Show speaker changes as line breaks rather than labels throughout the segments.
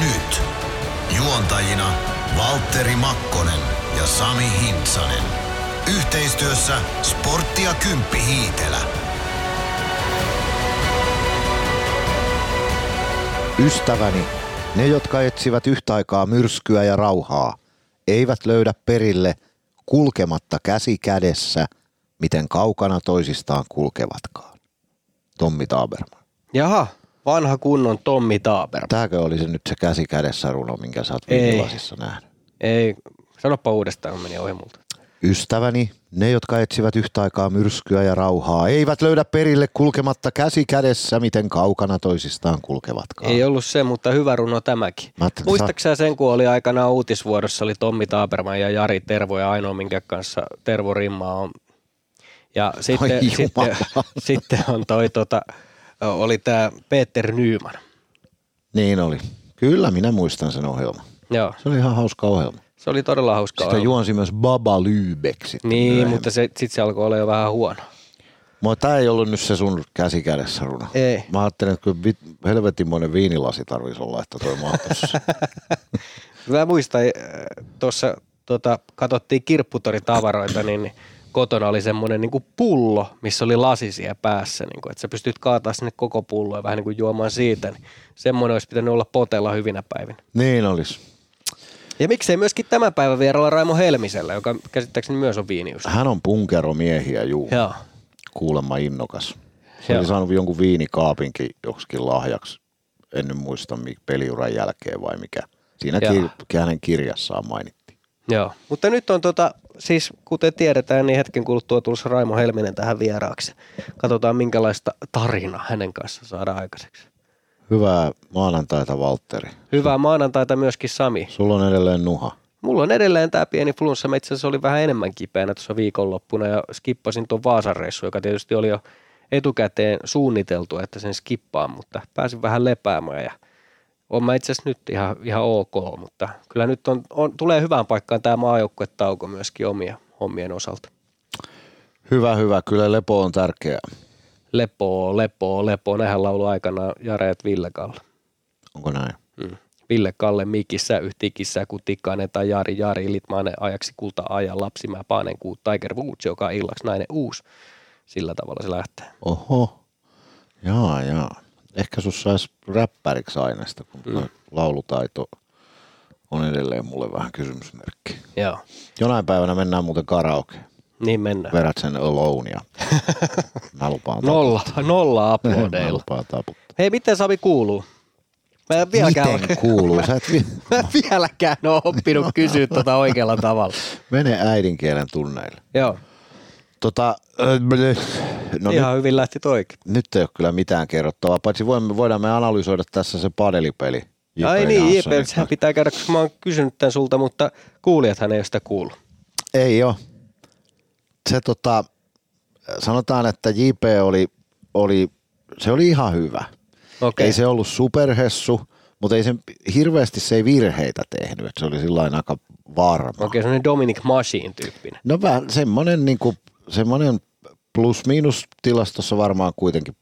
Nyt. Juontajina Valtteri Makkonen ja Sami Hintsanen. Yhteistyössä Sporttia Kymppi Hiitelä.
Ystäväni, ne jotka etsivät yhtä aikaa myrskyä ja rauhaa, eivät löydä perille kulkematta käsi kädessä, miten kaukana toisistaan kulkevatkaan. Tommi Taaberman.
Jaha, vanha kunnon Tommi Taaber.
Tääkö oli se nyt se käsi kädessä runo, minkä sä oot
Ei.
viinilasissa nähnyt?
Ei, sanoppa uudestaan, kun meni ohi multa.
Ystäväni, ne jotka etsivät yhtä aikaa myrskyä ja rauhaa, eivät löydä perille kulkematta käsi kädessä, miten kaukana toisistaan kulkevatkaan.
Ei ollut se, mutta hyvä runo tämäkin.
Mä ajattelin,
Muistaaksä sen, kun oli aikanaan uutisvuorossa, oli Tommi Taaperman ja Jari Tervo ja ainoa, minkä kanssa Tervo Rimma on. Ja sitten, sitten, sitten on toi, tota, oli tämä Peter Nyman.
Niin oli. Kyllä minä muistan sen ohjelman.
Joo,
Se oli ihan hauska ohjelma.
se oli todella hauska.
Sitä
ohjelma.
juonsi myös Baba Lübeck sitten
Niin,
myöhemmin.
mutta se, sitten se alkoi olla jo vähän huono.
Mutta tämä ei ollut nyt se sun käsi kädessä runo.
Ei.
Mä ajattelin, että kyllä helvetinmoinen viinilasi tarvisi olla, että toi mahtuisi.
Mä muistan, tuossa tota, katsottiin kirpputoritavaroita, niin niin kotona oli semmoinen niin kuin pullo, missä oli lasi siellä päässä, niin kuin, että sä pystyt kaataa sinne koko pulloa ja vähän niin kuin juomaan siitä. Niin semmoinen olisi pitänyt olla potella hyvinä päivinä.
niin olisi.
Ja miksei myöskin tämän päivän vierellä Raimo Helmisellä, joka käsittääkseni myös on viinius.
Hän on punkeromiehiä, juu.
Joo.
Kuulemma innokas. Se
Joo.
oli saanut jonkun viinikaapinkin joksikin lahjaksi. En nyt muista peliuran jälkeen vai mikä. Siinä
Joo.
hänen kirjassaan mainittiin.
Joo, mutta nyt on tota, siis kuten tiedetään, niin hetken kuluttua tulossa Raimo Helminen tähän vieraaksi. Katsotaan minkälaista tarinaa hänen kanssa saadaan aikaiseksi.
Hyvää maanantaita, Valtteri.
Hyvää maanantaita myöskin Sami.
Sulla on edelleen nuha.
Mulla on edelleen tämä pieni flunssa. Mä itse asiassa oli vähän enemmän kipeänä tuossa viikonloppuna ja skippasin tuon Vaasan reissun, joka tietysti oli jo etukäteen suunniteltu, että sen skippaan, mutta pääsin vähän lepäämään ja on mä itse asiassa nyt ihan, ihan ok, mutta kyllä nyt on, on, tulee hyvään paikkaan tämä maajoukkuetauko myöskin omia hommien osalta.
Hyvä, hyvä. Kyllä lepo on tärkeää.
Lepoo, lepoo, lepoo. Nähän laulu aikana Jareet Ville Kalle.
Onko näin?
Mm. Ville Kalle mikissä, yhtikissä, kutikainen tai Jari Jari, Litmanen ajaksi kulta ajan, lapsimää Paanen kuu, Tiger Woods, joka illaksi nainen uusi. Sillä tavalla se lähtee.
Oho. Jaa, jaa. Ehkä sus sais räppäriksi aineesta, kun mm. laulutaito on edelleen mulle vähän kysymysmerkki.
Joo,
Jonain päivänä mennään muuten karaoke.
niin mennään.
Verät sen alone ja mä lupaan
Nolla, nolla
taputtaa. Mä lupaan taputtaa.
Hei, miten Sami kuuluu? Mä en vieläkään,
Miten kuuluu? Sä et vi-
mä en vieläkään ole oppinut kysyä tuota oikealla tavalla.
Mene äidinkielen tunneille.
Joo,
Tota, ö, no nyt,
ihan hyvin lähti toikin.
nyt ei ole kyllä mitään kerrottavaa, paitsi voimme, voidaan me analysoida tässä se padelipeli. J.P.
Ai niin, JP, sehän pitää käydä, koska mä oon kysynyt tämän sulta, mutta kuulijathan ei ole sitä kuullut.
Ei ole. Se tota, sanotaan, että JP oli, oli, se oli ihan hyvä.
Okei.
Ei se ollut superhessu, mutta ei se, hirveästi se ei virheitä tehnyt, että se oli sillä aika varma.
Okei, semmoinen Dominic Machine tyyppinen.
No vähän semmoinen, niin kuin, semmoinen plus-miinus tilastossa varmaan kuitenkin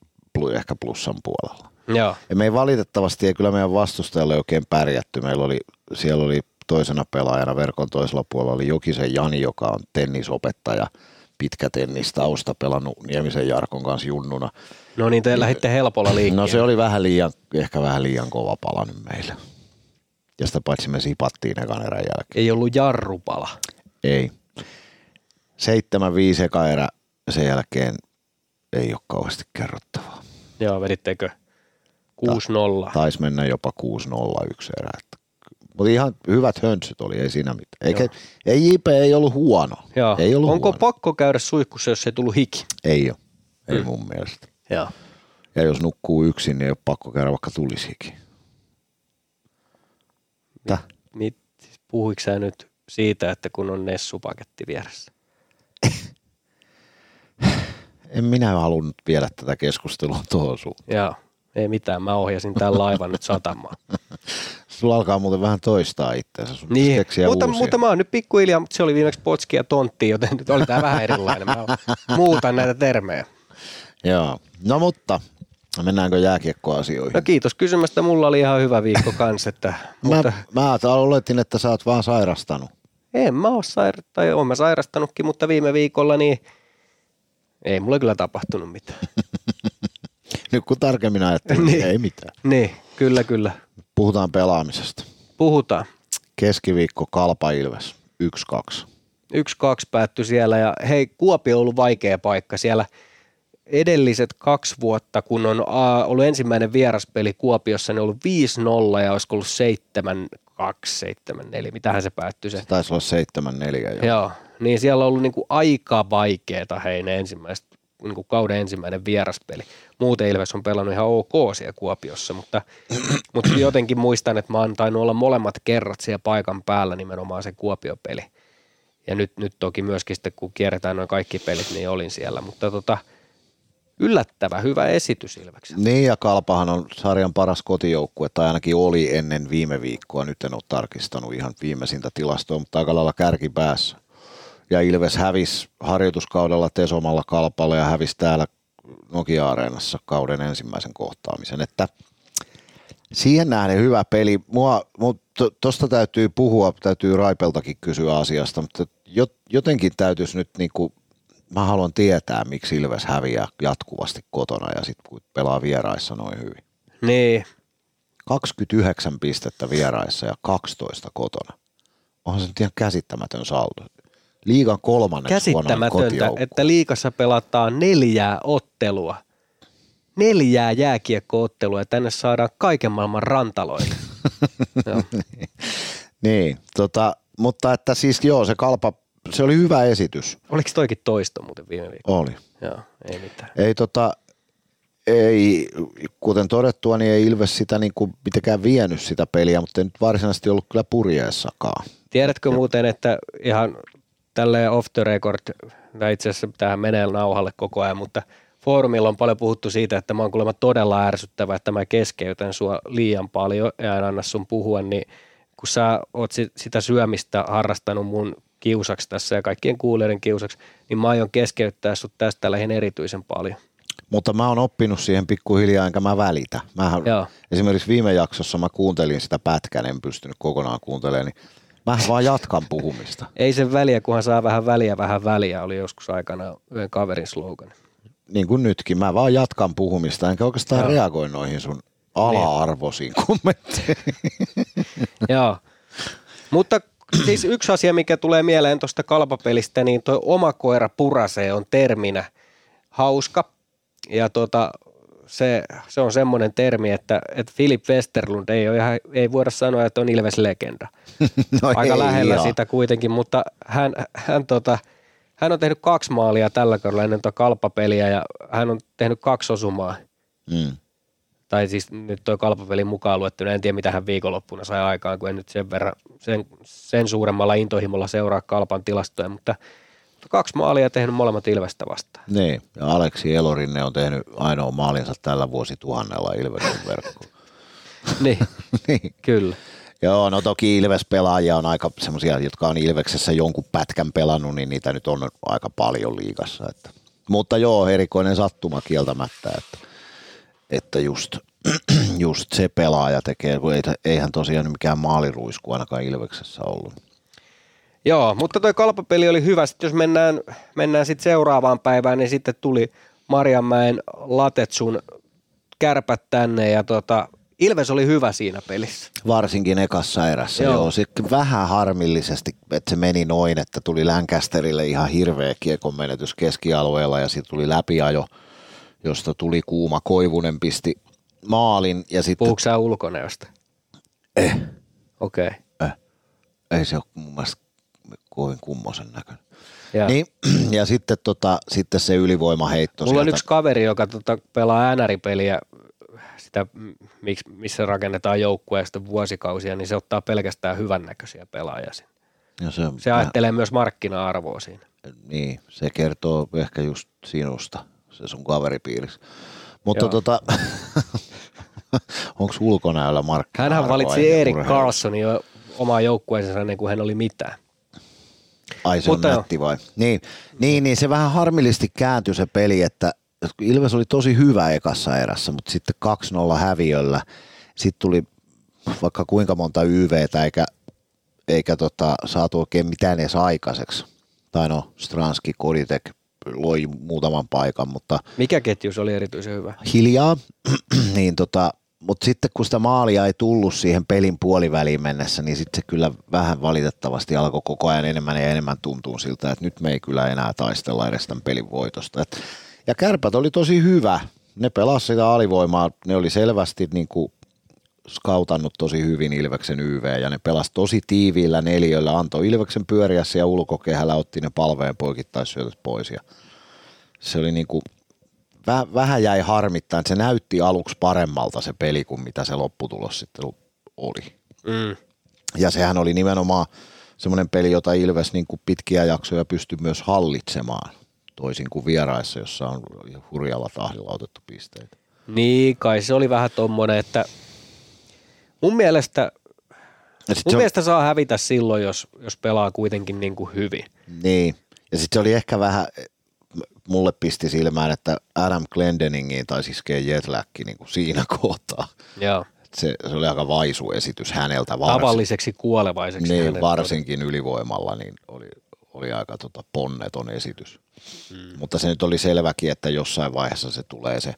ehkä plussan puolella.
Joo,
Ja me ei valitettavasti, ei kyllä meidän vastustajalle oikein pärjätty. Meillä oli, siellä oli toisena pelaajana verkon toisella puolella oli Jokisen Jani, joka on tennisopettaja, pitkä tennistausta, pelannut Niemisen Jarkon kanssa junnuna.
no niin, te lähditte helpolla liikkeelle.
No se oli vähän liian, ehkä vähän liian kova pala nyt meille. Ja sitä paitsi me sipattiin ekan erän jälkeen.
Ei ollut jarrupala.
Ei. 7-5 eka erä, sen jälkeen ei ole kauheasti kerrottavaa.
Joo, vedittekö 6-0?
Taisi mennä jopa 6-0 yksi erä. Mutta ihan hyvät höntsyt oli, ei siinä mitään. Eikä, ei JP ei ollut huono.
Joo.
Ei ollut
Onko
huono.
pakko käydä suihkussa, jos ei tullut hiki?
ei ole. Ei
Mm.
mun mielestä.
Joo.
Ja jos nukkuu yksin, niin ei ole pakko käydä vaikka tulisikin. Täh?
Niin, siis puhuiko sä nyt siitä, että kun on Nessu-paketti vieressä?
En minä halunnut viedä tätä keskustelua tuohon suuntaan.
Joo. Ei mitään, mä ohjasin tämän laivan nyt satamaan.
Sulla alkaa muuten vähän toistaa itseänsä. Sun
Niin, mutta,
uusia.
mutta mä oon nyt pikkuhiljaa, mutta se oli viimeksi potski ja tontti, joten nyt oli tää vähän erilainen. Mä muutan näitä termejä.
Joo. No mutta Mennäänkö jääkiekkoasioihin?
No kiitos kysymästä, mulla oli ihan hyvä viikko kanssa, että, mutta
Mä, mä oletin, että sä oot vaan sairastanut.
en mä ole saira- tai oon mä sairastanutkin, mutta viime viikolla niin ei mulle kyllä tapahtunut mitään.
Nyt kun tarkemmin ajattelin, niin. Ei mitään.
niin, kyllä kyllä.
Puhutaan pelaamisesta.
Puhutaan.
Keskiviikko Kalpa Ilves 1-2.
Yksi kaksi päättyi siellä ja hei, Kuopio on ollut vaikea paikka siellä edelliset kaksi vuotta, kun on ollut ensimmäinen vieraspeli Kuopiossa, niin on ollut 5-0 ja olisiko ollut 7-2, 7-4, mitähän se päättyi se.
Se taisi olla 7-4 jo.
Joo, niin siellä on ollut niinku aika vaikeeta ne ensimmäiset, niinku kauden ensimmäinen vieraspeli. Muuten Ilves on pelannut ihan ok siellä Kuopiossa, mutta, mutta jotenkin muistan, että mä oon tainnut olla molemmat kerrat siellä paikan päällä nimenomaan se Kuopio-peli. Ja nyt, nyt toki myöskin sitten, kun kierretään noin kaikki pelit, niin olin siellä. Mutta tota, yllättävä hyvä esitys Ilvekseltä.
Niin ja Kalpahan on sarjan paras kotijoukkue, tai ainakin oli ennen viime viikkoa. Nyt en ole tarkistanut ihan viimeisintä tilastoa, mutta aika lailla kärkipäässä. Ja Ilves hävisi harjoituskaudella Tesomalla Kalpalle ja hävisi täällä Nokia-areenassa kauden ensimmäisen kohtaamisen. Että siihen nähden hyvä peli. Mua, mutta tuosta täytyy puhua, täytyy Raipeltakin kysyä asiasta, mutta jot- jotenkin täytyisi nyt niinku, mä haluan tietää, miksi Ilves häviää jatkuvasti kotona ja sitten pelaa vieraissa noin hyvin.
Niin,
29 pistettä vieraissa ja 12 kotona. Onhan se nyt ihan käsittämätön saldo. Liigan kolmanneksi
käsittämätöntä, että liikassa pelataan neljää ottelua. Neljää jääkiekkoottelua ja tänne saadaan kaiken maailman rantaloita.
Niin, tota, mutta että siis joo, se kalpa, se oli hyvä esitys.
Oliko toikin toisto muuten viime viikolla?
Oli.
Joo, ei mitään.
Ei tota, ei, kuten todettua, niin ei Ilves sitä niin kuin mitenkään vienyt sitä peliä, mutta ei nyt varsinaisesti ollut kyllä purjeessakaan.
Tiedätkö muuten, että ihan tälleen off the record, tai itse asiassa tähän menee nauhalle koko ajan, mutta foorumilla on paljon puhuttu siitä, että mä oon kuulemma todella ärsyttävä, että mä keskeytän sua liian paljon ja en anna sun puhua, niin kun sä oot si- sitä syömistä harrastanut mun kiusaksi tässä ja kaikkien kuulijoiden kiusaksi, niin mä aion keskeyttää sut tästä lähin erityisen paljon.
Mutta mä oon oppinut siihen pikkuhiljaa, enkä mä välitä. Mähän,
Joo.
esimerkiksi viime jaksossa mä kuuntelin sitä pätkän, en pystynyt kokonaan kuuntelemaan, niin mä vaan jatkan puhumista.
Ei sen väliä, kunhan saa vähän väliä, vähän väliä, oli joskus aikana yhden kaverin slogan.
Niin kuin nytkin, mä vaan jatkan puhumista, enkä oikeastaan
Joo.
reagoi noihin sun ala-arvoisiin kommentteihin.
Joo. Mutta siis yksi asia, mikä tulee mieleen tuosta kalpapelistä, niin tuo oma koira purasee on terminä hauska. Ja tota, se, se on semmoinen termi, että, että Philip Westerlund ei, ole ihan, ei voida sanoa, että on Ilves-legenda.
No
Aika
ei
lähellä
ihan.
sitä kuitenkin, mutta hän, hän, tota, hän on tehnyt kaksi maalia tällä kaudella ennen tuota kalppapeliä ja hän on tehnyt kaksi osumaa.
Mm.
Tai siis nyt tuo kalppapeli mukaan luettuna, en tiedä mitä hän viikonloppuna sai aikaan, kun en nyt sen verran, sen, sen suuremmalla intohimolla seuraa kalpan tilastoja, mutta kaksi maalia tehnyt molemmat Ilvestä vastaan.
Niin, ja Aleksi Elorinne on tehnyt ainoa maalinsa tällä vuosituhannella Ilveksen verkkoon.
niin,
niin.
kyllä.
Joo, no toki Ilves-pelaajia on aika semmoisia, jotka on Ilveksessä jonkun pätkän pelannut, niin niitä nyt on aika paljon liigassa. Että. Mutta joo, erikoinen sattuma kieltämättä, että, että just, just se pelaaja tekee, kun ei, eihän tosiaan mikään maaliruisku ainakaan Ilveksessä ollut.
Joo, mutta tuo kalpapeli oli hyvä. Sitten jos mennään, mennään sitten seuraavaan päivään, niin sitten tuli Marjanmäen Latetsun kärpät tänne ja tota, Ilves oli hyvä siinä pelissä.
Varsinkin ekassa erässä, joo.
Joo.
Sitten vähän harmillisesti, että se meni noin, että tuli Lancasterille ihan hirveä kiekon menetys keskialueella ja sitten tuli läpiajo, josta tuli kuuma Koivunen pisti maalin ja sitten
Puhuuko sä ulkonäöstä?
Eh.
Okei. Okay.
ei se ole mun mielestä kovin kummosen näköinen.
Ja.
Niin, ja sitten, tota, sitten se ylivoimaheitto
Mulla on
sieltä.
yksi kaveri, joka tota, pelaa NR-peliä, sitä, miksi, missä rakennetaan joukkueesta vuosikausia, niin se ottaa pelkästään hyvännäköisiä pelaajia sinne.
Ja se,
Se ajattelee myös markkina-arvoa siinä.
Niin, se kertoo ehkä just sinusta, se sun kaveripiirissä. Mutta
Joo.
tota, onko ulkonäöllä markkina
Hänhän valitsi Erik Carlsonin jo omaa joukkueensa ennen kuin hän oli mitään.
Ai se
Mutta
on nätti vai? Niin, niin, niin, se vähän harmillisesti kääntyi se peli, että, Ilves oli tosi hyvä ekassa erässä, mutta sitten 2-0 häviöllä. Sitten tuli vaikka kuinka monta YVtä eikä, eikä tota, saatu oikein mitään edes aikaiseksi. Tai no, Stranski, Koditek loi muutaman paikan, mutta
Mikä ketjus oli erityisen hyvä?
hiljaa, niin tota, mutta sitten kun sitä maalia ei tullut siihen pelin puoliväliin mennessä, niin sitten se kyllä vähän valitettavasti alkoi koko ajan enemmän ja enemmän tuntuu siltä, että nyt me ei kyllä enää taistella edes tämän pelin voitosta. Et, ja kärpät oli tosi hyvä. Ne pelasivat sitä alivoimaa, ne oli selvästi niin kuin skautannut tosi hyvin Ilveksen YV ja ne pelasi tosi tiiviillä neljöllä, antoi Ilveksen pyöriässä ja ulkokehällä otti ne palveen poikittaisyötöt pois ja se oli niin kuin, väh, vähän jäi harmittain, se näytti aluksi paremmalta se peli kuin mitä se lopputulos sitten oli.
Mm.
Ja sehän oli nimenomaan semmoinen peli, jota Ilves niin kuin pitkiä jaksoja pystyi myös hallitsemaan, toisin kuin vieraissa, jossa on hurjalla tahdilla otettu pisteitä.
Niin, kai se oli vähän tommonen, että mun mielestä, mun
on-
mielestä saa hävitä silloin, jos, jos pelaa kuitenkin niin kuin hyvin.
Niin, ja sitten se oli ehkä vähän, mulle pisti silmään, että Adam Glendeningiin taisi iskeä jetlagki niin kuin siinä kohtaa.
Joo.
Se, se oli aika vaisu esitys häneltä. Varsin,
Tavalliseksi kuolevaiseksi.
niin, varsinkin ylivoimalla niin oli, oli aika tota ponneton esitys. Mm. Mutta se nyt oli selväkin, että jossain vaiheessa se tulee se,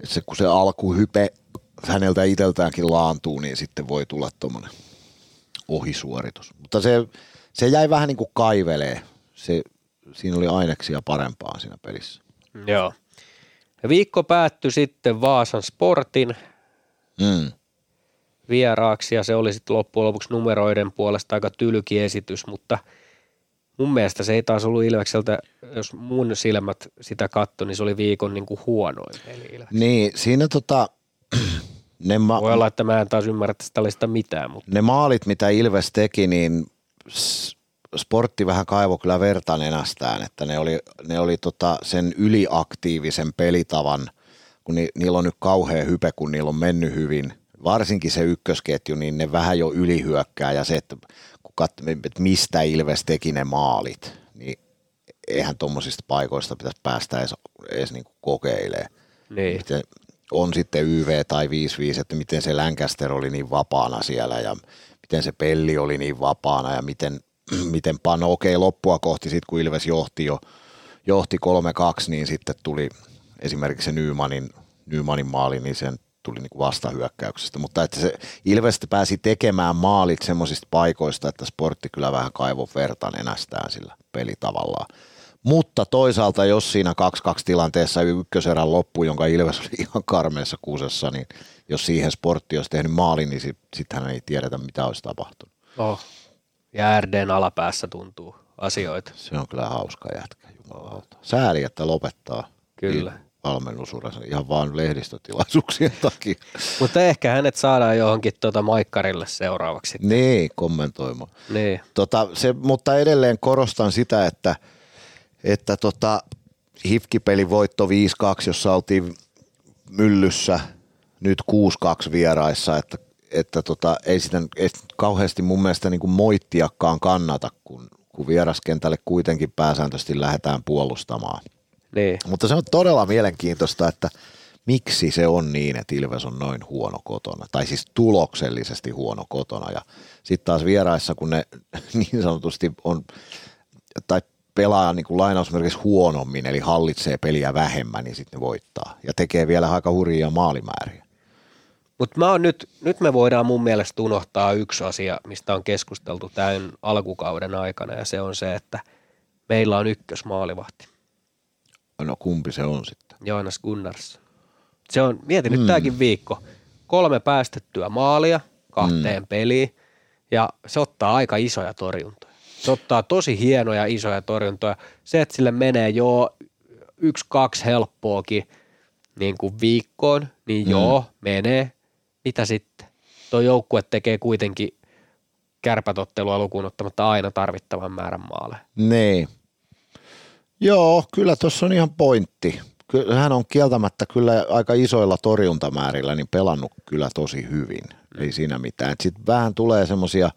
että se kun se alkuhype häneltä itseltäänkin laantuu, niin sitten voi tulla tuommoinen ohisuoritus. Mutta se, se jäi vähän niin kuin kaivelee. Se, siinä oli aineksia parempaa siinä pelissä.
oli. Joo. Viikko päättyi sitten Vaasan Sportin
Mm.
vieraaksi ja se oli sitten loppujen lopuksi numeroiden puolesta aika tylki esitys, mutta mun mielestä se ei taas ollut Ilvekseltä, jos mun silmät sitä katto, niin se oli viikon niin kuin huonoin peli Ilves.
Niin, siinä tota, ne, ma-
Voi olla, että mä en taas ymmärrä tästä mitään, mutta
ne maalit, mitä Ilves teki, niin s- sportti vähän kaivo kyllä verta nenästään, että ne oli, ne oli tota sen yliaktiivisen pelitavan, kun ni, niillä on nyt kauhea hype, kun niillä on mennyt hyvin, varsinkin se ykkösketju, niin ne vähän jo ylihyökkää ja se, että kun kat- että mistä Ilves teki ne maalit, niin eihän tuommoisista paikoista pitäisi päästä edes, edes niin kokeilemaan
niin.
miten on sitten YV tai 5-5, että miten se Lancaster oli niin vapaana siellä ja miten se Pelli oli niin vapaana ja miten, miten pano, okei loppua kohti sitten kun Ilves johti jo, johti 3-2, niin sitten tuli esimerkiksi se Nymanin, Nymanin maali, niin sen tuli niin vastahyökkäyksestä, mutta että se Ilves pääsi tekemään maalit semmoisista paikoista, että sportti kyllä vähän kaivo verta nenästään sillä pelitavallaan. Mutta toisaalta, jos siinä 2-2 tilanteessa ykköserän loppu, jonka Ilves oli ihan karmeessa kuusessa, niin jos siihen sportti olisi tehnyt maalin, niin sitten sit hän ei tiedetä, mitä olisi tapahtunut.
Oh. Ja RDn alapäässä tuntuu asioita.
Se on kyllä hauska jätkä, jumalauta. Sääli, että lopettaa
Kyllä.
niin valmennusuransa ihan vaan lehdistötilaisuuksien takia.
Mutta ehkä hänet saadaan johonkin tuota Maikkarille seuraavaksi.
Niin, kommentoimaan.
Niin.
Tota, se, mutta edelleen korostan sitä, että, että tota, Hifkipelin voitto 5-2, jossa oltiin myllyssä nyt 6-2 vieraissa, että, että tota, ei sitä ei kauheasti mun mielestä niin kuin moittiakaan kannata, kun, kun vieraskentälle kuitenkin pääsääntöisesti lähdetään puolustamaan.
Niin.
Mutta se on todella mielenkiintoista, että miksi se on niin, että Ilves on noin huono kotona, tai siis tuloksellisesti huono kotona. Ja sitten taas vieraissa, kun ne niin sanotusti on, tai pelaa niin kuin lainausmerkissä huonommin, eli hallitsee peliä vähemmän, niin sitten ne voittaa. Ja tekee vielä aika hurjia maalimääriä.
Mutta mä oon nyt, nyt me voidaan mun mielestä unohtaa yksi asia, mistä on keskusteltu tämän alkukauden aikana, ja se on se, että meillä on ykkösmaalivahti,
No kumpi se on sitten?
Joonas Gunnarsson. Se on, mieti nyt tämäkin viikko, kolme päästettyä maalia kahteen peliin, ja se ottaa aika isoja torjuntoja. Se ottaa tosi hienoja isoja torjuntoja. Se, että sille menee jo yksi, kaksi helppoakin niin kuin viikkoon, niin mm. joo, menee. Mitä sitten? Tuo joukkue tekee kuitenkin kärpätottelua lukuun ottamatta aina tarvittavan määrän maaleja.
Niin. Joo, kyllä tuossa on ihan pointti. Hän on kieltämättä kyllä aika isoilla torjuntamäärillä niin pelannut kyllä tosi hyvin. Ei siinä mitään. Sitten vähän tulee semmoisia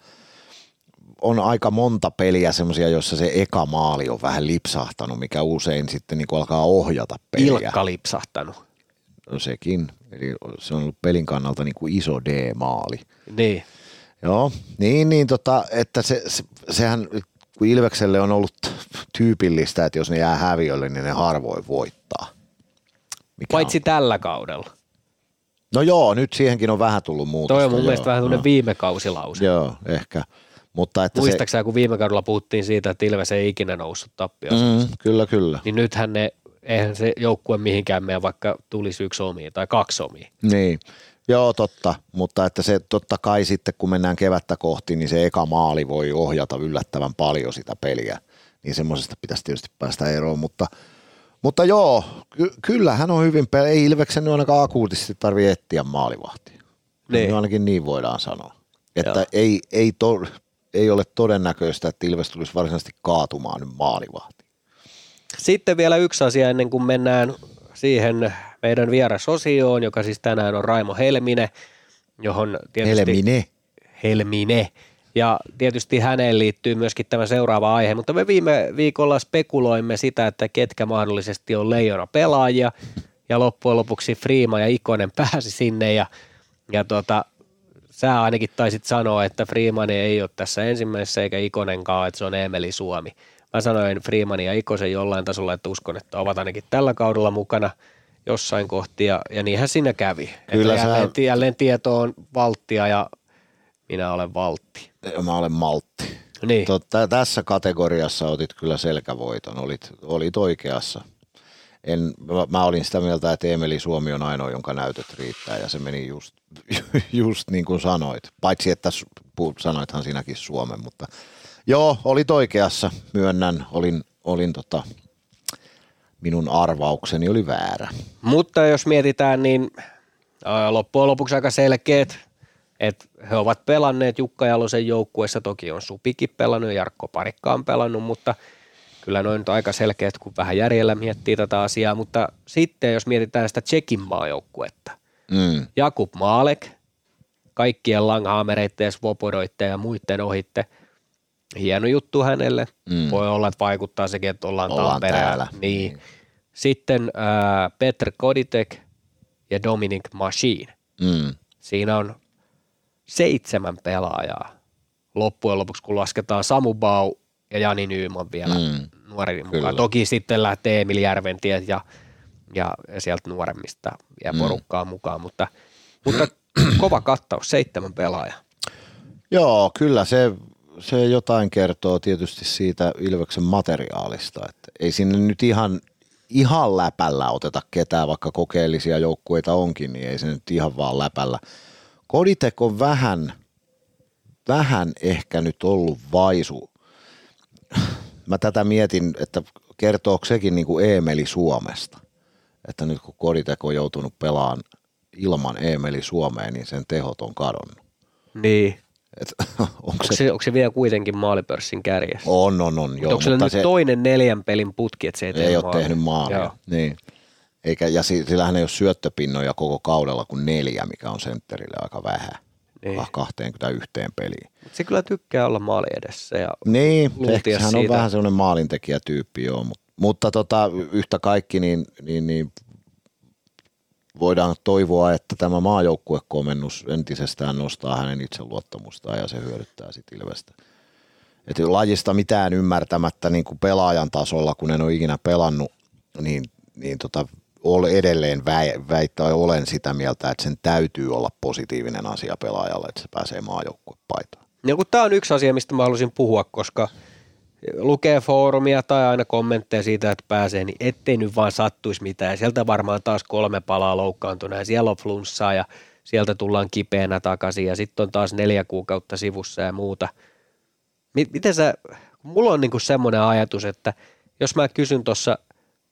on aika monta peliä semmoisia, joissa se eka maali on vähän lipsahtanut, mikä usein sitten niin alkaa ohjata peliä.
Ilkka lipsahtanut.
No sekin, eli se on ollut pelin kannalta niin kuin iso D-maali.
Niin.
Joo, niin, niin tota, että se, se, sehän, kun Ilvekselle on ollut tyypillistä, että jos ne jää häviölle, niin ne harvoin voittaa. Mikä
Paitsi
on?
tällä kaudella.
No joo, nyt siihenkin on vähän tullut muutosta.
Toi on mun
joo,
mielestä vähän tämmöinen viime kausilause.
Joo, ehkä. Mutta että
Muistaakseni, kun viime kaudella puhuttiin siitä, että Ilves ei ikinä noussut tappioon,
se, mm, kyllä, kyllä.
niin nythän ne, eihän se joukkue mihinkään mene, vaikka tulisi yksi omi tai kaksi omia.
Niin, joo totta, mutta että se totta kai sitten kun mennään kevättä kohti, niin se eka maali voi ohjata yllättävän paljon sitä peliä, niin semmoisesta pitäisi tietysti päästä eroon, mutta, mutta joo, ky- kyllä hän on hyvin, pe- ei Ilveksen ainakaan akuutisti tarvitse etsiä maalivahtia.
Niin.
Niin. Ainakin niin voidaan sanoa. Että
Joo.
ei, ei, to, ei ole todennäköistä, että Ilves tulisi varsinaisesti kaatumaan nyt maalivahtiin.
Sitten vielä yksi asia ennen kuin mennään siihen meidän vierasosioon, joka siis tänään on Raimo Helmine, johon tietysti...
Helmine.
Helmine. Ja tietysti häneen liittyy myöskin tämä seuraava aihe, mutta me viime viikolla spekuloimme sitä, että ketkä mahdollisesti on leijona pelaajia, ja loppujen lopuksi Friima ja Ikonen pääsi sinne, ja, ja tota, sä ainakin taisit sanoa, että Freeman ei ole tässä ensimmäisessä eikä Ikonenkaan, että se on Emeli Suomi. Mä sanoin Freemanin ja Ikosen jollain tasolla, että uskon, että ovat ainakin tällä kaudella mukana jossain kohti, ja, ja niinhän siinä kävi.
Kyllä
että
sä-
jälleen, jälleen tieto on valttia ja minä olen valtti.
Mä olen maltti.
Niin,
Totta, tässä kategoriassa otit kyllä selkävoiton, olit, olit oikeassa. En, mä, mä olin sitä mieltä, että Emeli Suomi on ainoa, jonka näytöt riittää ja se meni just, just niin kuin sanoit. Paitsi, että sanoithan sinäkin Suomen, mutta joo, olit oikeassa, myönnän, olin, olin tota, minun arvaukseni oli väärä.
mutta jos mietitään, niin loppujen lopuksi aika selkeät, että he ovat pelanneet Jukka Jalosen joukkueessa, toki on Supikin pelannut ja Jarkko Parikka on pelannut, mutta kyllä noin nyt aika selkeät, kun vähän järjellä miettii tätä asiaa, mutta sitten jos mietitään sitä Tsekin maajoukkuetta,
Mm,
Jakub Maalek, kaikkien Langhaamereiden ja Svobodoitten ja muiden ohitte. Hieno juttu hänelle.
Mm.
Voi olla, että vaikuttaa sekin, että ollaan,
Ollaan
Tampereella.
täällä.
Niin. Sitten ää, Petr Koditek ja Dominic Machine.
mm,
Siinä on seitsemän pelaajaa loppujen lopuksi, kun lasketaan Samu Bau ja Jani Nyyman vielä
Mm.
nuorin
Kyllä.
mukaan. Toki sitten lähtee Emil Järventiet ja, ja, ja sieltä nuoremmista ja
Mm.
porukkaa mukaan, mutta, mutta kova kattaus, seitsemän pelaajaa.
Joo, kyllä se, se jotain kertoo tietysti siitä Ilveksen materiaalista. Että ei sinne nyt ihan, ihan läpällä oteta ketään, vaikka kokeellisia joukkueita onkin, niin ei se nyt ihan vaan läpällä. Koditek on vähän, vähän ehkä nyt ollut vaisu. Mä tätä mietin, että kertooko sekin niin kuin Eemeli Suomesta. Että nyt kun Koditek on joutunut pelaamaan ilman Eemeli Suomeen, niin sen tehot on kadonnut.
Niin.
Et, onko se,
se, onko se vielä kuitenkin maalipörssin kärjessä?
on, on, on, joo,
Onko se
mutta
nyt
se
toinen neljän pelin putki, että se ei,
ei ole
maalia?
tehnyt maalia.
Joo.
Niin. Eikä, ja si- sillähän ei ole syöttöpinnoja koko kaudella kuin neljä, mikä on sentterille aika vähän.
Niin.
Niin. 21 peliin.
Mut Se kyllä tykkää olla maali edessä ja
Niin, ehkä hän on vähän semmoinen maalintekijätyyppi, joo. Mutta, mutta tota, yhtä kaikki, niin, niin, niin voidaan toivoa, että tämä maajoukkuekomennus entisestään nostaa hänen itseluottamustaan ja se hyödyttää sitten Ilvestä. Et lajista mitään ymmärtämättä niin kuin pelaajan tasolla, kun en ole ikinä pelannut, niin, niin tota, ol edelleen väi- väittää, olen sitä mieltä, että sen täytyy olla positiivinen asia pelaajalle, että se pääsee maajoukkuepaitaan.
Ja kun tämä on yksi asia, mistä mä halusin puhua, koska lukee foorumia tai aina kommentteja siitä, että pääsee, niin ettei nyt vaan sattuisi mitään. Ja sieltä varmaan taas kolme palaa loukkaantuneen ja siellä on flunssaa ja sieltä tullaan kipeänä takaisin ja sitten on taas neljä kuukautta sivussa ja muuta. Mi- Miten sä, mulla on niinku semmoinen ajatus, että jos mä kysyn tuossa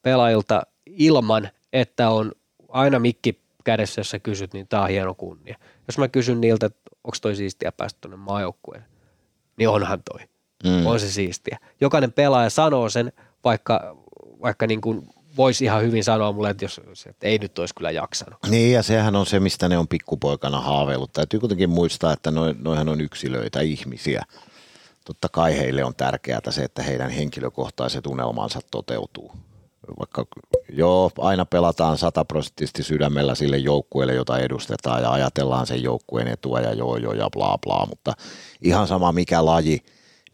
pelaajilta ilman, että on aina mikki kädessä, jos sä kysyt, niin tää on hieno kunnia. Jos mä kysyn niiltä, että onko toi siistiä päästä tuonne maajoukkueen, niin onhan toi.
Mm.
On se siistiä. Jokainen pelaaja sanoo sen, vaikka, vaikka niin kuin voisi ihan hyvin sanoa mulle, että jos että ei nyt olisi kyllä jaksanut.
Niin, ja sehän on se, mistä ne on pikkupoikana haaveillut. Täytyy kuitenkin muistaa, että noi, noihan on yksilöitä, ihmisiä. totta kai heille on tärkeää se, että heidän henkilökohtaiset unelmansa toteutuu. Vaikka joo, aina pelataan sataprosenttisesti sydämellä sille joukkueelle, jota edustetaan ja ajatellaan sen joukkueen etua ja joo joo ja bla bla, mutta ihan sama mikä laji,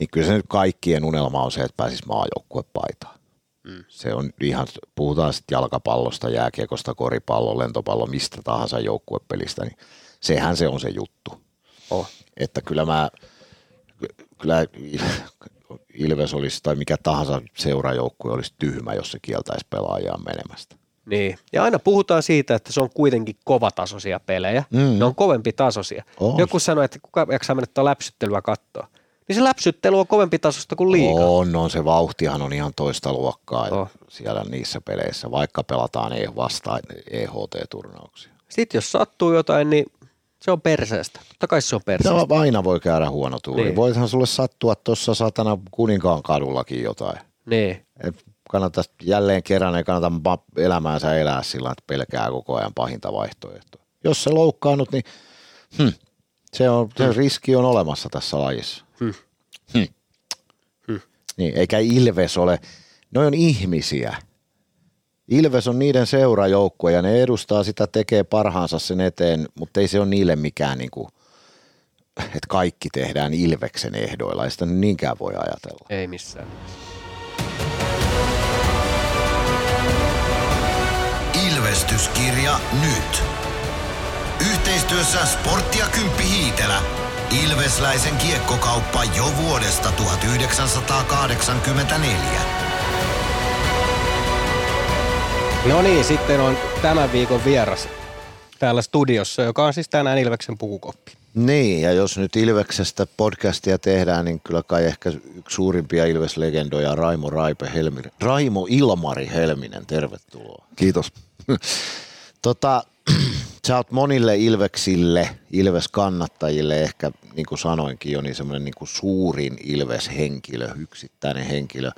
niin kyllä se nyt kaikkien unelma on se, että pääsisi maajoukkuepaitaan. Mm. Se on ihan, puhutaan sitten jalkapallosta, jääkiekosta, koripallo, lentopallo, mistä tahansa joukkuepelistä, niin sehän se on se juttu. Oh. Että kyllä mä, kyllä Ilves olisi tai mikä tahansa seurajoukkue olisi tyhmä, jos se kieltäisi pelaajaa menemästä.
Niin, ja aina puhutaan siitä, että se on kuitenkin kovatasoisia pelejä. Mm. Ne on kovempi tasoisia. On. Joku sanoi, että kuka jaksaa mennä tuota läpsyttelyä katsoa. Niin se läpsyttely on kovempi tasosta kuin liikaa.
On, on se vauhtihan on ihan toista luokkaa oh. siellä niissä peleissä, vaikka pelataan e vastaan EHT-turnauksia.
Sitten jos sattuu jotain, niin se on perseestä. Totta kai se on perseestä.
No, aina voi käydä huono tuuri. Niin. Voithan sulle sattua tuossa satana kuninkaan kadullakin jotain.
Niin.
Et kannata jälleen kerran, ei kannata elämäänsä elää sillä, että pelkää koko ajan pahinta vaihtoehtoa. Jos se loukkaannut, niin hm, se, on, se hmm. riski on olemassa tässä lajissa. Hmm. Hmm. Hmm. Niin, eikä Ilves ole, ne on ihmisiä. Ilves on niiden seurajoukkue ja ne edustaa sitä, tekee parhaansa sen eteen, mutta ei se ole niille mikään niin kuin, että kaikki tehdään Ilveksen ehdoilla. Ei sitä niinkään voi ajatella.
Ei missään.
Ilvestyskirja nyt. Yhteistyössä Sportti ja Kymppi Hiitelä. Ilvesläisen kiekkokauppa jo vuodesta 1984.
No niin, sitten on tämän viikon vieras täällä studiossa, joka on siis tänään Ilveksen pukukoppi.
Niin, ja jos nyt Ilveksestä podcastia tehdään, niin kyllä kai ehkä yksi suurimpia Ilves-legendoja Raimo Raipe Helminen. Raimo Ilmari Helminen, tervetuloa.
Kiitos.
tota, sä oot monille Ilveksille, Ilves-kannattajille ehkä, niin kuin sanoinkin jo, niin semmoinen niin suurin Ilves-henkilö, yksittäinen henkilö.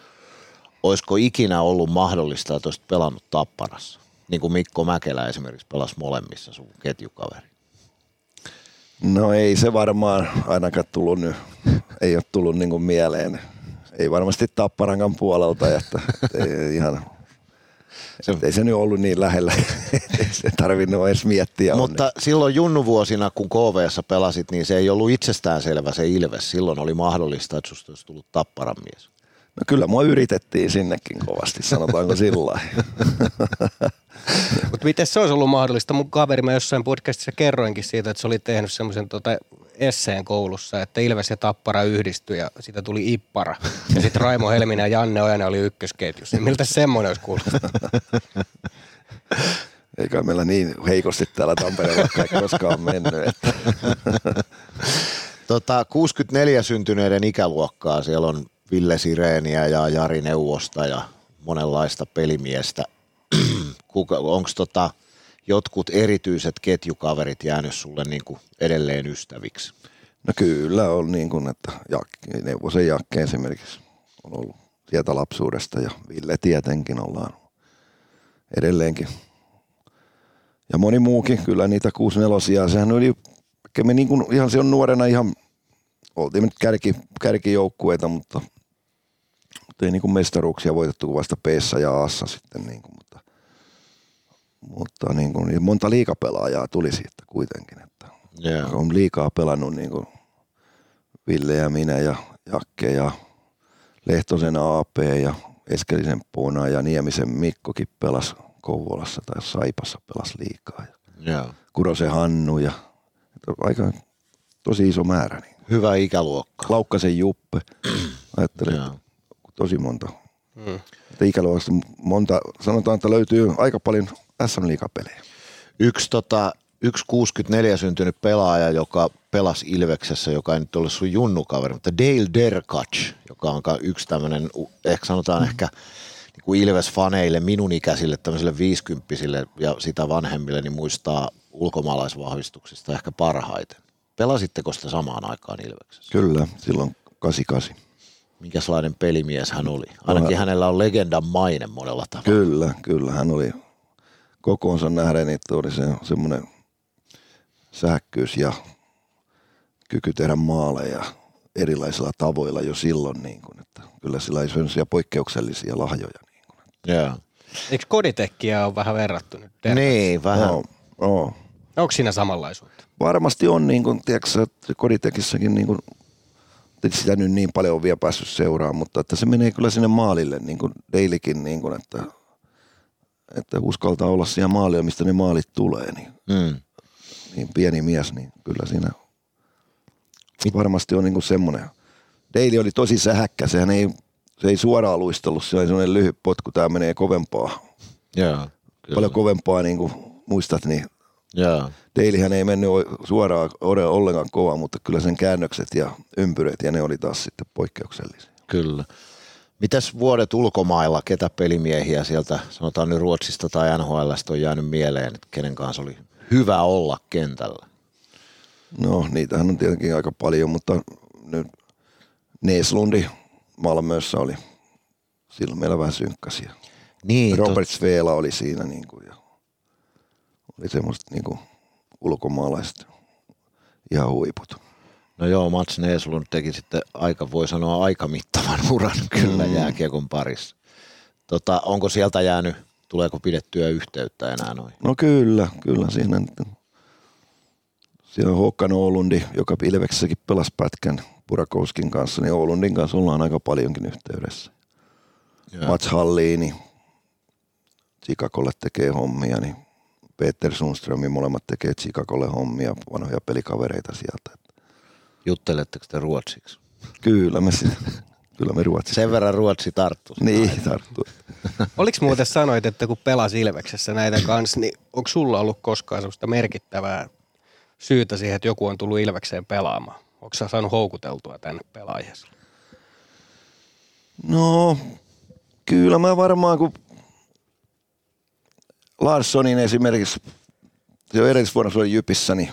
Olisiko ikinä ollut mahdollista, että olisit pelannut Tapparassa? Niin kuin Mikko Mäkelä esimerkiksi pelasi molemmissa sun ketjukaveri.
No ei se varmaan ainakaan tullut nyt, ei ole tullut niin kuin mieleen. Ei varmasti Tapparankan puolelta, että, ihan se, ei se nyt ollut niin lähellä, ei se tarvinnut edes miettiä.
Mutta onne. silloin junnuvuosina, kun KVssa pelasit, niin se ei ollut itsestäänselvä se Ilves. Silloin oli mahdollista, että susta olisi tullut tapparan mies.
No kyllä mua yritettiin sinnekin kovasti, sanotaanko sillä
Mutta miten se olisi ollut mahdollista? Mun kaveri, mä jossain podcastissa kerroinkin siitä, että se oli tehnyt semmoisen tota esseen koulussa, että Ilves ja Tappara yhdistyi ja siitä tuli Ippara. Ja sitten Raimo Helminen ja Janne Ojanen oli ykkösketjussa. Niin miltä semmoinen olisi kuullut?
Eikä meillä niin heikosti täällä Tampereella kai koskaan mennyt. Että.
Tota, 64 syntyneiden ikäluokkaa, siellä on Ville Sireeniä ja Jari Neuvosta ja monenlaista pelimiestä. Onko tota, jotkut erityiset ketjukaverit jäänyt sulle niin kuin edelleen ystäviksi?
No kyllä on niin kuin, että Jakke, Neuvosen Jakke esimerkiksi on ollut sieltä lapsuudesta ja Ville tietenkin ollaan edelleenkin. Ja moni muukin, kyllä niitä 64 sehän oli, me niin kuin ihan se on nuorena ihan, oltiin nyt kärki, kärkijoukkueita, mutta ei niin kuin mestaruuksia voitettu kuin vasta p ja a sitten niin kuin, mutta mutta niin kuin, niin monta liikapelaajaa tuli siitä kuitenkin. Että yeah. On liikaa pelannut niin kuin Ville ja minä ja Jakke ja Lehtosen AP ja Eskelisen Puna ja Niemisen Mikkokin pelasi Kouvolassa tai Saipassa pelasi liikaa. Ja yeah. Kurosen Hannu ja aika tosi iso määrä. Niin.
Hyvä ikäluokka.
Laukkasen Juppe. Ajattelin, yeah. Tosi monta. Mm. Ikäluokasta monta, sanotaan, että löytyy aika paljon SM Liiga-pelejä.
Yksi, tota, yksi 64 syntynyt pelaaja, joka pelasi Ilveksessä, joka ei nyt ole sun junnukaveri, mutta Dale Derkach, joka on yksi tämmöinen, ehkä sanotaan mm. ehkä niin kuin Ilves-faneille, minun ikäisille, tämmöisille viisikymppisille ja sitä vanhemmille, niin muistaa ulkomaalaisvahvistuksista ehkä parhaiten. Pelasitteko sitä samaan aikaan Ilveksessä?
Kyllä, silloin 88.
Minkälainen pelimies hän oli? Ainakin no, hänellä on legendan maine monella tavalla.
Kyllä, kyllä. Hän oli kokoonsa nähden, niin oli se, semmoinen sähkyys ja kyky tehdä maaleja. erilaisilla tavoilla jo silloin, niin kuin, että kyllä sillä ei sellaisia poikkeuksellisia lahjoja. Niin kuin.
Joo.
Eikö koditekkiä ole vähän verrattu nyt?
Niin, vähän.
No, no.
Onko siinä samanlaisuutta?
Varmasti on, niin kuin, tiedätkö, että Koditekissäkin niin kuin, että sitä nyt niin paljon on vielä päässyt seuraamaan, mutta että se menee kyllä sinne maalille, niin kuin Dailikin, niin kuin, että, että uskaltaa olla siellä maalilla, mistä ne maalit tulee, niin,
Mm.
niin pieni mies, niin kyllä siinä varmasti on niin kuin semmoinen. Daily oli tosi sähäkkä, sehän ei, se ei suoraan luistellut, se oli semmoinen lyhyt potku, tämä menee kovempaa,
Joo. Kyllä.
paljon kovempaa, niin kuin muistat, niin
Joo.
Dailyhän ei mennyt suoraan ollenkaan kovaa, mutta kyllä sen käännökset ja ympyrät ja ne oli taas sitten poikkeuksellisia.
Kyllä. Mitäs vuodet ulkomailla, ketä pelimiehiä sieltä, sanotaan nyt Ruotsista tai NHLstä on jäänyt mieleen, että kenen kanssa oli hyvä olla kentällä?
No niitähän on tietenkin aika paljon, mutta nyt Neeslundi Malmössä oli silloin meillä vähän synkkäsiä.
Niin,
Robert Sveela oli siinä niin kuin, ja oli semmoiset niin ulkomaalaiset ihan huiput.
No joo, Mats Neeslund teki sitten aika, voi sanoa aika mittavan uran kyllä mm. jääkiekon parissa. Tota, onko sieltä jäänyt, tuleeko pidettyä yhteyttä enää noin?
No kyllä, kyllä siinä. Siellä on Håkan Oulundi, joka Ilveksessäkin pelasi pätkän Purakouskin kanssa, niin Oulundin kanssa ollaan aika paljonkin yhteydessä.
Joo.
Mats Halliini, Chicagolle tekee hommia, niin Peter Sundström, molemmat tekee Chicagolle hommia, vanhoja pelikavereita sieltä.
Jutteletteko te ruotsiksi?
Kyllä me, kyllä me ruotsi.
Sen verran ruotsi tarttuu.
Niin, tarttuu.
Oliko muuten sanoit, että kun pelas Ilveksessä näitä kanssa, niin onko sulla ollut koskaan sellaista merkittävää syytä siihen, että joku on tullut Ilvekseen pelaamaan? Onko sä saanut houkuteltua tänne pelaajassa?
No, kyllä mä varmaan, kun Larssonin esimerkiksi, jo edellisvuonna se oli Jypissä, niin,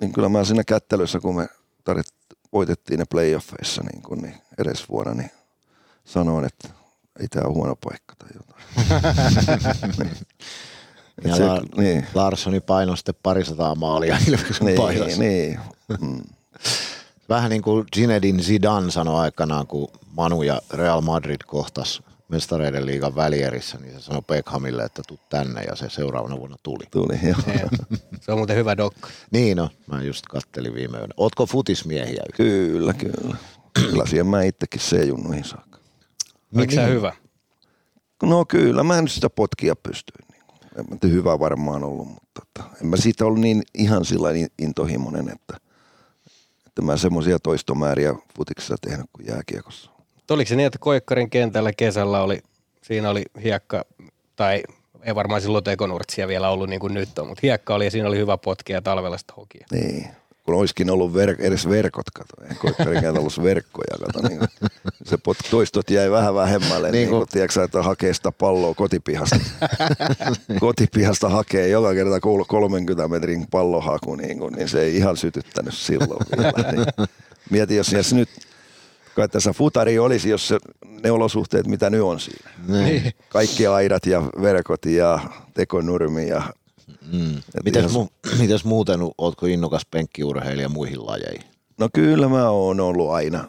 niin kyllä mä siinä kättelyssä, kun me tarit, voitettiin ne playoffeissa niin, kun, niin edellisvuonna, niin sanoin, että ei tämä ole huono paikka tai jotain.
Ja
se,
La-
niin,
Larssoni painoi sitten parisataa maalia Ilveksen
niin,
paidassa.
niin. Mm.
Vähän niin kuin Zinedine Zidane sanoi aikanaan, kun Manu ja Real Madrid kohtas mestareiden liigan välierissä, niin se sanoi Beckhamille, että tuu tänne ja se seuraavana vuonna tuli.
Tuli, joo.
Se on muuten hyvä dokka.
Niin no, mä just kattelin viime yönä. Ootko futismiehiä?
Kyllä, kyllä. Kyllä siihen mä itsekin C-junnuihin saakka.
Oliko se hyvä?
No kyllä, mä en sitä potkia pystyin. Niin. En mä hyvä varmaan ollut, mutta että, en mä siitä ollut niin ihan sillä niin intohimoinen, että, että mä semmoisia toistomääriä futiksessa tehnyt kuin jääkiekossa.
Oliko se niin, että Koikkarin kentällä kesällä oli, siinä oli hiekka, tai ei varmaan silloin tekonurtsia vielä ollut niin kuin nyt on, mutta hiekka oli ja siinä oli hyvä potkia ja talvella sitten hokia.
Niin. Kun olisikin ollut ver- edes verkot, kato. Ei koittarikään ollut verkkoja, kato. Niin se pot- toistot jäi vähän vähemmälle, niin, niin kuin, tiedätkö, että hakee sitä palloa kotipihasta. kotipihasta hakee joka kerta kuulu 30 metrin pallohaku, niin, kuin, niin se ei ihan sytyttänyt silloin vielä. Niin. Mieti, jos siellä nyt, kai tässä futari olisi, jos se, ne olosuhteet, mitä nyt on siinä.
Niin.
Kaikki aidat ja verkot ja tekonurmi ja
Mm.
Et
Mites,
ihan-
mu- mites muuten, ootko innokas penkkiurheilija muihin lajeihin?
No kyllä mä oon ollut aina.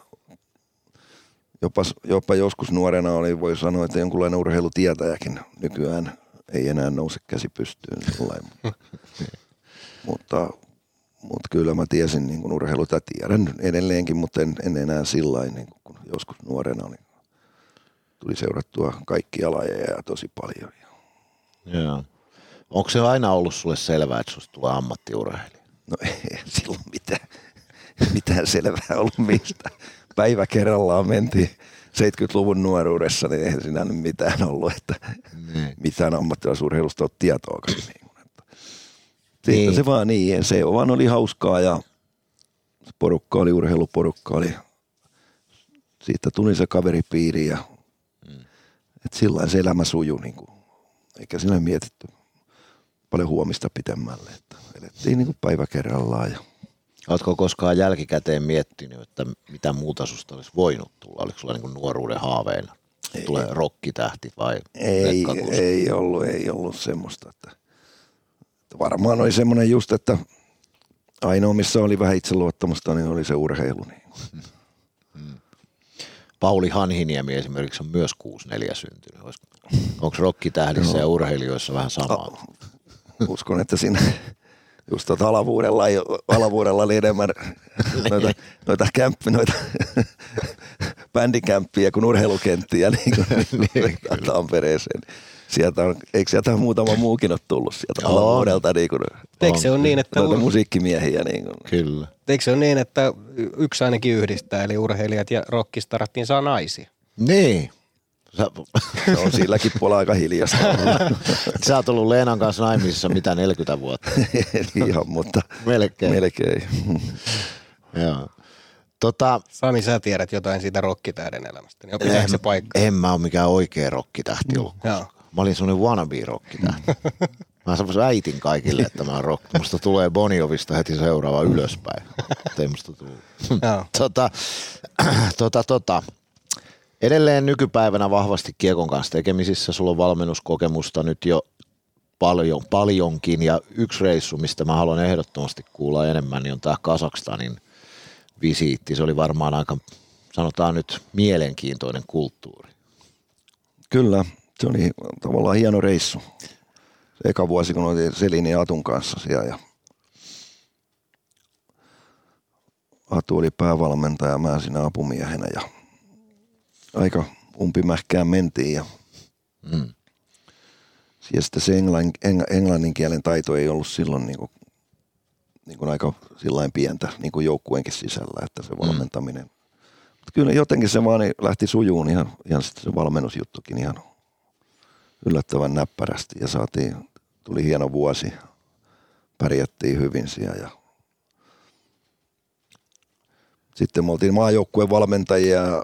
Jopa, jopa joskus nuorena oli, voi sanoa, että jonkunlainen urheilutietäjäkin nykyään ei enää nouse käsi pystyyn. Mutta, mutta, kyllä mä tiesin niin kuin urheiluta, tiedän edelleenkin, mutta en, en enää sillä niin kuin joskus nuorena oli. Tuli seurattua kaikkia lajeja ja tosi paljon.
Joo. Onko se aina ollut sulle selvää, että susta tulee ammattiurheilija?
No ei silloin mitään, mitään selvää ollut mistä. Päivä kerrallaan mentiin 70-luvun nuoruudessa, niin eihän siinä nyt mitään ollut, että
Niin.
mitään ammattilaisurheilusta ole tietoakaan. Siitä
Niin.
se vaan niin, se vaan oli hauskaa ja porukka oli, urheiluporukka oli, siitä tuli se kaveripiiri ja että sillä lailla se elämä sujui, niin kuin, eikä siinä mietitty paljon huomista pitemmälle, että elettiin niin kuin päivä kerrallaan ja
Oletko koskaan jälkikäteen miettinyt, että mitä muuta susta olisi voinut tulla? Oliko sulla niin nuoruuden haaveena? Tulee rokkitähti vai
Ei, ei ollut, ei ollut semmoista. Että varmaan oli semmoinen just, että ainoa missä oli vähän itseluottamusta, niin oli se urheilu. Niin.
Pauli Hanhiniemi esimerkiksi on myös 64 syntynyt. Onko rokkitähdissä ja urheilijoissa vähän samaa?
Uskon, että siinä just tuota alavuudella, alavuudella oli enemmän noita, noita, kämppi, noita bändikämppiä kuin urheilukenttiä niin kuin, niin, Tampereeseen. Sieltä on, eikö sieltä muutama muukin ole tullut sieltä on. alavuudelta? Niin kuin,
Eikö se on niin, että...
Noita musiikkimiehiä. Niin kuin.
Kyllä.
Eikö se on niin, että yksi ainakin yhdistää, eli urheilijat ja rockistarattiin saa naisia?
Niin.
Sä... Se on silläkin puolella aika hiljasta.
Sä oot ollut Leenan kanssa naimisissa mitä 40 vuotta?
Ihan, mutta
melkein.
melkein.
Joo. Tota,
Sami, sä tiedät jotain siitä rokkitähden elämästä, niin en, se paikka?
En mä ole mikään oikea rokkitähti ollut. Joo. Mä olin semmoinen wannabe rokkitähti. Mä äitin kaikille, että mä rock. Musta tulee Boniovista heti seuraava ylöspäin. Ei musta tullut. tota, tota, tota. Edelleen nykypäivänä vahvasti kiekon kanssa tekemisissä. Sulla on valmennuskokemusta nyt jo paljon, paljonkin. Ja yksi reissu, mistä mä haluan ehdottomasti kuulla enemmän, niin on tämä Kasakstanin visiitti. Se oli varmaan aika, sanotaan nyt, mielenkiintoinen kulttuuri.
Kyllä, se oli tavallaan hieno reissu. Se eka vuosi, kun oltiin Selin ja Atun kanssa siellä ja Atu oli päävalmentaja, mä siinä apumiehenä ja aika umpimähkään mentiin ja mm. ja sitten se englannin, englannin kielen taito ei ollut silloin niin kuin, niin kuin aika sillain pientä niin kuin joukkueenkin sisällä, että se mm. valmentaminen. Mm. Mutta kyllä jotenkin se vaan lähti sujuun ihan, ihan sitten se valmennusjuttukin ihan yllättävän näppärästi ja saatiin, tuli hieno vuosi, pärjättiin hyvin siellä ja sitten me oltiin maajoukkueen valmentajia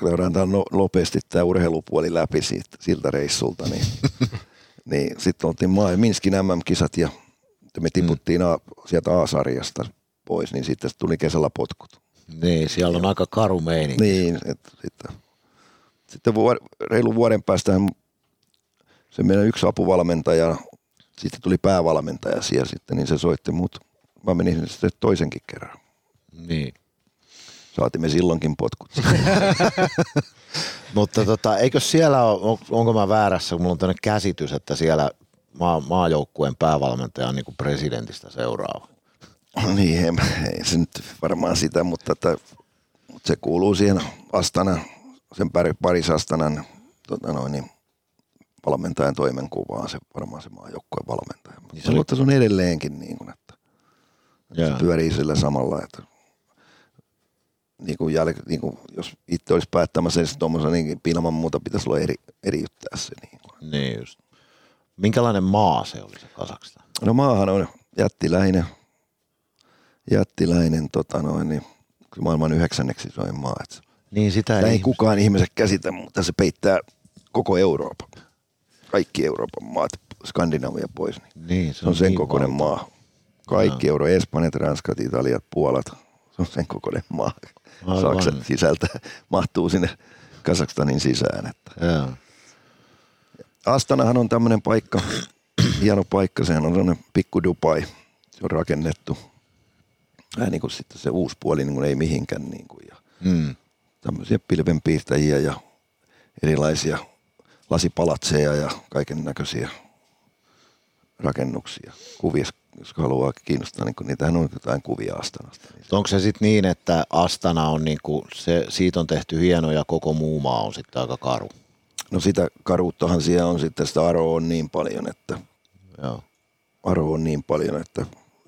käydään tämän no, nopeasti tämä urheilupuoli läpi siitä, siltä reissulta, niin, niin sitten oltiin maa- Minskin MM-kisat ja me tiputtiin mm. a, sieltä A-sarjasta pois, niin sitten tuli kesällä potkut.
Niin, siellä on ja, aika karu meininki.
Niin, että sitten, sitten vuor, reilu vuoden päästä se meidän yksi apuvalmentaja, sitten tuli päävalmentaja siellä sitten, niin se soitti mut. Mä menin sitten toisenkin kerran.
Niin.
Saatimme silloinkin potkut.
Mutta tota, eikö siellä ole, onko mä väärässä, kun mulla on tämmöinen käsitys, että siellä maa, maajoukkueen päävalmentaja on niin kuin presidentistä seuraava.
niin, ei, ei se nyt varmaan sitä, mutta, että, mutta se kuuluu siihen Astana, sen Paris Astanan tota noin, niin valmentajan toimenkuvaan, se varmaan se maajoukkueen valmentaja. Niin se, oli... se on edelleenkin niin kuin, että, että se pyörii sillä samalla, että niin kuin jäl, niin kuin, jos itse olisi päättämässä se tuommoisen, niin ilman muuta pitäisi olla eri, eriyttää se. Niin, kuin.
niin just. Minkälainen maa se oli se Kasakstan?
No maahan on jättiläinen, jättiläinen tota noin, niin, maailman yhdeksänneksi soin maa. Että
niin sitä ei,
ei kukaan ihmiset käsitä, mutta se peittää koko Euroopan. Kaikki Euroopan maat, Skandinavia pois. Niin,
niin
se on, on sen niin kokoinen valta. maa. Kaikki no. euro, Espanjat, Ranskat, Italiat, Puolat, se on sen kokoinen maa. Saksan sisältä mahtuu sinne Kasakstanin sisään. Että. Astanahan on tämmöinen paikka, hieno paikka, sehän on sellainen pikku Dubai, se on rakennettu. Vähän niin kuin sitten se uusi puoli niin kuin ei mihinkään. Niin kuin, ja
mm.
Tämmöisiä pilvenpiirtäjiä ja erilaisia lasipalatseja ja kaiken näköisiä rakennuksia. Kuvia, jos haluaa kiinnostaa, niin kuin, niitähän on jotain kuvia Astanasta. Niin
Onko se sitten niin, että Astana on niin kuin, se, siitä on tehty hieno ja koko muu maa on sitten aika karu?
No sitä karuuttahan siellä on sitten, sitä aroa on niin paljon, että
Joo.
aro on niin paljon, että,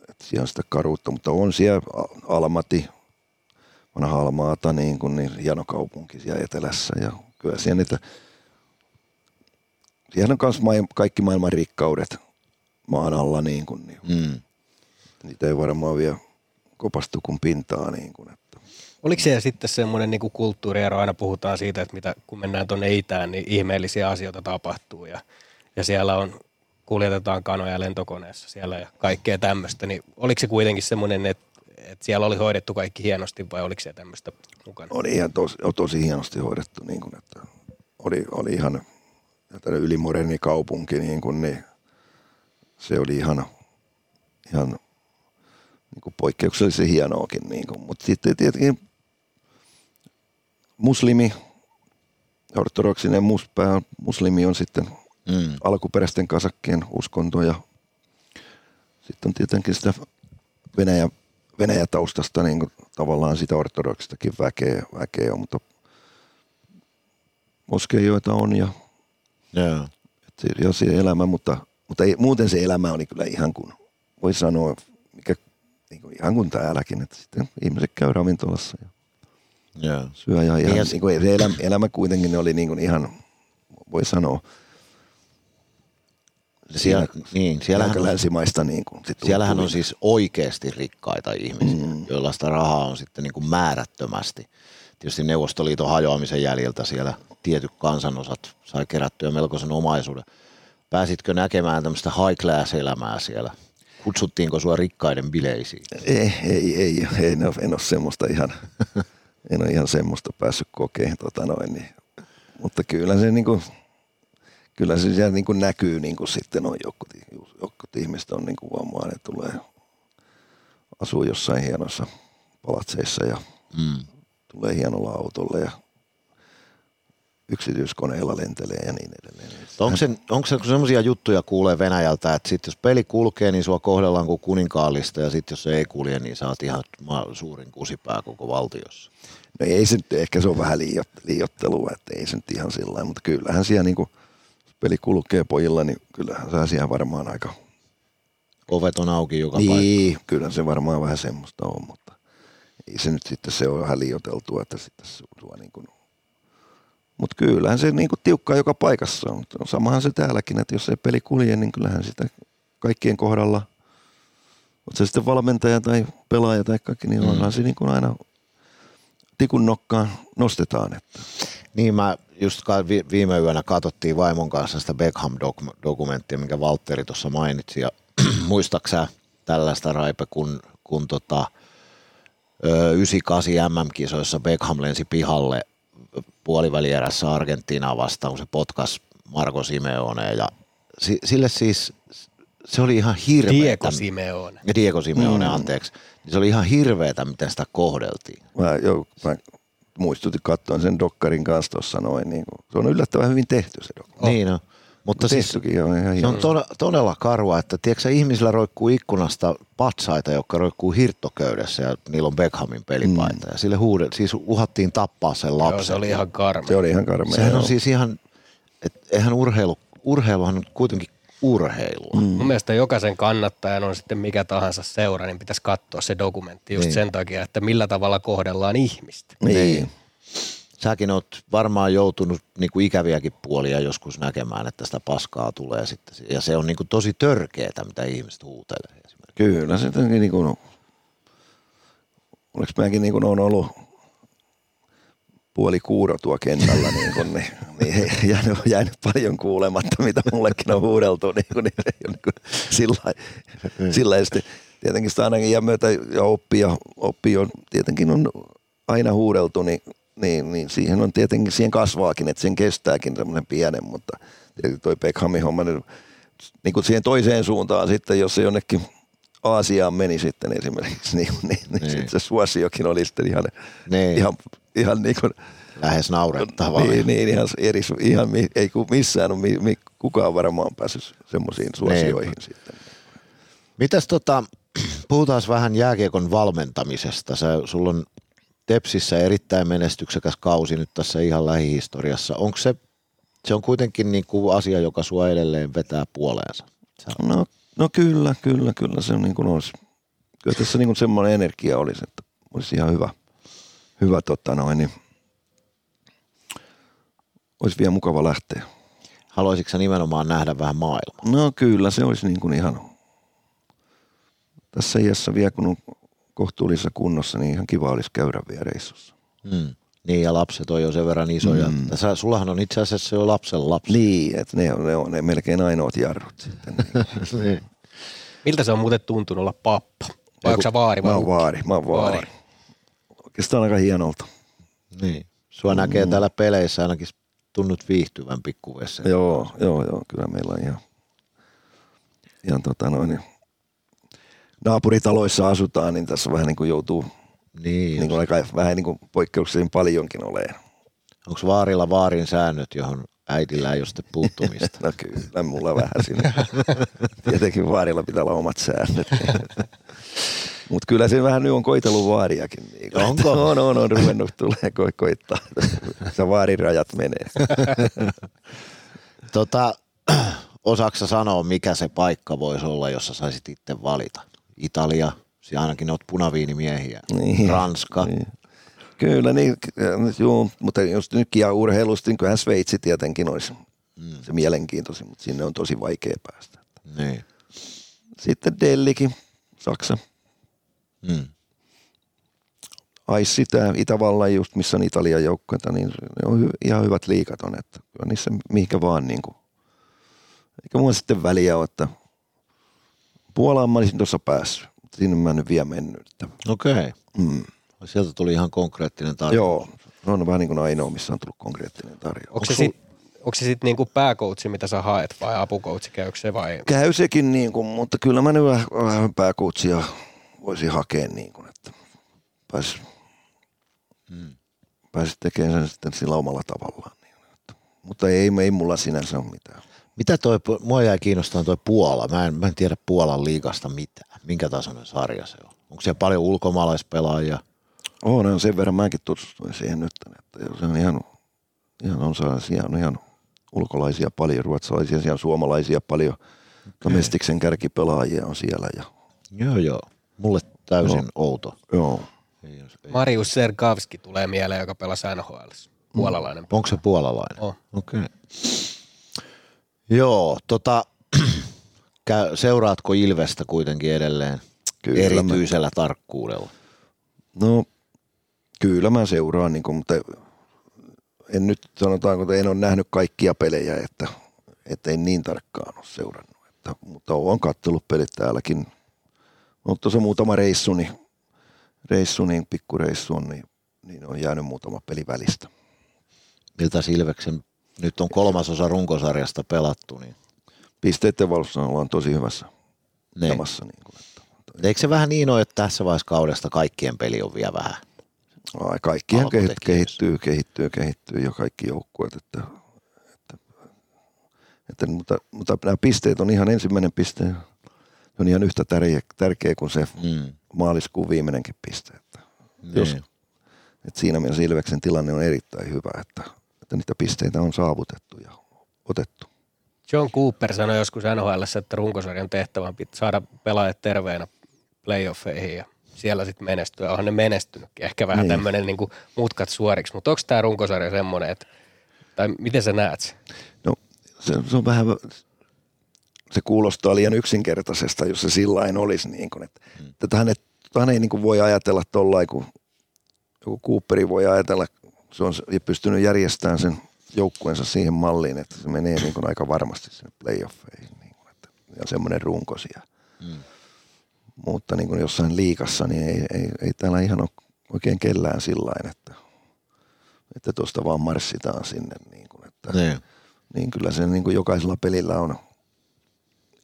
että siellä on sitä karuutta, mutta on siellä Almati, vanha Almaata, niin kuin niin hieno kaupunki siellä etelässä ja kyllä siellä niitä, siellä on myös kaikki maailman rikkaudet maan alla niin kuin, niin
mm.
niitä ei varmaan vielä kopastu kuin pintaa niin kuin, että
Oliko se sitten semmoinen niin kulttuuriero, aina puhutaan siitä, että mitä, kun mennään tuonne itään, niin ihmeellisiä asioita tapahtuu ja, ja siellä on, kuljetetaan kanoja lentokoneessa siellä ja kaikkea tämmöistä, niin oliko se kuitenkin semmoinen, että, että siellä oli hoidettu kaikki hienosti vai oliko se tämmöistä mukana?
Oli ihan tosi, tosi hienosti hoidettu, niin kuin, että oli, oli ihan ylimuderni kaupunki, niin, kuin, niin se oli ihan, ihan niin kuin poikkeuksellisen hienoakin. Niin kuin. Mutta sitten tietenkin muslimi, ortodoksinen mus, pää, muslimi on sitten
Mm.
alkuperäisten kasakkien uskonto ja sitten on tietenkin sitä Venäjä, Venäjä-taustasta niin kuin tavallaan sitä ortodoksistakin väkeä, väkeä on, mutta moskeijoita on ja,
Joo.
et ja se elämä, mutta, mutta ei, muuten se elämä oli kyllä ihan kuin, voi sanoa, mikä, niin kuin ihan kuin täälläkin, että sitten ihmiset käy ravintolassa ja
Joo.
syö ja ihan,
Niin ja
niin kuin, se elämä, elämä kuitenkin oli niin kuin ihan, voi sanoa,
Siellä, niin, siellähän
aika
on,
länsimaista niin kuin, sit
siellähän on siis oikeasti rikkaita ihmisiä, mm. joilla sitä rahaa on sitten niin kuin määrättömästi. Tietysti Neuvostoliiton hajoamisen jäljiltä siellä tietyt kansanosat sai kerättyä melkoisen omaisuuden. Pääsitkö näkemään tämmöistä high class elämää siellä? Kutsuttiinko sua rikkaiden bileisiin?
Ei, ei, ei, ei en, ole, en ole semmoista ihan, en ole ihan semmoista päässyt kokeen, tota noin, niin. mutta kyllä se, niin kuin, kyllä se siellä niin kuin näkyy niin kuin sitten on jotkut, jotkut ihmiset on niin kuin huomaa, ne tulee asuu jossain hienossa palatseissa ja
Mm.
tulee hienolla autolla ja yksityiskoneella lentelee ja niin edelleen.
Onko se, onko se semmoisia juttuja kuulee Venäjältä, että sit jos peli kulkee, niin sua kohdellaan kuin kuninkaallista ja sitten jos se ei kulje, niin oot ihan suurin kusipää koko valtiossa.
No ei se nyt, ehkä se on vähän liio- liiottelua, että ei se nyt ihan sillä mutta kyllähän siellä niin kuin, jos peli kulkee pojilla, niin kyllähän se siellä varmaan aika...
Ovet on auki joka paikka.
Niin, kyllä se varmaan vähän semmoista on, mutta ei se nyt sitten se on vähän liioteltua, että sitten se sua niin kuin... Mutta kyllähän se niin kuin tiukkaa joka paikassa on. Samahan se täälläkin, että jos ei peli kulje, niin kyllähän sitä kaikkien kohdalla, oot se sitten valmentaja tai pelaaja tai kaikki, niin
Mm.
onhan se niin kuin aina tikun nokkaan nostetaan. Että.
Niin mä just viime yönä katsottiin vaimon kanssa sitä Beckham-dokumenttia, minkä Valtteri tuossa mainitsi. Ja muistaaksä tällaista Raipe, kun, kun tota, ö, 98 MM-kisoissa Beckham lensi pihalle puolivälierässä Argentiinaa vastaan, kun se potkas Marko Simeone ja si- sille siis se oli ihan hirveetä.
Diego Simeone.
Diego Simeone,
Mm.
anteeksi. Niin se oli ihan hirveetä, miten sitä kohdeltiin.
Mä, jo, mä muistutin katsoin sen dokkarin kanssa tuossa noin. Niin kuin, se on yllättävän hyvin tehty se dokkari.
Oh. Niin on. Mutta siis
Tehtykin on ihan
se on todella, todella karua, että tiedätkö, ihmisillä roikkuu ikkunasta patsaita, jotka roikkuu hirttoköydessä ja niillä on Beckhamin pelipaita. Mm. Ja sille huudet, siis uhattiin tappaa sen lapsen.
Joo, se oli ihan karme.
Se oli ihan karmea.
Sehän on
joo.
siis ihan, et, eihän urheilu, urheiluhan on kuitenkin urheilua. Mm.
Mun mielestä jokaisen kannattajan on sitten mikä tahansa seura, niin pitäisi katsoa se dokumentti just
Niin.
niin. sen takia, että millä tavalla kohdellaan ihmistä.
Niin.
Säkin oot varmaan joutunut niin kuin ikäviäkin puolia joskus näkemään, että sitä paskaa tulee sitten. Ja se on niin kuin tosi törkeetä, mitä ihmiset huutelee esimerkiksi.
Kyllä se niin kuin, oliko mäkin niin kuin on ollut puoli kuuro tuo kentällä, niin, kuin, niin, niin ei jäänyt, jäänyt, paljon kuulematta, mitä mullekin on huudeltu. Niin kuin, niin, niin kuin, sillä lailla- sillä sitten tietenkin sitä ainakin ja myötä ja oppi, ja oppi on, tietenkin on aina huudeltu, niin, niin, niin, siihen on tietenkin, siihen kasvaakin, että sen kestääkin semmoinen pienen, mutta tietenkin toi Beckhamin homma, niin, niin kuin siihen toiseen suuntaan sitten, jos se jonnekin Aasiaan meni sitten esimerkiksi, niin, niin, niin,
Niin.
niin. Sitten se suosiokin oli sitten ihan,
Niin.
ihan, ihan niin kuin,
Lähes naurettavaa.
niin, niin, ihan, eri, ihan ei ku- missään ole mi, mi, kukaan varmaan päässyt semmoisiin suosioihin
Niin.
sitten.
Mitäs tota, puhutaan vähän jääkiekon valmentamisesta. Sä, sulla on Tepsissä erittäin menestyksekäs kausi nyt tässä ihan lähihistoriassa. Onko se, se on kuitenkin niin kuin asia, joka sua edelleen vetää puoleensa?
No, no kyllä, kyllä, kyllä se on niin kuin olisi. Kyllä tässä niin kuin semmoinen energia olisi, että olisi ihan hyvä, hyvä tota noin, niin olisi vielä mukava lähteä.
haluaisitko nimenomaan nähdä vähän maailmaa?
No kyllä, se olisi niin kuin ihan tässä iässä vielä, kun on kohtuullisessa kunnossa, niin ihan kiva olisi käydä vielä reissussa.
Hmm. Niin, ja lapset on jo sen verran isoja. Mm. Sä, sullahan on itse asiassa jo lapsen lapsi.
Niin, että ne on, ne on ne melkein ainoat jarrut sitten.
Niin.
Miltä se on muuten tuntunut olla pappa? Vai onko sä vaari vai
Mä oon vaari, mä oon vaari.
Vaari.
Oikeastaan aika hienolta.
niin. Sua mm. näkee täällä peleissä ainakin tunnut viihtyvän pikkuvessa.
Joo, joo, joo, kyllä meillä on ihan, ihan tota noin, niin naapuritaloissa asutaan, niin tässä vähän niin kuin joutuu
Niin,
niin kuin aika vähän niin kuin poikkeuksellisen paljonkin olemaan
Onko vaarilla vaarin säännöt, johon äidillä ei ole sitten puuttumista?
No kyllä, mulla vähän sinne. Tietenkin vaarilla pitää olla omat säännöt. Mutta kyllä se vähän nyt on koitellut vaariakin. Niin
Onko?
On, on, on ruvennut tulee ko- koittaa. Se vaarirajat menee.
tota, osaksa sanoa, mikä se paikka voisi olla, jossa saisit itse valita? Italia, siellä ainakin olet punaviinimiehiä.
Niin.
Ranska.
Niin. Kyllä, niin, joo, mutta jos nytkin ja urheilusta, niin kyllähän Sveitsi tietenkin olisi mm. se mielenkiintoisin, mutta sinne on tosi vaikea päästä.
Niin.
Sitten Dellikin, Saksa.
Mm.
Aissi, tämä Itävallan just, missä on Italian joukkoita, niin ne on hy- ihan hyvät liikat on, että kyllä niissä mihinkä vaan niin kuin. Eikä mulla sitten väliä ole, että Puolaan mä olisin tuossa päässyt, sinne mä en nyt vielä mennyt.
Okei. Okay.
mm.
Sieltä tuli ihan konkreettinen tarjous.
Joo, se on vähän niin kuin ainoa, missä on tullut konkreettinen tarjous.
Onko se sitten onko se sit niinku pääkoutsi, mitä sä haet, vai apukoutsi, käykö se vai?
Käy sekin, niin kuin, mutta kyllä mä nyt vähän, pääkoutsia voisin hakea, niin kuin, että pääs,
Mm.
pääsis tekemään sen sitten sillä omalla tavallaan. Niin, että, mutta ei, ei mulla sinänsä ole mitään.
Mitä toi, mua jäi kiinnostamaan toi Puola. Mä en, mä en tiedä Puolan liigasta mitään. Minkä tasoinen sarja se on? Onko siellä paljon ulkomaalaispelaajia?
On, on sen verran mäkin tutustuin siihen nyt, että se on ihan, ihan on sellaisia, on ihan ulkolaisia paljon, ruotsalaisia, siellä on suomalaisia paljon, okay. Mestiksen kärkipelaajia on siellä ja
Joo, joo. Mulle täysin
Joo.
outo.
joo.
Ei, jos- ei.
Marius Sergavski tulee mieleen, joka pelasi NHL. Puolalainen.
Onko se puolalainen?
Oh.
Okei. Okay. Joo, tota, käy- seuraatko Ilvestä kuitenkin edelleen
Kyllä
erityisellä tarkkuudella?
No kyllä mä seuraan, niin kuin, mutta en nyt sanotaanko, että en ole nähnyt kaikkia pelejä, että, että en niin tarkkaan ole seurannut. Että, mutta olen kattellut pelit täälläkin. On tuossa muutama reissu, niin, reissu, niin pikkureissu on, niin, niin on jäänyt muutama peli välistä.
Miltä Ilveksen, nyt on kolmasosa runkosarjasta pelattu, niin,
Pisteiden valossa ollaan tosi hyvässä
niin.
jamassa. Niin kuin, että,
Eikö se vähän niin ole, että tässä vaiheessa kaudesta kaikkien peli on vielä vähän?
ai, kaikkihan kehit,
Alkutekijöissä.
kehittyy, kehittyy, kehittyy jo kaikki joukkueet, että, että, että mutta, mutta nämä pisteet on ihan ensimmäinen piste. Se on ihan yhtä tärkeä, tärkeä kuin se
Mm.
maaliskuun viimeinenkin piste. Että, jos,
Niin.
että siinä mielessä Ilveksen tilanne on erittäin hyvä, että, että niitä pisteitä on saavutettu ja otettu.
John Cooper sanoi joskus NHL, että runkosarjan tehtävä on saada pelaajat terveenä playoffeihin ja siellä sitten menestyä. Onhan ne menestynytkin. Ehkä vähän
Niin.
niin. tämmöinen niin mutkat suoriksi, mutta onko tämä runkosarja semmoinen, että, tai miten sä näet sen?
No se, se on vähän, se kuulostaa liian yksinkertaisesta, jos se sillain olisi. Niin kuin, että, mm. tätähän, et, tätähän ei niin kuin voi ajatella tuollain, kun joku Cooperi voi ajatella, se on pystynyt järjestämään sen joukkueensa siihen malliin, että se menee niin kuin aika varmasti sinne playoffeihin. Niin kuin, että, ja semmoinen runko siellä.
Mm.
Mutta niin kuin jossain liikassa, niin ei, ei, ei täällä ihan ole oikein kellään sillain, että että tuosta vaan marssitaan sinne. Niin kuin, että,
Niin.
niin kyllä se niin kuin jokaisella pelillä on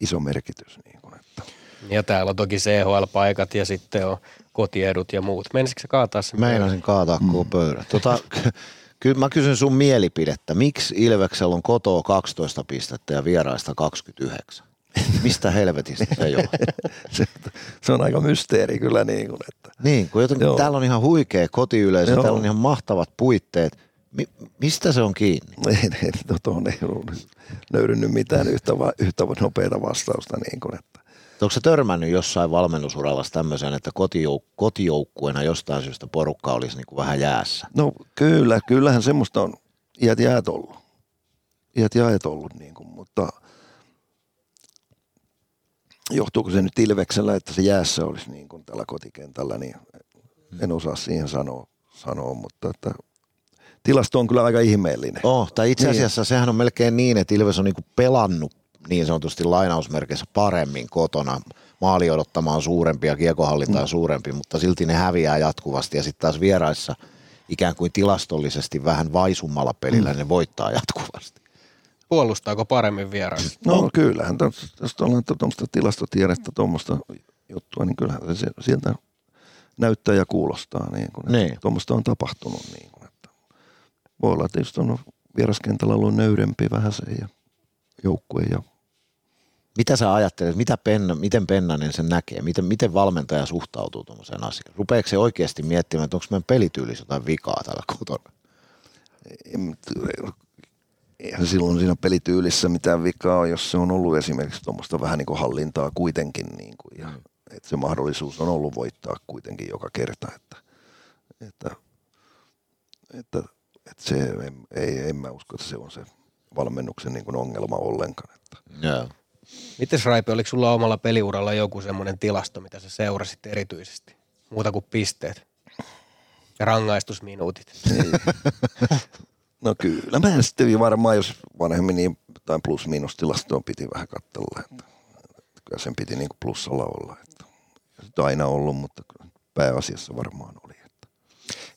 iso merkitys. Niin kuin, että.
Ja täällä on toki CHL-paikat ja sitten on kotiedut ja muut. Menisikö se kaataa sen?
Meinasin kaataa koko pöydän. Tota, kyllä mä kysyn sun mielipidettä. Miksi Ilveksellä on kotoa 12 pistettä ja vieraista 29? Mistä helvetistä se johtuu?
Se, se, on aika mysteeri kyllä. Niin kuin, että.
Niin, kun jotenkin
Joo.
täällä on ihan huikea kotiyleisö,
Joo.
täällä on ihan mahtavat puitteet. Mi- mistä se on kiinni?
Ei, ei, no, tuohon ei löydynyt mitään yhtä, va, yhtä nopeata vastausta. Niin kuin, että.
Onko se törmännyt jossain valmennusuralla tämmöiseen, että kotijouk- kotijoukkueena jostain syystä porukka olisi niin kuin vähän jäässä?
No kyllä, kyllähän semmoista on iät jäät ollut. Iät jäät ollut, niin kuin, mutta johtuuko se nyt Ilveksellä, että se jäässä olisi niin kuin tällä kotikentällä, niin en osaa siihen sanoa, sanoa mutta että tilasto on kyllä aika ihmeellinen.
Oh, tai itse
Niin.
asiassa sehän on melkein niin, että Ilves on niin kuin pelannut niin sanotusti lainausmerkeissä paremmin kotona. Maali odottamaan suurempia,
Mm.
kiekohallintaa suurempi, mutta silti ne häviää jatkuvasti. Ja sitten taas vieraissa ikään kuin tilastollisesti vähän vaisummalla pelillä
Mm.
ne voittaa jatkuvasti.
Puolustaako paremmin vieraissa?
No, no kyllähän, jos ollaan tuommoista tilastotiedettä, tuommoista juttua, niin kyllähän se sieltä näyttää ja kuulostaa. Niin kuin,
Niin.
Tuommoista on tapahtunut. Niin kuin, että. Voi olla tietysti on vieraskentällä ollut nöyrempi vähän se ja joukkue ja
Mitä sä ajattelet, mitä Penna, miten Pennanen sen näkee, miten, miten valmentaja suhtautuu tuommoiseen asiaan? Rupeeko se oikeasti miettimään, että onko meidän pelityylissä jotain vikaa täällä kotona?
eihän silloin siinä pelityylissä mitään vikaa jos se on ollut esimerkiksi tuommoista vähän niin kuin hallintaa kuitenkin. Niin kuin, ja, että se mahdollisuus on ollut voittaa kuitenkin joka kerta. Että, että, että, että se, en, ei, en mä usko, että se on se valmennuksen niin kuin ongelma ollenkaan. Että,
Joo.
Mites Raipe, oliko sulla omalla peliuralla joku semmoinen tilasto, mitä sä seurasit erityisesti? Muuta kuin pisteet ja rangaistusminuutit.
no kyllä, mä sitten varmaan, jos vanhemmin niin jotain plus-miinus-tilastoa piti vähän katsella. Että, että kyllä sen piti niin kuin plussalla olla. Että, sitä aina ollut, mutta pääasiassa varmaan oli. Että.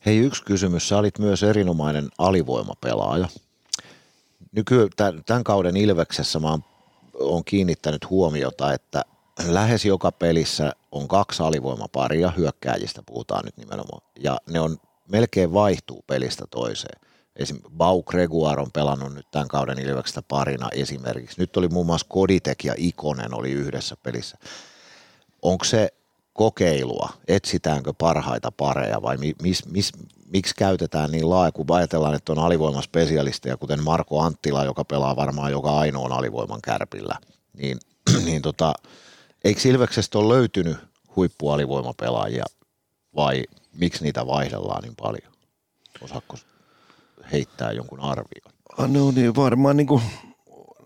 Hei, yksi kysymys. Sä olit myös erinomainen alivoimapelaaja. Nyky, tämän, tämän kauden Ilveksessä mä oon, oon kiinnittänyt huomiota, että lähes joka pelissä on kaksi alivoimaparia, hyökkääjistä puhutaan nyt nimenomaan, ja ne on melkein vaihtuu pelistä toiseen. Esim. Bau Gregoire on pelannut nyt tämän kauden Ilveksestä parina esimerkiksi. Nyt oli muun muassa Koditek ja Ikonen oli yhdessä pelissä. Onko se kokeilua, etsitäänkö parhaita pareja vai mi, mis, mis, miksi käytetään niin laaja, kun ajatellaan, että on alivoimaspesialisteja, kuten Marko Anttila, joka pelaa varmaan joka ainoan alivoiman kärpillä, niin, niin tota, eikö Ilveksestä ole löytynyt huippualivoimapelaajia vai miksi niitä vaihdellaan niin paljon? Osaatko heittää jonkun arvion?
No niin, varmaan niin kuin,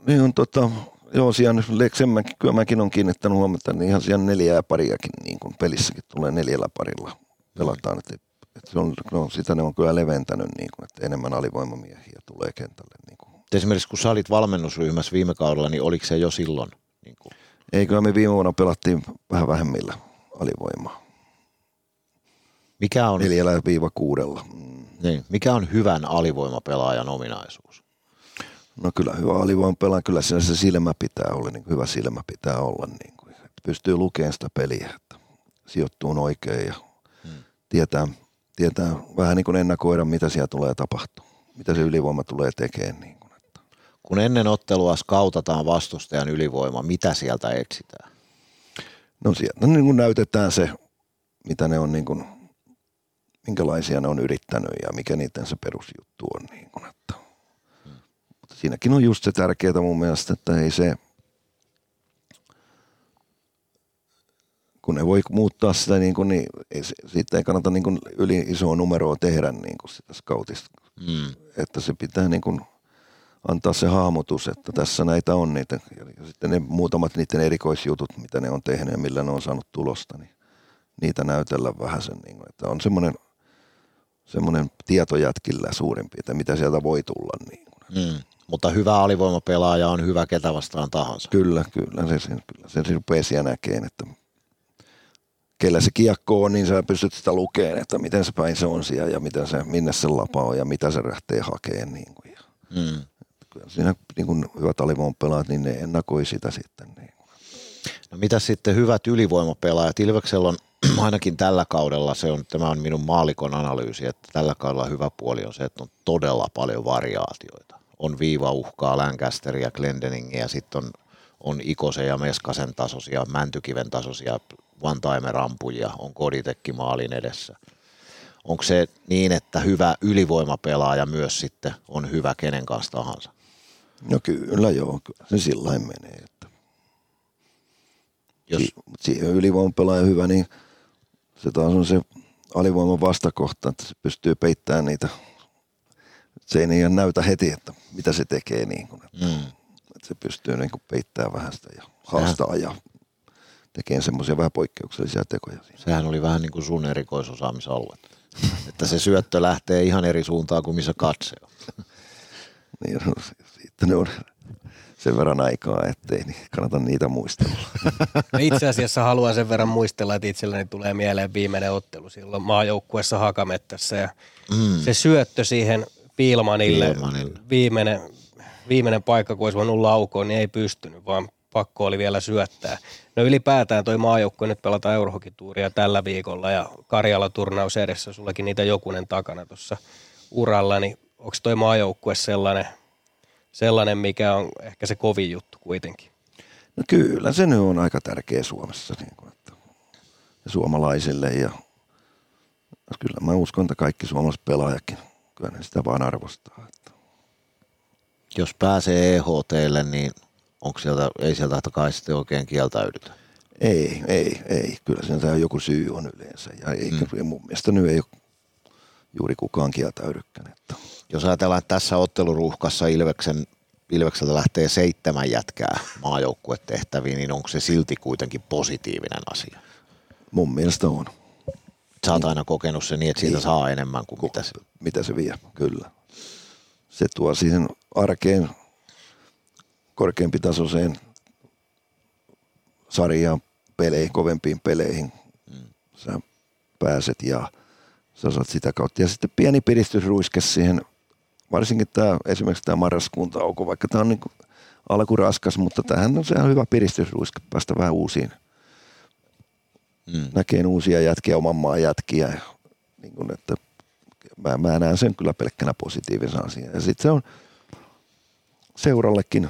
niin on tota, joo, siellä Leksemmäkin, kyllä mäkin on kiinnittänyt huomiota, niin ihan siellä neljää pariakin niin kuin pelissäkin tulee neljällä parilla pelataan, että, että se on, no, sitä ne on kyllä leventänyt, niin kuin, että enemmän alivoimamiehiä tulee kentälle. Niin kuin.
Esimerkiksi kun sä olit valmennusryhmässä viime kaudella, niin oliko se jo silloin? Niin kuin,
Ei, kyllä me viime vuonna pelattiin vähän vähemmillä alivoimaa.
mikä, on,
Neljällä viiva kuudella. Mm.
niin, mikä on hyvän alivoimapelaajan ominaisuus?
No kyllä hyvä alivoima pelaa, kyllä siinä se silmä pitää olla, niin hyvä silmä pitää olla, niin kuin, että pystyy lukemaan sitä peliä, että sijoittuu oikein ja
Hmm.
tietää, tietää vähän niin kuin ennakoida, mitä siellä tulee tapahtua, mitä se ylivoima tulee tekemään. Niin kuin, että.
Kun ennen ottelua skautataan vastustajan ylivoima, mitä sieltä etsitään?
No sieltä niin kuin näytetään se, mitä ne on, niin kuin, minkälaisia ne on yrittänyt ja mikä niiden se perusjuttu on. Niin kuin, että. Siinäkin on just se tärkeää mun mielestä, että ei se, kun ne voi muuttaa sitä, niin, kuin, niin ei, siitä ei kannata niin kuin yli isoa numeroa tehdä niin kuin sitä scoutista.
Mm.
Että se pitää niin kuin antaa se hahmotus, että tässä näitä on niitä. Ja sitten ne muutamat niiden erikoisjutut, mitä ne on tehnyt ja millä ne on saanut tulosta, niin niitä näytellä vähän sen. Niin kuin, että on semmoinen, semmoinen tieto jätkillä suurin piirtein, mitä sieltä voi tulla. Niin kuin.
Mm. Mutta hyvä alivoimapelaaja on hyvä ketä vastaan tahansa.
Kyllä, kyllä. Se, se, kyllä se, se rupeaa siellä näkeen, että kellä se kiekko on, niin sä pystyt sitä lukemaan, että miten se päin se on siellä ja miten se, minne se lapa on ja mitä se lähtee hakemaan. Niin kuin.
Mm.
kyllä siinä niin kuin hyvät alivoiman pelaat, niin ne ennakoi sitä sitten. Niin.
No mitä sitten hyvät ylivoimapelaajat? Ilveksellä on ainakin tällä kaudella, se on, tämä on minun maalikon analyysi, että tällä kaudella hyvä puoli on se, että on todella paljon variaatioita. On viivauhkaa, Lancasteria, Glendeningia, sitten on, on Ikosen ja Meskasen tasoisia, Mäntykiven tasoisia one-timer-ampujia, on Koditekki maalin edessä. Onko se niin, että hyvä ylivoimapelaaja myös sitten on hyvä kenen kanssa tahansa?
No kyllä joo, kyllä se sillä menee. Että
Jos,
si- mut siihen ylivoiman pelaaja hyvä, niin se taas on se alivoiman vastakohta, että se pystyy peittämään niitä. Se ei niin näytä heti, että mitä se tekee. Niin kuin, että,
mm.
että se pystyy niin kuin peittämään vähän sitä ja haastaa ja tekee semmoisia vähän poikkeuksellisia tekoja siinä.
Sehän oli vähän niin kuin sun erikoisosaamisalue. että se syöttö lähtee ihan eri suuntaan kuin missä katse on.
Niin, no, sitten ne on sen verran aikaa, ettei niin kannata niitä muistella.
Itse asiassa haluan sen verran muistella, että itselleni tulee mieleen viimeinen ottelu silloin maajoukkuessa Hakamettässä ja
Mm.
se syöttö siihen Pilmanille,
Pilmanille.
Viimeinen, viimeinen paikka, kun olisi voinut laukoon, niin ei pystynyt, vaan pakko oli vielä syöttää. No ylipäätään toi maajoukkue nyt pelataan Eurohokituuria tällä viikolla ja Karjala turnaus edessä, sullakin niitä jokunen takana tuossa uralla, niin onko toi maajoukkue sellainen, sellainen, mikä on ehkä se kovin juttu kuitenkin?
No kyllä se nyt on aika tärkeä Suomessa niin kuin, että, ja suomalaisille ja kyllä mä uskon, että kaikki suomalaiset pelaajakin, kyllä ne sitä vaan arvostaa. Että.
Jos pääsee EHTlle, niin onko sieltä, ei sieltä kai sitten oikein kieltäydytä?
Ei, ei, ei. Kyllä sieltä joku syy on yleensä. Ja eikä, mm. mun mielestä nyt ei ole juuri kukaan kieltäydykään. Että.
Jos ajatellaan, että tässä otteluruuhkassa Ilveksen, Ilvekseltä lähtee seitsemän jätkää maajoukkuetehtäviin, niin onko se silti kuitenkin positiivinen asia?
Mun mielestä on.
Sä oot aina kokenut se niin, että siitä niin. saa enemmän kuin mitä se...
Mitä se vie, kyllä. Se tuo siihen arkeen korkeampi tasoiseen sarjaan peleihin, kovempiin peleihin. Mm. Sä pääset ja sä saat sitä kautta. Ja sitten pieni piristysruiske siihen, varsinkin tämä, esimerkiksi tämä marraskuun tauko, vaikka tämä on niin alkuraskas, mutta tähän on sehän hyvä piristysruiske päästä vähän uusiin. Mm. Näkee uusia jätkiä, oman maan jätkiä. Niin kuin, että mä, mä näen sen kyllä pelkkänä positiivisena asiana. Ja sitten se on seurallekin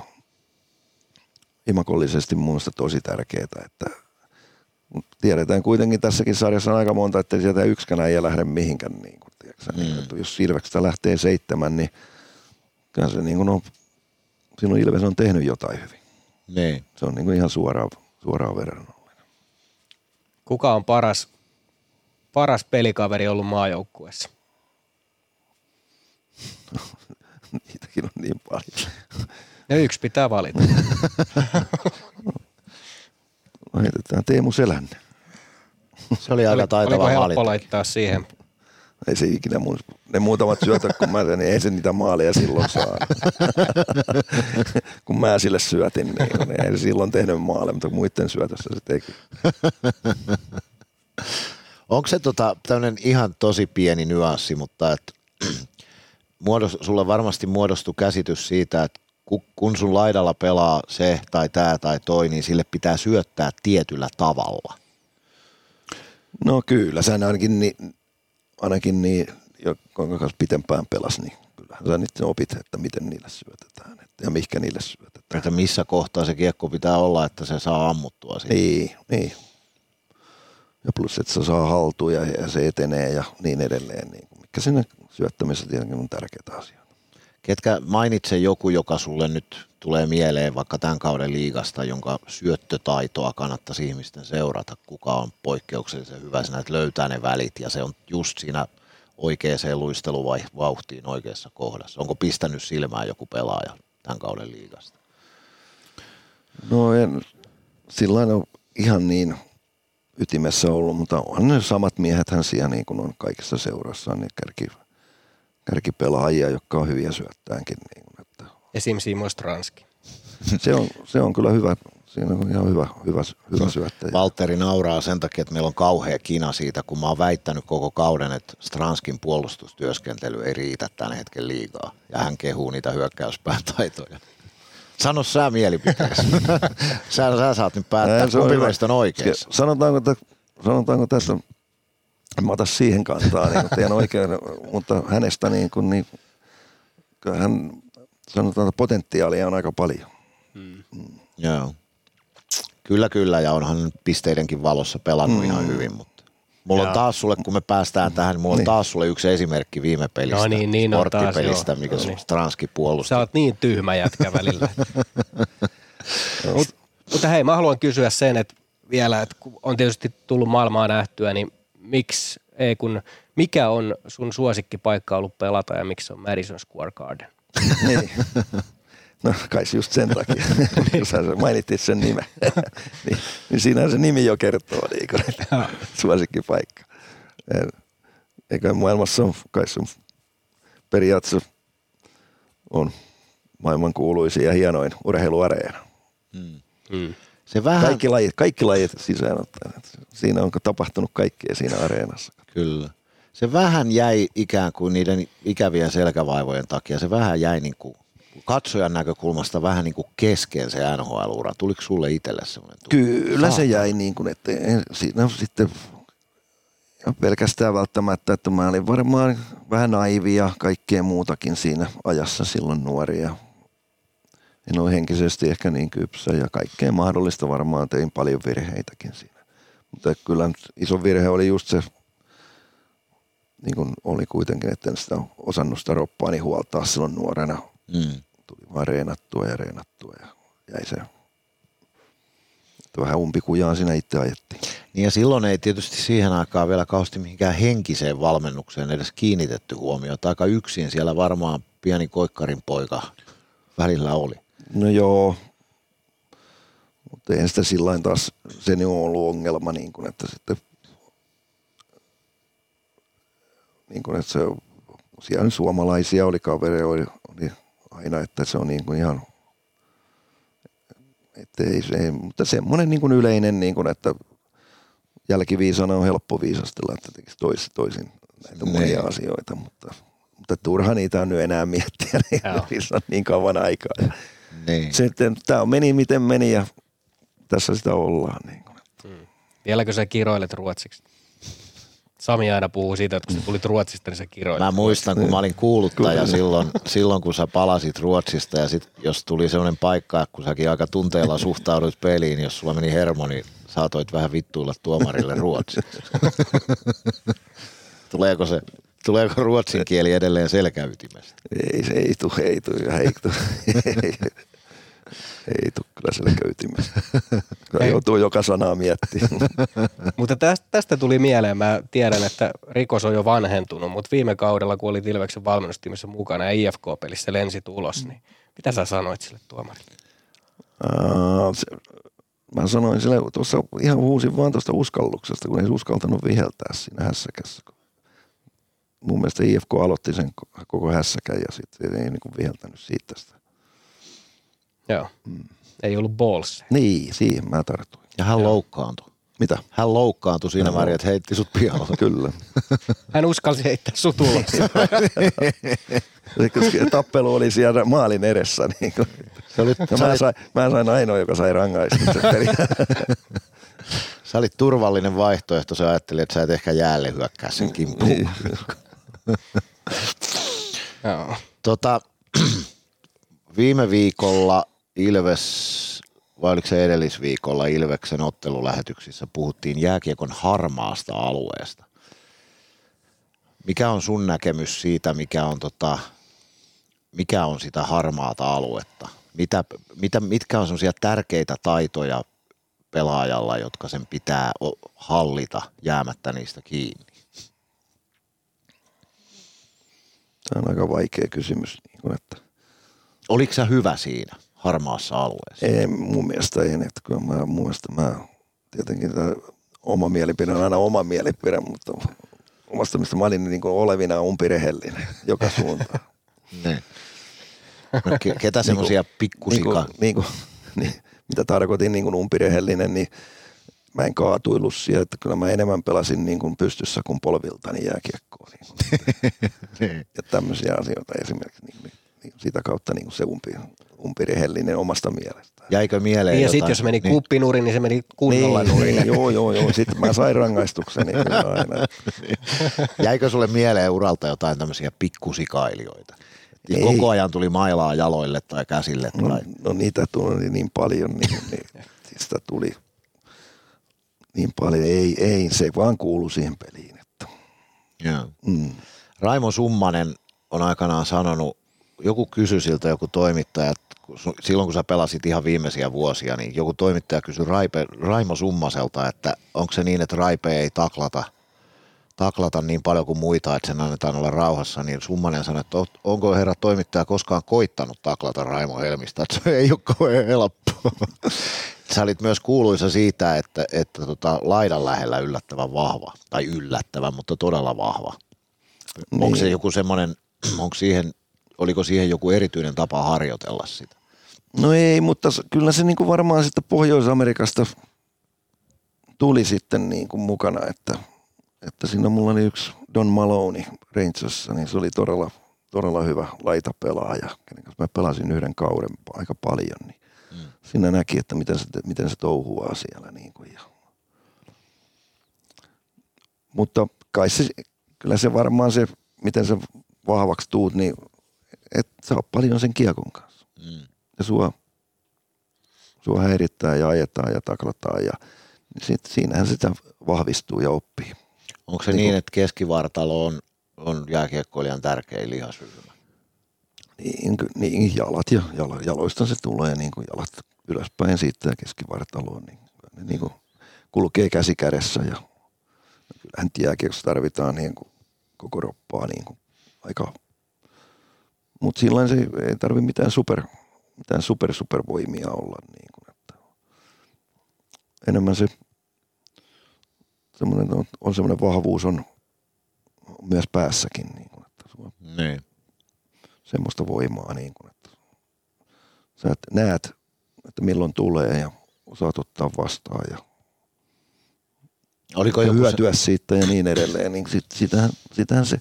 imakollisesti mun mielestä tosi tärkeää, että tiedetään kuitenkin tässäkin sarjassa on aika monta, että sieltä yksikään ei lähde mihinkään. Niin kuin, tiedätkö, mm. niin, jos Ilveksestä lähtee seitsemän, niin kyllä se niin kuin on, silloin Ilves on tehnyt jotain hyvin.
Niin.
Se on niin kuin ihan suoraan, suoraan verrannollinen.
Kuka on paras, paras pelikaveri ollut maajoukkueessa?
Niitäkin on niin paljon.
Ja yksi pitää valita.
Heitetään Teemu Selänne.
Se oli aika taitava
Oliko
valinta.
laittaa siihen?
Ei se ikinä mun, ne muutamat syötöt, kun mä niin ei se niitä maaleja silloin saa. kun mä sille syötin, niin, niin ei se silloin tehnyt maaleja, mutta muiden syötössä se teki.
Onko se tota, tämmöinen ihan tosi pieni nyanssi, mutta et, muodost, sulle varmasti muodostui käsitys siitä, että kun sun laidalla pelaa se tai tämä tai toi, niin sille pitää syöttää tietyllä tavalla.
No kyllä, sä ainakin, niin, ainakin niin, jonka kanssa pitempään pelas, niin kyllähän sä nyt opit, että miten niille syötetään että, ja mihinkä niille syötetään.
Että missä kohtaa se kiekko pitää olla, että se saa ammuttua siitä.
Niin, niin. Ja plus, että se saa haltuun ja, ja se etenee ja niin edelleen. Niin, mikä sinne syöttämisessä tietenkin on tärkeitä asioita.
Ketkä mainitse joku, joka sulle nyt tulee mieleen vaikka tämän kauden liigasta, jonka syöttötaitoa kannattaisi ihmisten seurata, kuka on poikkeuksellisen hyvä siinä, että löytää ne välit ja se on just siinä oikeaan luisteluvauhtiin oikeassa kohdassa. Onko pistänyt silmään joku pelaaja tämän kauden liigasta?
No en, sillä on ihan niin ytimessä ollut, mutta on ne samat hän siellä niin kuin on kaikissa seurassa, niin kärki, kärkipelaajia, jotka on hyviä syöttäänkin. Niin, että.
Esim. Simo Stranski.
Se on, se on kyllä hyvä, siinä on ihan hyvä, hyvä, hyvä syöttäjä.
Valtteri nauraa sen takia, että meillä on kauhea kina siitä, kun mä oon väittänyt koko kauden, että Stranskin puolustustyöskentely ei riitä tämän hetken liikaa. Ja hän kehuu niitä hyökkäyspään taitoja. Sano sä mielipiteesi. sä, sä saat nyt päättää, kumpi meistä on oikeassa.
Sanotaanko, että, sanotaanko tässä mä ota siihen kantaa, niin teidän oikein, mutta hänestä niin kuin, niin, hän sanotaan, että potentiaalia on aika paljon.
Mm. Mm. Joo. Kyllä, kyllä, ja onhan pisteidenkin valossa pelannut mm. ihan hyvin, mutta mulla on taas sulle, kun me päästään tähän, mulla on niin. taas sulle yksi esimerkki viime pelistä, no niin, niin sporttipelistä, taas, mikä no niin. Stranski puolusti.
Sä oot niin tyhmä jätkä välillä. Mut, mutta hei, mä haluan kysyä sen, että vielä, että kun on tietysti tullut maailmaa nähtyä, niin miksi ei kun, mikä on sun suosikkipaikka ollut pelata ja miksi se on Madison Square Garden?
niin. No kai just sen takia, kun sä mainittit sen nimen. niin, niin siinä se nimi jo kertoo, niin kuin, suosikkipaikka. Eikä maailmassa on, kai se on periaatteessa on maailman kuuluisin ja hienoin urheiluareena. Mm. Mm. Se vähän... Kaikki lajit, kaikki lajit sisään. Siinä on tapahtunut kaikkea siinä areenassa.
Kyllä. Se vähän jäi ikään kuin niiden ikävien selkävaivojen takia, se vähän jäi niin kuin katsojan näkökulmasta vähän niin kuin kesken se NHL-ura. Tuliko sulle itselle semmoinen?
Kyllä Saatana. se jäi niin kuin, että siinä sitten ja pelkästään välttämättä, että mä olin varmaan vähän naivi ja kaikkea muutakin siinä ajassa silloin nuori ja en ole henkisesti ehkä niin kypsä ja kaikkea mahdollista varmaan tein paljon virheitäkin siinä. Mutta kyllä iso virhe oli just se, niin kuin oli kuitenkin, että en sitä osannut sitä roppaani huoltaa silloin nuorena.
Mm.
Tuli vaan reenattua ja reenattua ja jäi se että vähän umpikujaan siinä itse ajettiin.
Niin ja silloin ei tietysti siihen aikaan vielä kauheasti mihinkään henkiseen valmennukseen edes kiinnitetty huomiota. Aika yksin siellä varmaan pieni koikkarin poika välillä oli.
No joo, mutta ei sitä sillä taas, se on ollut ongelma, niin kuin, että sitten niin kuin, että se, siellä suomalaisia oli kavereja, oli, oli aina, että se on niin kuin ihan, että ei, se, mutta semmoinen niin kuin yleinen, niin kuin, että jälkiviisana on helppo viisastella, että tekisi tois, toisin näitä
Ne.
monia asioita, mutta, mutta turha niitä on nyt enää miettiä, niin on niin kauan aikaa.
Niin.
sitten tämä meni miten meni ja tässä sitä ollaan. Niin kuin.
Vieläkö sä kiroilet ruotsiksi? Sami aina puhuu siitä, että kun sä tulit Ruotsista, niin sä kiroilet.
Mä muistan, kun mä olin kuuluttaja silloin, silloin, kun sä palasit Ruotsista ja sit, jos tuli sellainen paikka, kun säkin aika tunteella suhtauduit peliin, jos sulla meni hermo, niin saatoit vähän vittuilla tuomarille ruotsiksi. tuleeko, se, tuleeko ruotsin kieli edelleen selkäytimestä?
Ei, se ei tule, ei tule, ei tule. ei, ei tule kyllä selkäytimestä. Kyllä
Ei.
joutuu joka sanaa miettimään.
Mutta tästä, tästä tuli mieleen, mä tiedän, että rikos on jo vanhentunut, mutta viime kaudella, kun olit Ilveksen valmennustiimissä mukana ja IFK-pelissä lensit ulos, niin mitä sä sanoit sille tuomarille?
Se, mä sanoin sille, tuossa ihan huusin vaan tuosta uskalluksesta, kun ei uskaltanut viheltää siinä hässäkässä. Mun mielestä IFK aloitti sen ko- koko hässäkän ja sitten ei niin kuin viheltänyt siitä sitä.
Joo. Ei ollut balls.
Niin, siihen mä tartuin.
Ja hän loukkaantui.
Mitä?
Hän loukkaantui siinä
Joo.
määrin, että heitti sut pihalle.
Kyllä.
Hän uskalsi heittää sut ulos.
Tappelu oli siellä maalin edessä. Niin kuin.
Se oli, sä,
mä, sain, mä sain ainoa, joka sai rangaistuksen
sä olit turvallinen vaihtoehto, sä ajattelit, että sä et ehkä jäälle hyökkää sen kimppuun. Tota, viime viikolla Ilves, vai oliko se edellisviikolla Ilveksen ottelulähetyksissä puhuttiin jääkiekon harmaasta alueesta. Mikä on sun näkemys siitä, mikä on, tota, mikä on sitä harmaata aluetta? Mitä, mitä, mitkä on sellaisia tärkeitä taitoja pelaajalla, jotka sen pitää hallita jäämättä niistä kiinni?
Tämä on aika vaikea kysymys. Niin kuin, että
Oliko sä hyvä siinä harmaassa alueessa?
ei, mun mielestä ei, että kyllä mä, mun mielestä mä, tietenkin tämä oma mielipide on aina oma mielipide, mutta omasta mielestä mä olin niin kuin olevina umpirehellinen joka suuntaan.
Ne. No, ke- ketä semmoisia
niin
pikkusika...
kuin, niin kuin, niin, mitä tarkoitin niin kuin umpirehellinen, niin mä en kaatuillut siihen, että kyllä mä enemmän pelasin niin kuin pystyssä kuin polviltani jääkiekkoa. Niin
Niin.
ja tämmöisiä asioita esimerkiksi. Niin, niin, niin sitä kautta niin kuin se umpi, umpirehellinen omasta mielestään.
Jäikö mieleen
Niin ja sitten jos meni niin. kuppinurin, niin se meni kunnolla
niin,
nurin.
niin, joo, joo, joo. Sitten mä sain rangaistukseni kyllä aina.
Jäikö sulle mieleen uralta jotain tämmöisiä pikkusikailijoita? Ja
Ei.
koko ajan tuli mailaa jaloille tai käsille.
No,
Tai...
no niitä tuli niin paljon, niin, niin siis sitä tuli niin paljon. Ei, ei, se vaan kuulu siihen peliin. Että,
Joo.
mm.
Raimo Summanen on aikanaan sanonut, joku kysyi siltä joku toimittaja, silloin kun sä pelasit ihan viimeisiä vuosia, niin joku toimittaja kysyi Raipe, Raimo Summaselta, että onko se niin, että Raipe ei taklata, taklata niin paljon kuin muita, että sen annetaan olla rauhassa, niin Summanen sanoi, että "Oot- onko herra toimittaja koskaan koittanut taklata Raimo Helmistä, että se ei ole kauhean helppoa. Sä olit myös kuuluisa siitä, että, että tota, laidan lähellä yllättävän vahva, tai yllättävän, mutta todella vahva. Niin. Onko se
Niin.
joku semmoinen, onko siihen, oliko siihen joku erityinen tapa harjoitella sitä?
No ei, mutta kyllä se niin kuin varmaan sitten Pohjois-Amerikasta tuli sitten niin kuin mukana, että, että siinä mulla oli yksi Don Maloney Rangersissa, niin se oli todella, todella hyvä laitapelaaja, kenen kanssa mä pelasin yhden kauden aika paljon, niin
Mm.
siinä näki, että miten se, miten se touhuaa siellä. Niin kuin, ja mutta kai se, kyllä se varmaan se, miten sä vahvaksi tuut, niin et saa paljon sen kiekon kanssa.
Mm.
Ja sua, sua häirittää ja ajetaan ja taklataan ja sit, siinähän sitä vahvistuu ja oppii.
Onko se
Niin
niin,
kun-
että keskivartalo on, on jääkiekkoilijan tärkein lihasryhmä?
Niin, niin jalat ja jalo, jaloista se tulee niin kuin jalat ylöspäin siitä ja keskivartaloon. Niin, ne niin kuin kulkee käsi kädessä ja kyllähän jääkiekossa tarvitaan niin kuin koko roppaa niin kuin aika. Mutta silloin se ei tarvi mitään super, mitään super supervoimia olla. Niin kuin, että enemmän se semmoinen on, on semmoinen vahvuus on myös päässäkin. Niin kuin, että sulla
Niin.
semmoista voimaa, niin kuin, että sä et näet, että milloin tulee ja osaat ottaa vastaan ja,
Oliko
ja
joku se,
hyötyä siitä ja niin edelleen, niin sit, sitähän, sitähän se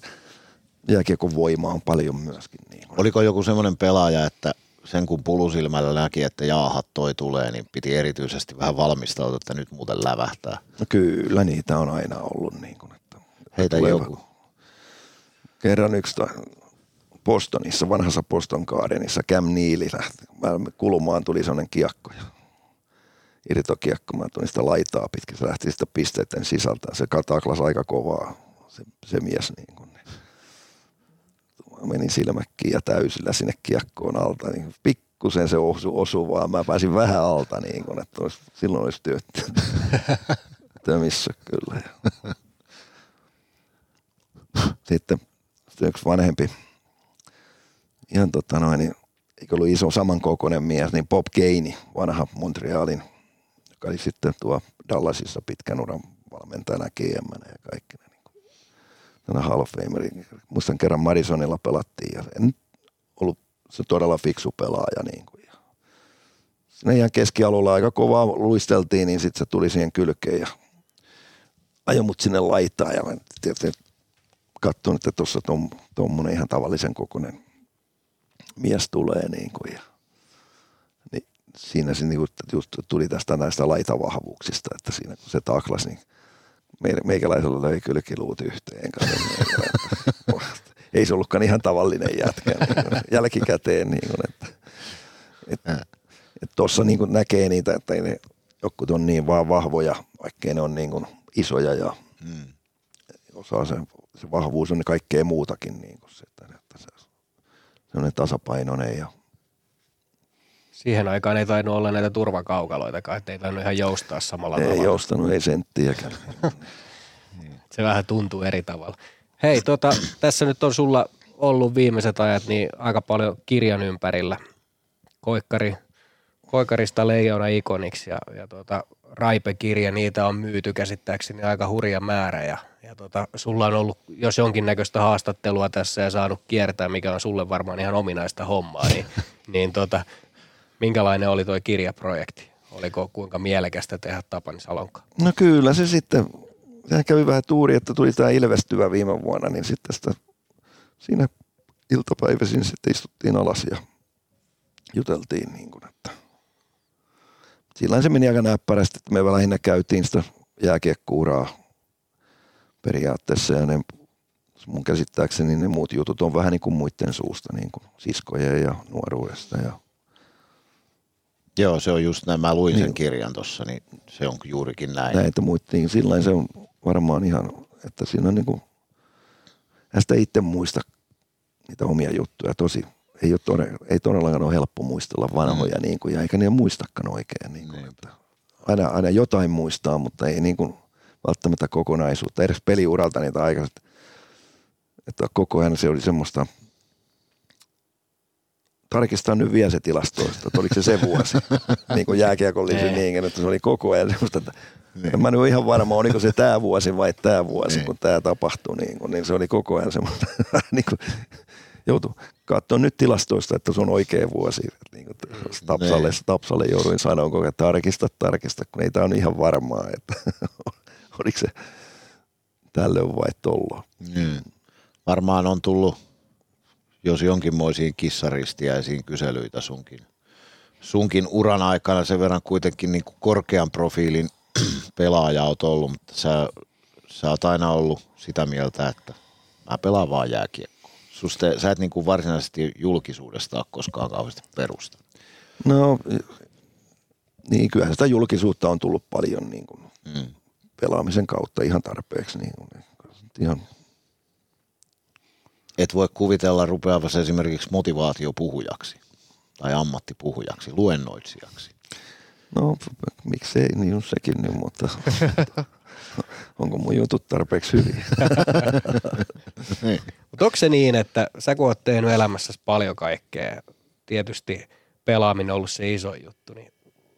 jääkiekon voima on paljon myöskin. Niin kuin.
oliko joku semmoinen pelaaja, että sen kun pulusilmällä näki, että jaahat toi tulee, niin piti erityisesti vähän valmistautua, että nyt muuten lävähtää.
No kyllä niitä on aina ollut. Niin kuin, että
Heitä
tulee
joku.
Kerran yksi toi Bostonissa, vanhassa Boston Gardenissa, Cam Neely lähti. Kulumaan tuli sellainen kiekko ja irtokiekko. Mä tulin sitä laitaa pitkin. Se lähti sitä pisteiden sisältä. Se kataklas aika kovaa, se, se mies. Niin kuin. Mä menin silmäkkiin ja täysillä sinne kiekkoon alta. Niin pikkusen se osu, osui vaan. Mä pääsin vähän alta, niin kuin, että olisi, silloin olisi työtty. Tömissä kyllä. Sitten, sitten yksi vanhempi, ihan tota noin, niin, eikö ollut iso samankokoinen mies, niin Bob Gainey, vanha Montrealin, joka oli sitten tuo Dallasissa pitkän uran valmentajana GM ja kaikki. Hall of Fameri. Muistan kerran Madisonilla pelattiin ja en ollut se todella fiksu pelaaja. Niin kuin, sinne ihan keskialueella aika kovaa luisteltiin, niin sitten se tuli siihen kylkeen ja ajoi mut sinne laitaan ja mä tietysti katsoin, että tuossa tuommoinen ihan tavallisen kokoinen mies tulee niin kuin, ja, niin siinä se niin kuin, just tuli tästä näistä laitavahvuuksista, että siinä kun se taklas, niin meikäläisellä löi kylkiluut yhteen. Ei se ollutkaan ihan tavallinen jätkä jälkikäteen. Niin kuin, että, että, että tuossa niin kuin näkee niitä, että ne jotkut on niin vaan vahvoja, vaikkei ne on niin kuin isoja ja
Mm.
osaa se, se vahvuus on kaikkea muutakin. Niin kuin se, että, että se on tasapainoinen ja
Siihen aikaan ei tainnut olla näitä turvakaukaloitakaan, että ei tainnut ihan joustaa samalla
ei
tavalla.
joustanut, ei senttiäkään.
Se vähän tuntuu eri tavalla. Hei, tota, tässä nyt on sulla ollut viimeiset ajat niin aika paljon kirjan ympärillä. Koikkari, Koikkarista Leijona ikoniksi ja, ja tota, Raipe-kirja, niitä on myyty käsittääkseni aika hurja määrä ja, ja tota, sulla on ollut jos jonkinnäköistä haastattelua tässä ja saanut kiertää, mikä on sulle varmaan ihan ominaista hommaa, niin, niin tota, minkälainen oli tuo kirjaprojekti? Oliko kuinka mielekästä tehdä Tapani Salonkaan?
No kyllä se sitten, sehän kävi vähän tuuri, että tuli tämä ilvestyvä viime vuonna, niin sitten sitä, siinä iltapäiväisin sitten istuttiin alas ja juteltiin niin kuin, että sillä se meni aika näppärästi, että me lähinnä käytiin sitä jääkiekkuuraa periaatteessa ja ne, mun käsittääkseni ne muut jutut on vähän niin kuin muiden suusta, niin kuin siskojen ja nuoruudesta ja
Joo, se on just näin. Mä luin sen
Niin.
kirjan tuossa, niin se on juurikin näin.
näitä muita, niin sillä se on varmaan ihan, että siinä on niinku, hän sitä itse muista niitä omia juttuja tosi, ei, ole todella, ei todellakaan ole helppo muistella vanhoja, mm. niin kuin, ja eikä ne muistakaan oikein. Niin kuin, että aina, aina jotain muistaa, mutta ei niin kuin, välttämättä kokonaisuutta. Edes peliuralta niitä aikaiset, että koko ajan se oli semmoista, tarkistan nyt vielä se tilastoista, että oliko se se vuosi, niin kuin jääkiekollisen
Niin.
niin, että se oli koko ajan semmoista, että en mä nyt ihan varma, oliko se tämä vuosi vai tämä vuosi,
Niin.
kun tämä tapahtui, niin, kuin, niin se oli koko ajan semmoista, niin kuin, joutui katsoa nyt tilastoista, että se on oikea vuosi. Niin kuin Tapsalle,
Niin.
Tapsalle jouduin sanoa että tarkista, tarkista, kun ei tämä ole ihan varmaa, että oliko se tälle vai tollo.
Mm. Varmaan on tullut, jos jonkinmoisiin kissaristiäisiin kyselyitä sunkin, sunkin uran aikana sen verran kuitenkin niin kuin korkean profiilin pelaaja oot ollut, mutta sä, sä oot aina ollut sitä mieltä, että mä pelaan vaan jääkiekkoa. Susta, sä et niin kuin varsinaisesti julkisuudesta ole koskaan kauheasti perusta.
No, niin kyllähän sitä julkisuutta on tullut paljon niin kuin
Mm.
pelaamisen kautta ihan tarpeeksi. Niin kuin, ihan,
Et voi kuvitella rupeavasi esimerkiksi motivaatiopuhujaksi tai ammattipuhujaksi, luennoitsijaksi.
no, miksei, niin on sekin, niin, mutta onko mun jutut tarpeeksi hyviä?
Mutta onko se niin, että sä kun oot tehnyt elämässäsi paljon kaikkea, tietysti pelaaminen on ollut se iso juttu, niin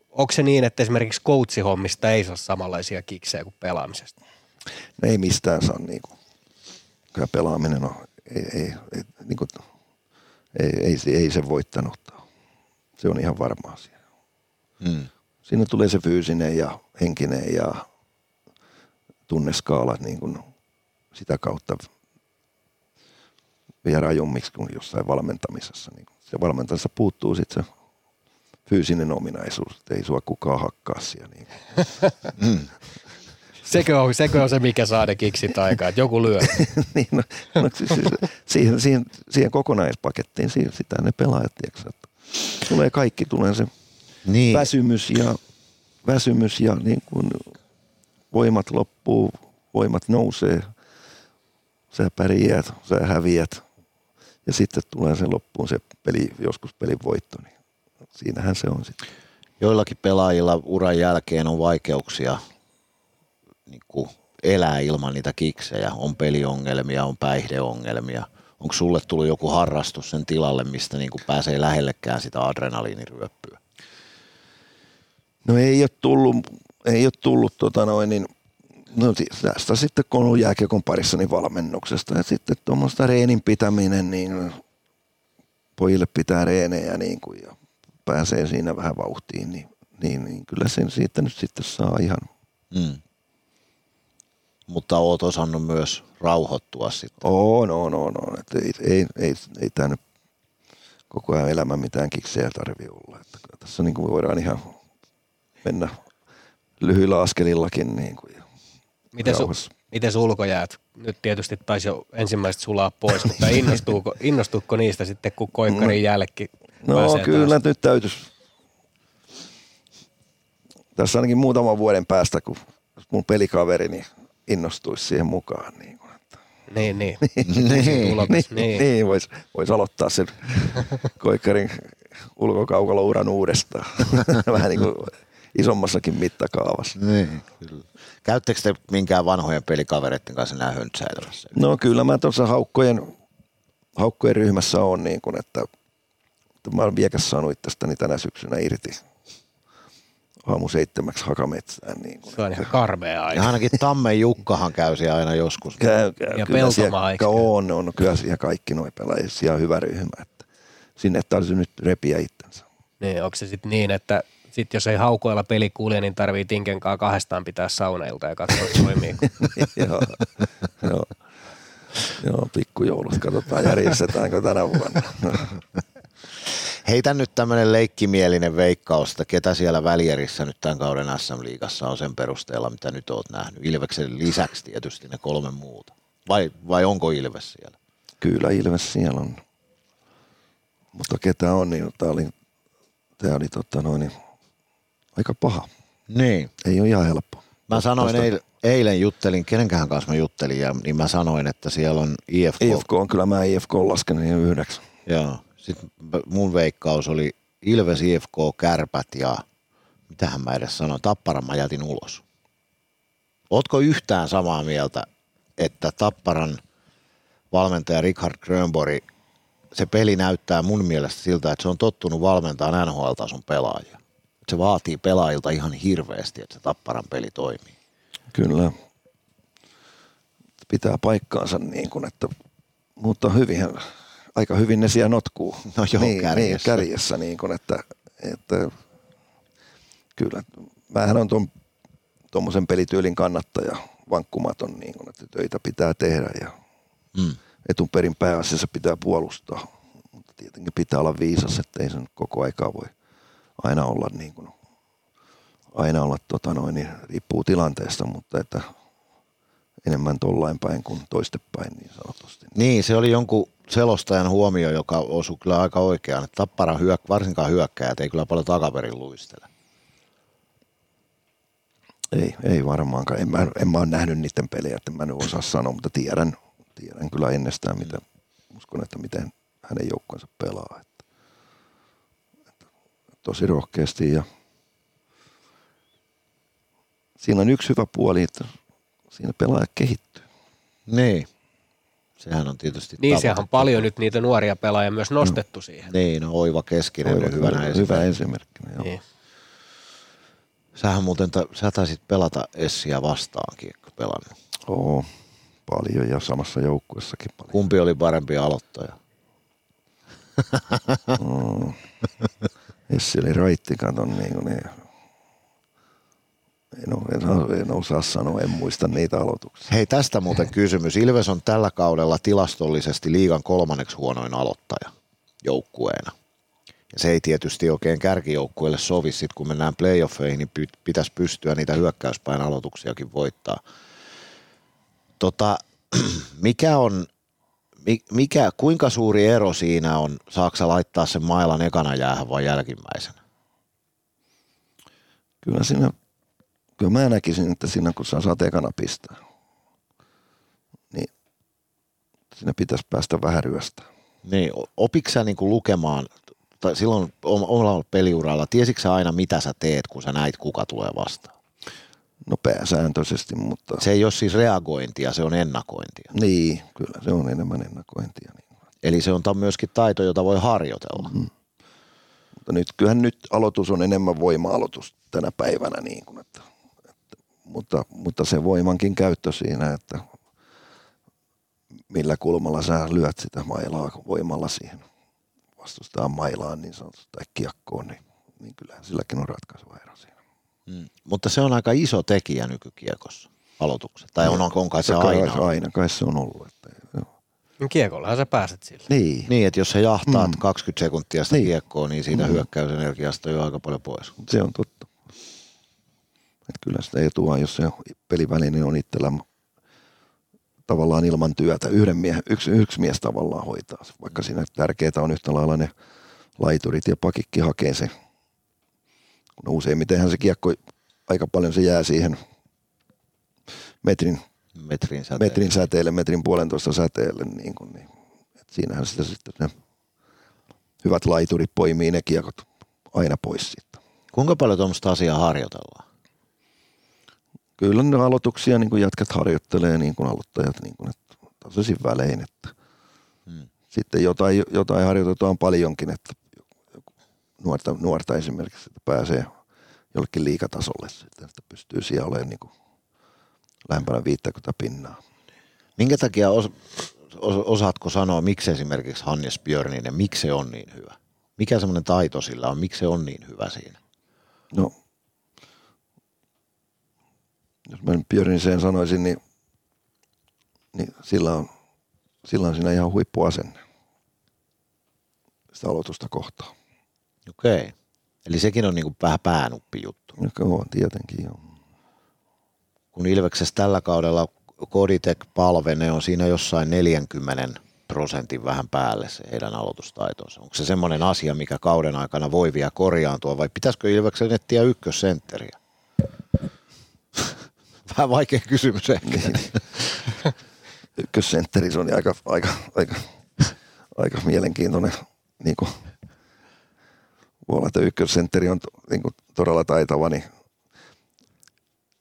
onko se niin, että esimerkiksi coachihommista ei saa samanlaisia kiksejä kuin pelaamisesta?
No ei mistään saa niin kuin, kyllä pelaaminen on, ei, ei, ei, niin kuin, ei, ei, se- ei se voittanut. Se on ihan varma asia.
Mm.
Siinä tulee se fyysinen ja henkinen ja tunneskaala niin kuin sitä kautta vielä rajummiksi kuin jossain valmentamisessa. Niin se valmentamisessa puuttuu sitten se fyysinen ominaisuus, että ei sua kukaan hakkaa siellä. Niin.
Sekö on, sekö on se, mikä saa ne kiksit aikaan, että joku lyö.
niin, no, no, siis, siis, siihen, siihen, siihen kokonaispakettiin, siihen, sitä ne pelaajat, että tulee kaikki, tulee se
Niin,
väsymys ja, väsymys ja niin kuin voimat loppuu, voimat nousee, sä pärjäät, sä häviät ja sitten tulee se loppuun se peli, joskus pelin voitto, niin siinähän se on sitten.
joillakin pelaajilla uran jälkeen on vaikeuksia niin kuin elää ilman niitä kiksejä. On peliongelmia, on päihdeongelmia. Onko sulle tullut joku harrastus sen tilalle, mistä niin kuin pääsee lähellekään sitä adrenaliiniryöppyä?
No ei ole tullut, ei ole tullut tota noin, niin No tästä sitten kun on ollut jääkiekon parissa niin valmennuksesta ja sitten tuommoista reenin pitäminen, niin pojille pitää reenejä niin kuin, ja pääsee siinä vähän vauhtiin, niin, niin, niin kyllä sen siitä nyt sitten saa ihan,
Mm. Mutta oot osannut myös rauhoittua sitten.
on, on, on, on. Että ei, ei, ei, ei tämä nyt koko ajan elämä mitään kiksejä tarvi olla. Että tässä niin kuin voidaan ihan mennä lyhyillä askelillakin niin kuin,
Miten, su, miten ulkojäät? Nyt tietysti taisi jo ensimmäiset sulaa pois, mutta innostuuko, innostuuko niistä sitten, kun koikkarin
No
pääsee
kyllä
taas?
nyt täytyisi. Tässä ainakin muutaman vuoden päästä, kun mun pelikaveri niin innostuisi siihen mukaan. Niin, kuin, että,
Niin, niin.
Niin.
Tulokas,
niin,
niin.
niin. niin voisi vois aloittaa sen koikkarin ulkokaukalouran uudestaan. Vähän niin kuin isommassakin mittakaavassa.
Niin, kyllä. Käyttekö te minkään vanhojen pelikavereiden kanssa enää höntsäilemässä?
No kyllä mä tuossa haukkojen, haukkojen ryhmässä on niin kuin, että, että mä olen viekäs saanut itsestäni tänä syksynä irti aamu seitsemäksi hakametsään. Niin kuin,
Se on ihan karmea
Ja
aika.
ainakin Tammen Jukkahan käy siellä aina joskus.
Käy, käy.
Ja
kyllä siellä, on, on, kyllä siellä kaikki nuo pelaajat, siellä on hyvä ryhmä, että sinne tarvitsisi nyt repiä itsensä.
Niin, onko se sitten niin, että sit jos ei haukoilla peli kulje, niin tarvii Tinkenkaan kahdestaan pitää saunailta ja katsoa, että toimii.
joo, joo, joo, pikkujoulut, katsotaan järjestetäänkö tänä vuonna.
Heitä nyt tämmöinen leikkimielinen veikkaus, että ketä siellä välierissä nyt tämän kauden SM-liigassa on sen perusteella, mitä nyt oot nähnyt. Ilveksen lisäksi tietysti ne kolme muuta. Vai, vai onko Ilves siellä?
Kyllä Ilves siellä on. Mutta ketä on, niin tämä oli, tää oli tota noin, niin, aika paha.
Niin.
Ei ole ihan helppo.
Mä sanoin
Tästä-
eil, eilen juttelin, kenenkähän kanssa mä juttelin, ja, niin mä sanoin, että siellä on IFK.
IFK on kyllä mä IFK on laskenut niin yhdeksi.
Joo. Sitten mun veikkaus oli Ilves, IFK, Kärpät ja mitähän mä edes sanoin, Tapparan mä jätin ulos. Ootko yhtään samaa mieltä, että Tapparan valmentaja Richard Grönborg, se peli näyttää mun mielestä siltä, että se on tottunut valmentaa NHL-tason pelaajia. Se vaatii pelaajilta ihan hirveästi, että se Tapparan peli toimii.
Kyllä. Pitää paikkaansa niin kuin, että, mutta hyvin, aika hyvin ne siellä notkuu.
No joo,
niin,
kärjessä.
Niin, kärjessä niin kuin, että, että kyllä. Mähän on tuon tuommoisen pelityylin kannattaja, vankkumaton, niin kuin, että töitä pitää tehdä ja
Mm.
etuperin pääasiassa pitää puolustaa. Mutta tietenkin pitää olla viisas, että ei sen koko aikaa voi aina olla niin kuin, aina olla tota noin, niin riippuu tilanteesta, mutta että enemmän tollain päin kuin toistepäin niin sanotusti.
Niin, se oli jonkun selostajan huomio, joka osui kyllä aika oikeaan. Että Tappara hyök, varsinkaan hyökkäjät ei kyllä paljon takaperin luistele.
Ei, ei varmaankaan. En mä, en mä ole nähnyt niiden pelejä, että mä en osaa sanoa, mutta tiedän, tiedän kyllä ennestään, miten, uskon, että miten hänen joukkonsa pelaa. Että, että tosi rohkeasti ja siinä on yksi hyvä puoli, että siinä pelaaja kehittyy.
Niin. Sehän on tietysti
Niin,
tavoite.
siellä on paljon nyt niitä nuoria pelaajia myös nostettu siihen.
Niin, no Oiva Keskinen
Oiva,
on hyvänä
hyvä,
esimerkkinä.
hyvä esimerkkinä. Joo.
Niin.
Sähän muuten, ta, sä taisit pelata Essiä vastaan kiekko pelannut.
Oo, paljon ja samassa joukkuessakin paljon.
Kumpi oli parempi aloittaja?
Mm. Essi oli raitti, katon niin kuin ne. En, ole, en, en, osaa sanoa, en muista niitä aloituksia.
Hei, tästä muuten kysymys. Ilves on tällä kaudella tilastollisesti liigan kolmanneksi huonoin aloittaja joukkueena. Ja se ei tietysti oikein kärkijoukkueelle sovi, sit kun mennään playoffeihin, niin pitäisi pystyä niitä hyökkäyspäin aloituksiakin voittaa. Tota, mikä on, mi- mikä, kuinka suuri ero siinä on, saako sä laittaa sen mailan ekana jäähän vai jälkimmäisenä?
Kyllä siinä, kyllä mä näkisin, että siinä kun sä saat ekana pistää, niin siinä pitäisi päästä vähän ryöstä.
Niin, opitko sä niinku lukemaan, tai silloin om- omalla peliuralla, tiesitkö sä aina mitä sä teet, kun sä näit kuka tulee vastaan?
No pääsääntöisesti, mutta
Se ei ole siis reagointia, se on ennakointia.
niin, kyllä se on enemmän ennakointia. Niin.
Eli se on myöskin taito, jota voi harjoitella.
Mm. Mutta nyt, kyllähän nyt aloitus on enemmän voima-aloitus tänä päivänä, niin kuin, että, mutta, mutta se voimankin käyttö siinä, että millä kulmalla sä lyöt sitä mailaa voimalla siihen vastustajan mailaan niin sanotusti tai kiekkoon, niin, niin kyllähän silläkin on ratkaiseva ero siinä.
Mm. Mutta se on aika iso tekijä nykykiekossa, aloitukset. Tai on, on kai se
Kai-
aina.
aina kai se on ollut. Että, joo.
Niin Kiekollahan sä pääset sillä.
Niin,
Niin, että jos sä jahtaat
Mm.
20 sekuntia sitä
Niin.
kiekkoa, niin siitä
Mm.
hyökkäysenergiasta on jo aika paljon pois.
se on totta. Kyllä sitä etua, jos se peliväline on itsellä tavallaan ilman työtä. Yhden mie, yksi, yksi mies tavallaan hoitaa se. Vaikka siinä tärkeää on yhtä lailla ne laiturit ja pakikki hakee se. No useimmitenhän se kiekko aika paljon se jää siihen metrin,
Metrin säteen.
metrin säteelle, metrin puolentoista säteelle. Niin kuin, niin. Et siinähän sitä sitten ne hyvät laiturit poimii ne kiekot aina pois siitä.
Kuinka paljon tuommoista asiaa harjoitellaan?
Kyllä ne aloituksia niin kuin jätkät harjoittelee niin kuin aloittajat niin kuin, että tasaisin välein. Että.
Hmm.
Sitten jotain, jotain harjoitetaan paljonkin, että nuorta, nuorta esimerkiksi että pääsee jollekin liikatasolle sitten, että pystyy siellä olemaan niin kuin lähempänä 50 pinnaa.
Minkä takia os, os, osaatko sanoa, miksi esimerkiksi Hannes Björninen, miksi se on niin hyvä? Mikä semmoinen taito sillä on, miksi se on niin hyvä siinä?
No, jos mä nyt Björniseen sanoisin, niin, niin sillä, on, sillä on siinä ihan huippuasenne sitä aloitusta kohtaan.
Okei. Eli sekin on niinku vähän päänuppi juttu.
Joka on tietenkin, joo.
Kun Ilveksessä tällä kaudella Koditek palve, ne on siinä jossain 40 prosentin vähän päälle se heidän aloitustaitonsa. Onko se semmoinen asia, mikä kauden aikana voi vielä korjaantua vai pitäisikö Ilveksen etsiä ykkössentteriä? Vähän vaikea kysymys ehkä.
Niin. Ykkössentteri, se on aika, aika, aika, aika mielenkiintoinen. Niin kuin, voi olla, että ykkössentteri on niin kuin, todella taitava, niin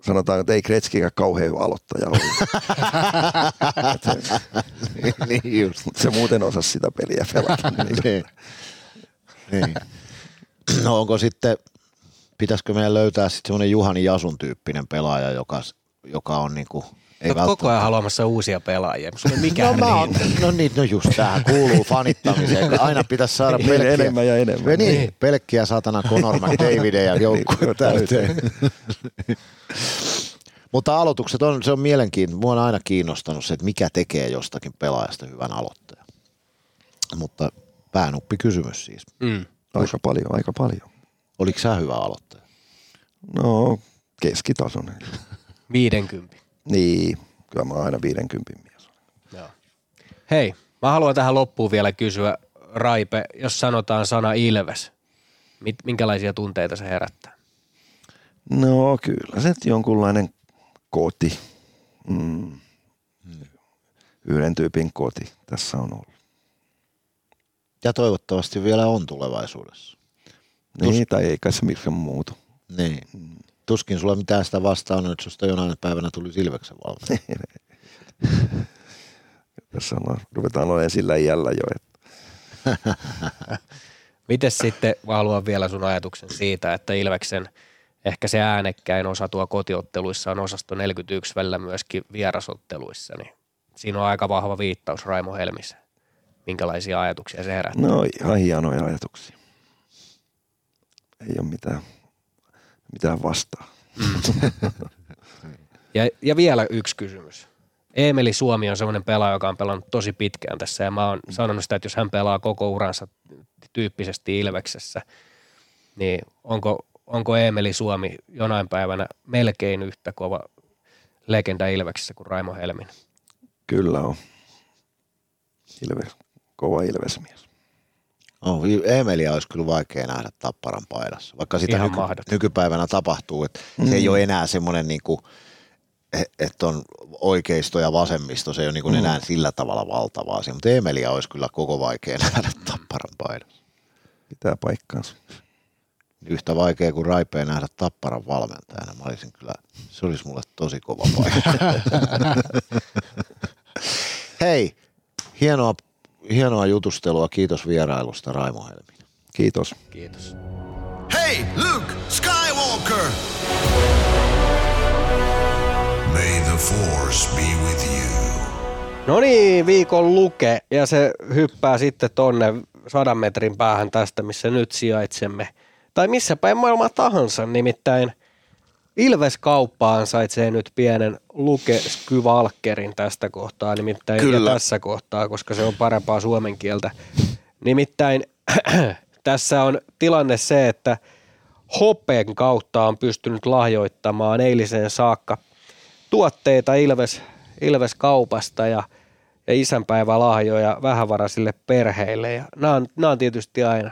sanotaan, että ei Kretskikään kauhean aloittaja ollut.
niin just.
Mutta se muuten osasi sitä peliä pelata. Niin.
niin. niin. No onko sitten, pitäisikö meidän löytää sitten semmoinen Juhani Jasun tyyppinen pelaaja, joka, joka on niinku, ei
Ei koko
välttämättä-
ajan haluamassa uusia pelaajia. Sulla ei mikään
No, mä oon,
niin.
no niin, no just tähän kuuluu fanittamiseen. Aina pitäisi saada
Niin,
pelkkiä,
enemmän ja enemmän.
Niin, niin. pelkkiä satana Conor McDavideja joukkueen täyteen. Mutta aloitukset on, se on mielenkiintoista. Mua on aina kiinnostanut se, että mikä tekee jostakin pelaajasta hyvän aloittajan. Mutta päänuppi kysymys siis.
Mm.
Aika paljon, aika paljon.
Oliko sä hyvä aloittaja?
No, keskitasoinen.
50.
Niin, kyllä mä oon aina 50 mies.
Joo. Hei, mä haluan tähän loppuun vielä kysyä, Raipe, jos sanotaan sana Ilves, mit, minkälaisia tunteita se herättää?
No kyllä se jonkunlainen koti. Mm. Yhden tyypin koti tässä on ollut.
Ja toivottavasti vielä on tulevaisuudessa.
Niin, tai eikä se mikään muutu.
Niin. Tuskin sulla mitään sitä vastaan on, että susta jonain päivänä tuli Ilveksen valmentaja.
Tässä on, ruvetaan olemaan sillä iällä jo, että
Miten sitten, mä haluan vielä sun ajatuksen siitä, että Ilveksen ehkä se äänekkäin osa tuo kotiotteluissa on osasto 41 välillä myöskin vierasotteluissa, niin siinä on aika vahva viittaus Raimo Helmiseen. Minkälaisia ajatuksia se herättää?
no ihan hienoja ajatuksia. Ei ole mitään, mitään vastaa.
Ja, ja vielä yksi kysymys. Emeli Suomi on semmoinen pelaaja, joka on pelannut tosi pitkään tässä ja mä oon sanonut sitä, että jos hän pelaa koko uransa tyyppisesti Ilveksessä, niin onko, onko Emeli Suomi jonain päivänä melkein yhtä kova legenda Ilveksessä kuin Raimo Helminen?
Kyllä on. Ilves, kova Ilvesmies.
Oh, Emelia olisi kyllä vaikea nähdä tapparan paidassa, vaikka sitä
Ihan
nyky-
mahdoton.
nykypäivänä tapahtuu, että mm. se ei ole enää semmoinen niin kuin, että on oikeisto ja vasemmisto, se ei ole niin kuin mm. enää sillä tavalla valtava asia, mutta Emelia olisi kyllä koko vaikea nähdä tapparan paidassa.
Pitää paikkaansa.
Yhtä vaikea kuin Raipeen nähdä tapparan valmentajana. Mä olisin kyllä, se olisi mulle tosi kova paikka. Hei, hienoa, hienoa jutustelua. Kiitos vierailusta Raimo Helmi.
Kiitos.
Kiitos.
Hey, Luke Skywalker! May the Force be with you.
No niin, viikon luke ja se hyppää sitten tonne sadan metrin päähän tästä, missä nyt sijaitsemme. Tai missä päin maailmaa tahansa, nimittäin Ilves Kauppa ansaitsee nyt pienen Luke Skyvalkerin tästä kohtaa, nimittäin
Kyllä.
ja tässä kohtaa, koska se on parempaa suomen kieltä. Nimittäin tässä on tilanne se, että Hopen kautta on pystynyt lahjoittamaan eiliseen saakka tuotteita Ilves, Ilves kaupasta ja, ja isänpäivälahjoja vähävaraisille perheille. Ja nämä, on, nämä on tietysti aina,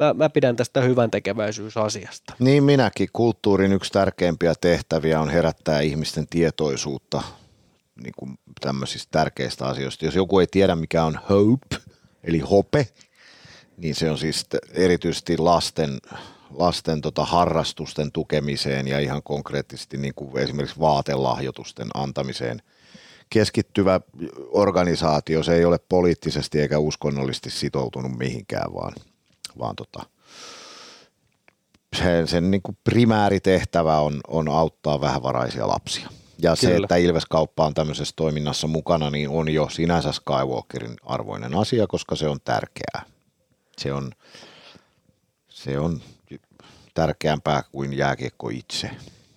mä, mä pidän tästä hyvän tekeväisyysasiasta.
Niin minäkin. Kulttuurin yksi tärkeimpiä tehtäviä on herättää ihmisten tietoisuutta niin kuin tämmöisistä tärkeistä asioista. Jos joku ei tiedä, mikä on hope, eli hope, niin se on siis erityisesti lasten, lasten tota harrastusten tukemiseen ja ihan konkreettisesti niin kuin esimerkiksi vaatelahjoitusten antamiseen keskittyvä organisaatio. Se ei ole poliittisesti eikä uskonnollisesti sitoutunut mihinkään, vaan, vaan tota, sen, sen niin kuin primääritehtävä on, on auttaa vähävaraisia lapsia. Ja se,
Kyllä.
että Ilves-kauppa on tämmöisessä toiminnassa mukana, niin on jo sinänsä Skywalkerin arvoinen asia, koska se on tärkeää. Se on, se on tärkeämpää kuin jääkiekko itse.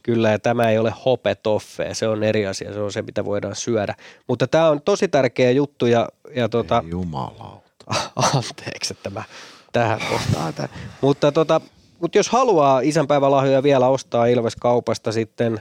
Kyllä, ja tämä ei ole hopetoffee, se on eri asia, se on se, mitä voidaan syödä. Mutta tämä on tosi tärkeä juttu, ja, ja tota,
Ei Jumalauta.
anteeksi, että mä tähän kohtaan tämän. Mutta, tota, mutta jos haluaa isänpäivälahjoja vielä ostaa Ilves kaupasta sitten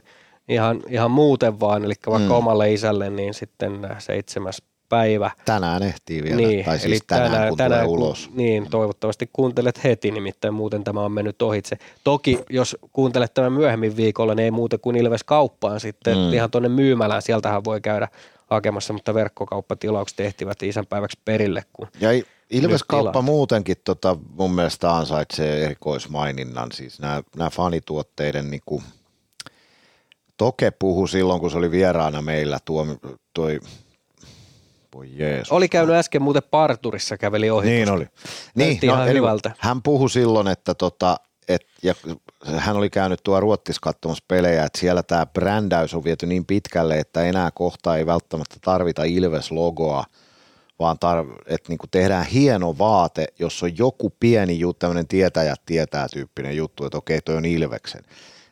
ihan, ihan muuten vaan, eli vaikka mm. omalle isälle, niin sitten seitsemäs päivä.
Tänään ehtii vielä,
Niin,
tai siis
eli
tänään,
tänään,
kun
tänään,
tulee
kun-
ulos.
Niin, toivottavasti kuuntelet heti, nimittäin muuten tämä on mennyt ohitse. Toki, jos kuuntelet tämän myöhemmin viikolla, niin ei muuta kuin Ilves kauppaan sitten mm. ihan tuonne myymälään. Sieltähän voi käydä hakemassa, mutta verkkokauppatilaukset ehtivät isänpäiväksi perille. Kun
Ja Ilves-kauppa
muutenkin
tota, mun mielestä ansaitsee erikoismaininnan. Siis nämä, nämä fanituotteiden niin kuin, Toke puhui silloin, kun se oli vieraana meillä tuo, toi, voi Jeesus.
Oli käynyt äsken muuten parturissa, käveli ohi.
Niin oli. Niin, anyway,
hyvältä.
Hän puhui silloin, että tota, et, ja hän oli käynyt tuo Ruottis katsomassa pelejä, että siellä tämä brändäys on viety niin pitkälle, että enää kohta ei välttämättä tarvita Ilves-logoa, vaan tar- että niinku tehdään hieno vaate, jos on joku pieni juttu, tämmöinen tietäjät tietää tyyppinen juttu, että okei, toi on Ilveksen.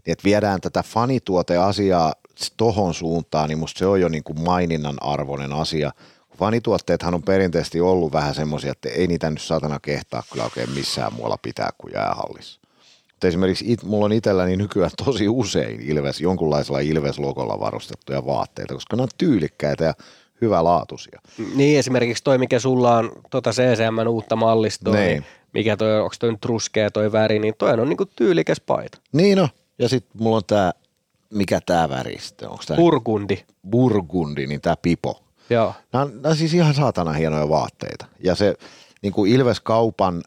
Niin että viedään tätä fanituoteasiaa tohon suuntaan, niin musta se on jo niinku maininnan arvoinen asia. Fanituotteethan on perinteisesti ollut vähän semmoisia, että ei niitä nyt satana kehtaa kyllä oikein missään muualla pitää kuin jäähallissa. Mutta esimerkiksi it, mulla on itselläni nykyään tosi usein Ilves, jonkunlaisella Ilves-logolla varustettuja vaatteita, koska ne on tyylikkäitä ja hyvälaatuisia.
Niin esimerkiksi toi, mikä sulla on tota CSM uutta mallistoa, niin.
Niin.
mikä toi on, onko toi nyt ruskea toi väri, niin toi on niinku tyylikäs paita.
Niin no, ja sitten mulla on tää, mikä tää väri sitten, tää
Burgundi.
burgundi, niin tää pipo.
Joo.
Nämä on, nämä on siis ihan saatana hienoja vaatteita. Ja se niin kuin Ilves-kaupan,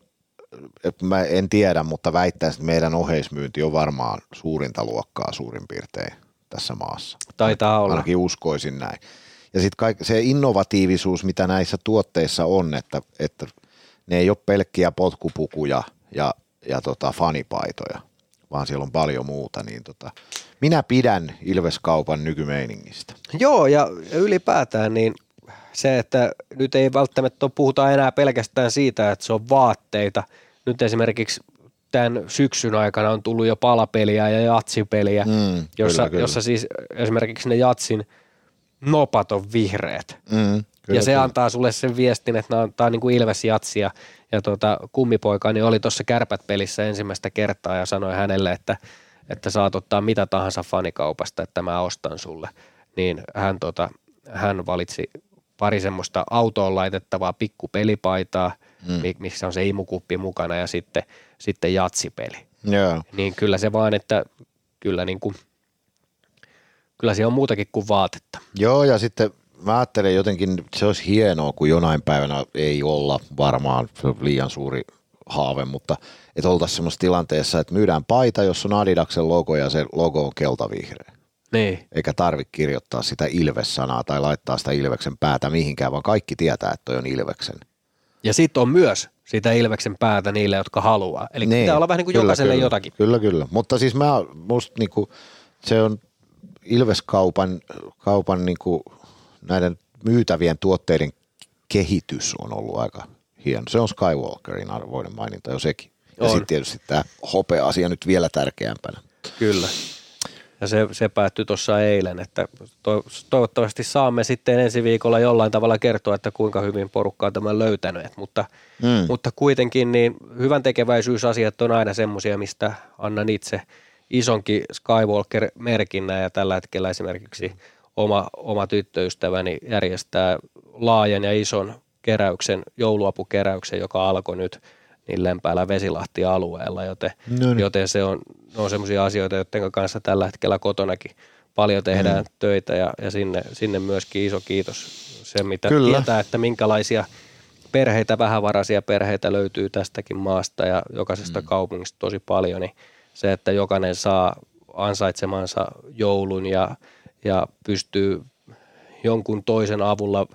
mä en tiedä, mutta väittäisin, että meidän oheismyynti on varmaan suurinta luokkaa suurin piirtein tässä maassa.
Taitaa olla.
Ainakin uskoisin näin. Ja sitten se innovatiivisuus, mitä näissä tuotteissa on, että, että ne ei ole pelkkiä potkupukuja ja, ja tota fanipaitoja, vaan siellä on paljon muuta. Niin tota, minä pidän Ilves-kaupan nykymeiningistä.
Joo, ja ylipäätään niin se, että nyt ei välttämättä puhuta enää pelkästään siitä, että se on vaatteita. Nyt esimerkiksi tämän syksyn aikana on tullut jo palapeliä ja jatsipeliä,
Mm,
jossa,
kyllä, kyllä.
jossa siis esimerkiksi ne jatsin nopat on vihreät.
Mm,
ja se antaa sulle sen viestin, että nämä on niin kuin Ilves Jatsi ja, tuota, kummipoikani oli tuossa kärpät-pelissä ensimmäistä kertaa ja sanoi hänelle, että, että saat ottaa mitä tahansa fanikaupasta, että mä ostan sulle. Niin hän, tota, hän valitsi pari semmoista autoon laitettavaa pikkupelipaitaa, mm. missä on se imukuppi mukana ja sitten, sitten jatsipeli.
Joo.
Niin kyllä se vaan, että kyllä, niin kuin, kyllä siellä on muutakin kuin vaatetta.
Joo, ja sitten mä ajattelen jotenkin, se olisi hienoa, kun jonain päivänä ei olla varmaan, se on liian suuri haave, mutta että oltaisiin semmoisessa tilanteessa, että myydään paita, jossa on Adidaksen logo ja se logo on keltavihreä.
Niin.
Eikä tarvitse kirjoittaa sitä Ilves-sanaa tai laittaa sitä Ilveksen päätä mihinkään, vaan kaikki tietää, että toi on Ilveksen.
Ja sitten on myös sitä Ilveksen päätä niille, jotka haluaa. Eli niin. pitää olla vähän niin kuin
kyllä,
jokaiselle
kyllä,
jotakin.
Kyllä, kyllä. Mutta siis mä, musta niinku, se on Ilves-kaupan kaupan niinku, näiden myytävien tuotteiden kehitys on ollut aika hieno. Se on Skywalkerin arvoinen maininta jo sekin. Ja
On.
sitten tietysti tämä hopea-asia nyt vielä tärkeämpänä.
Kyllä. Ja se, se päättyi tuossa eilen, että to, toivottavasti saamme sitten ensi viikolla jollain tavalla kertoa, että kuinka hyvin porukka on tämän löytänyt. Mutta,
Mm.
mutta kuitenkin niin hyvän tekeväisyysasiat on aina semmoisia, mistä annan itse isonkin Skywalker-merkinnän ja tällä hetkellä esimerkiksi oma, oma tyttöystäväni järjestää laajan ja ison keräyksen, jouluapukeräyksen, joka alkoi nyt niin Lempäällä Vesilahti-alueella, joten,
No niin.
joten se on, ne on semmoisia asioita, joiden kanssa tällä hetkellä kotonakin paljon tehdään mm. töitä ja, ja sinne, sinne myöskin iso kiitos. Se, mitä
Kyllä.
tietää, että minkälaisia perheitä, vähävaraisia perheitä löytyy tästäkin maasta ja jokaisesta mm. kaupungista tosi paljon, niin se, että jokainen saa ansaitsemansa joulun ja, ja pystyy jonkun toisen avulla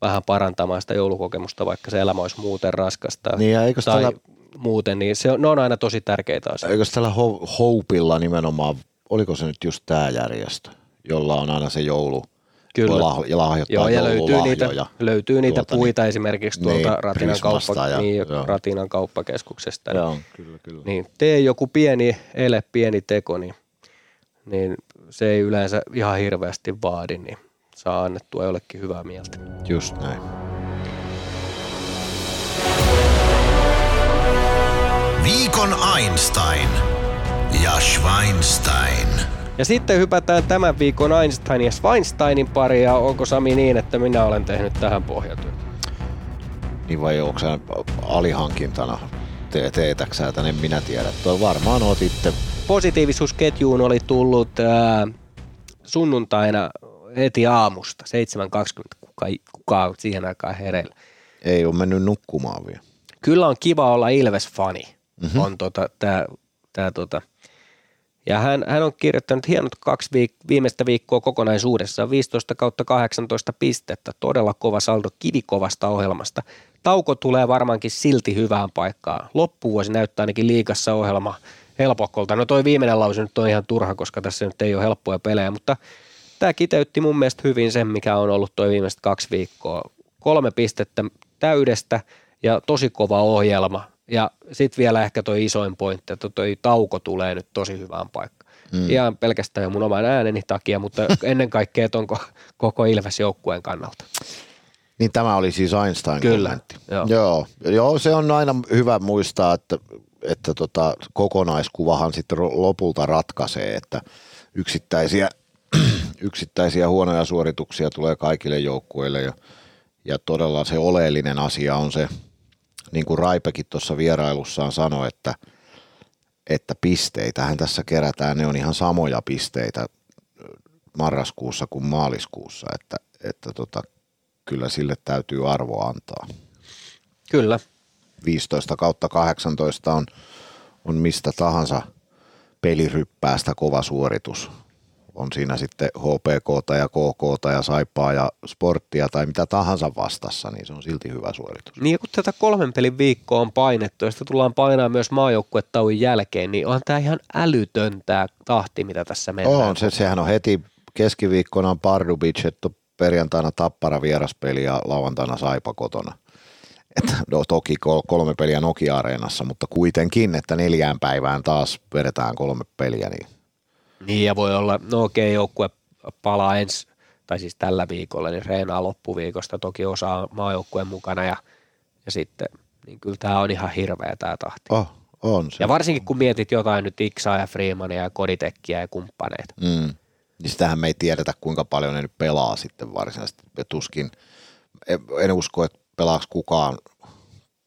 vähän parantamaan sitä joulukokemusta, vaikka se elämä olisi muuten raskasta
Niin ja eikös
tai
tällä-
muuten, niin se on, ne on aina tosi tärkeitä asioita.
Eikö tällä Ho- Hopeilla nimenomaan, oliko se nyt just tämä järjestö, jolla on aina se joulu,
Kyllä.
lah- ja lahjoittaa
Joo, ja löytyy niitä, löytyy niitä
tuolta,
puita esimerkiksi tuolta
Niin,
Ratinan, kauppa,
ja-
niin,
joo.
Ratinan kauppakeskuksesta. Niin,
Joo, kyllä, kyllä.
niin tee joku pieni ele, pieni teko, niin, niin se ei yleensä ihan hirveästi vaadi, niin saa annettua jollekin hyvää mieltä.
Just näin.
Viikon Einstein ja Schweinstein.
Ja sitten hypätään tämän viikon Einstein ja Weinsteinin pari, ja onko Sami niin, että minä olen tehnyt tähän pohjatyön?
Niin vai onko sä alihankintana te- teetäksä, että en minä tiedä. Toi varmaan oot itse.
Positiivisuusketjuun oli tullut ää, sunnuntaina heti aamusta, 7.20, kuka, kuka on siihen aikaan hereillä.
Ei ole mennyt nukkumaan vielä.
Kyllä on kiva olla Ilves-fani, mm-hmm. on tota, tää, tää, tota. Ja hän, hän on kirjoittanut hienot kaksi viik- viimeistä viikkoa kokonaisuudessaan, 15 kautta 18 pistettä, todella kova saldo kivikovasta ohjelmasta. Tauko tulee varmaankin silti hyvään paikkaan. Loppuvuosi näyttää ainakin liikassa ohjelma helpokolta. No toi viimeinen lause nyt on ihan turha, koska tässä nyt ei ole helppoja pelejä, mutta tämä kiteytti mun mielestä hyvin sen, mikä on ollut toi viimeiset kaksi viikkoa. Kolme pistettä täydestä ja tosi kova ohjelma. Ja sitten vielä ehkä toi isoin pointti, että toi tauko tulee nyt tosi hyvään paikkaan. Mm. Ihan pelkästään jo mun oman ääneni takia, mutta ennen kaikkea ton ko- koko Ilves-joukkueen kannalta.
Niin tämä oli siis Einstein
Kyllä,
kommentti.
joo.
Joo. Joo, se on aina hyvä muistaa, että että tota, kokonaiskuvahan sitten lopulta ratkaisee, että yksittäisiä, yksittäisiä huonoja suorituksia tulee kaikille joukkueille ja, ja todella se oleellinen asia on se, niin kuin Raipekin tuossa vierailussaan sanoi, että, että pisteitähän tässä kerätään, ne on ihan samoja pisteitä marraskuussa kuin maaliskuussa, että, että tota, kyllä sille täytyy arvo antaa.
Kyllä.
15 kautta 18 on, on mistä tahansa peliryppäästä kova suoritus. On siinä sitten HPK ja KK ja Saipaa ja Sporttia tai mitä tahansa vastassa, niin se on silti hyvä suoritus.
Niin kun tätä kolmen pelin viikkoa on painettu ja sitä tullaan painaa myös maajoukkuetauon jälkeen, niin on tämä ihan älytön tämä tahti, mitä tässä mennään.
On, se, sehän on heti keskiviikkona on Pardubic, että perjantaina Tappara vieraspeli ja lauantaina Saipa kotona. Että no, toki kolme peliä Nokia-areenassa, mutta kuitenkin, että neljään päivään taas vedetään kolme peliä. Niin,
niin ja voi olla, no okei, joukkue palaa ensi, tai siis tällä viikolla, niin reenaa loppuviikosta, toki osa maajoukkueen mukana ja, ja sitten, niin kyllä tämä on ihan hirveä tämä tahti.
Oh, on se.
Ja varsinkin kun mietit jotain nyt Iksaa ja Freemania ja Koditekkiä ja kumppaneita.
Mm. Niin sitähän me ei tiedetä, kuinka paljon ne nyt pelaa sitten varsinaisesti. Ja tuskin, en usko, että pelaaks kukaan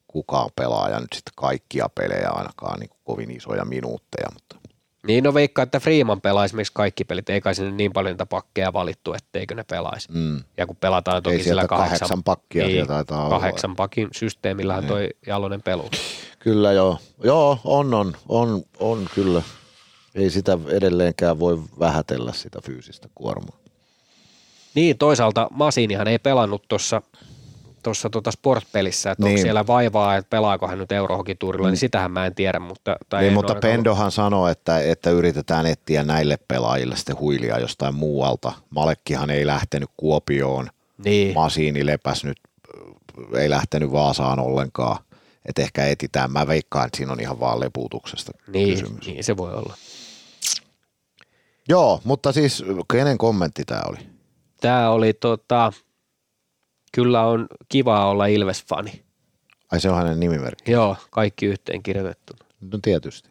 kukaan pelaaja nyt sitten kaikkia pelejä ainakaan niin kovin isoja minuutteja. Mutta.
Niin no veikkaa, että Freeman pelaa esimerkiksi kaikki pelit, ei kai sinne niin paljon niitä pakkeja valittu, etteikö ne pelaisi. Mm. Ja kun pelataan toki
ei
sillä kahdeksan,
kahdeksan pakkia
niin,
taitaa
kahdeksan olla. pakin systeemillähän niin. toi Jalonen pelu.
Kyllä joo, joo on, on, on, on kyllä. Ei sitä edelleenkään voi vähätellä sitä fyysistä kuormaa.
Niin, toisaalta Masinihan ei pelannut tuossa tuossa tuota sportpelissä, että niin. onko siellä vaivaa, että pelaako hän nyt Eurohokiturilla, mm. niin sitähän mä en tiedä. Mutta, tai
niin, mutta Pendohan ollut. sanoi, että, että yritetään etsiä näille pelaajille sitten huilia jostain muualta. Malekkihan ei lähtenyt Kuopioon, niin. Masiini lepäs nyt, ei lähtenyt Vaasaan ollenkaan. Että ehkä etitään, mä veikkaan, että siinä on ihan vaan leputuksesta
niin,
kysymys.
Niin, se voi olla.
Joo, mutta siis kenen kommentti tämä oli?
Tämä oli tota, kyllä on kiva olla Ilves-fani.
Ai se on hänen nimimerkki?
Joo, kaikki yhteen kirjoitettu.
No tietysti.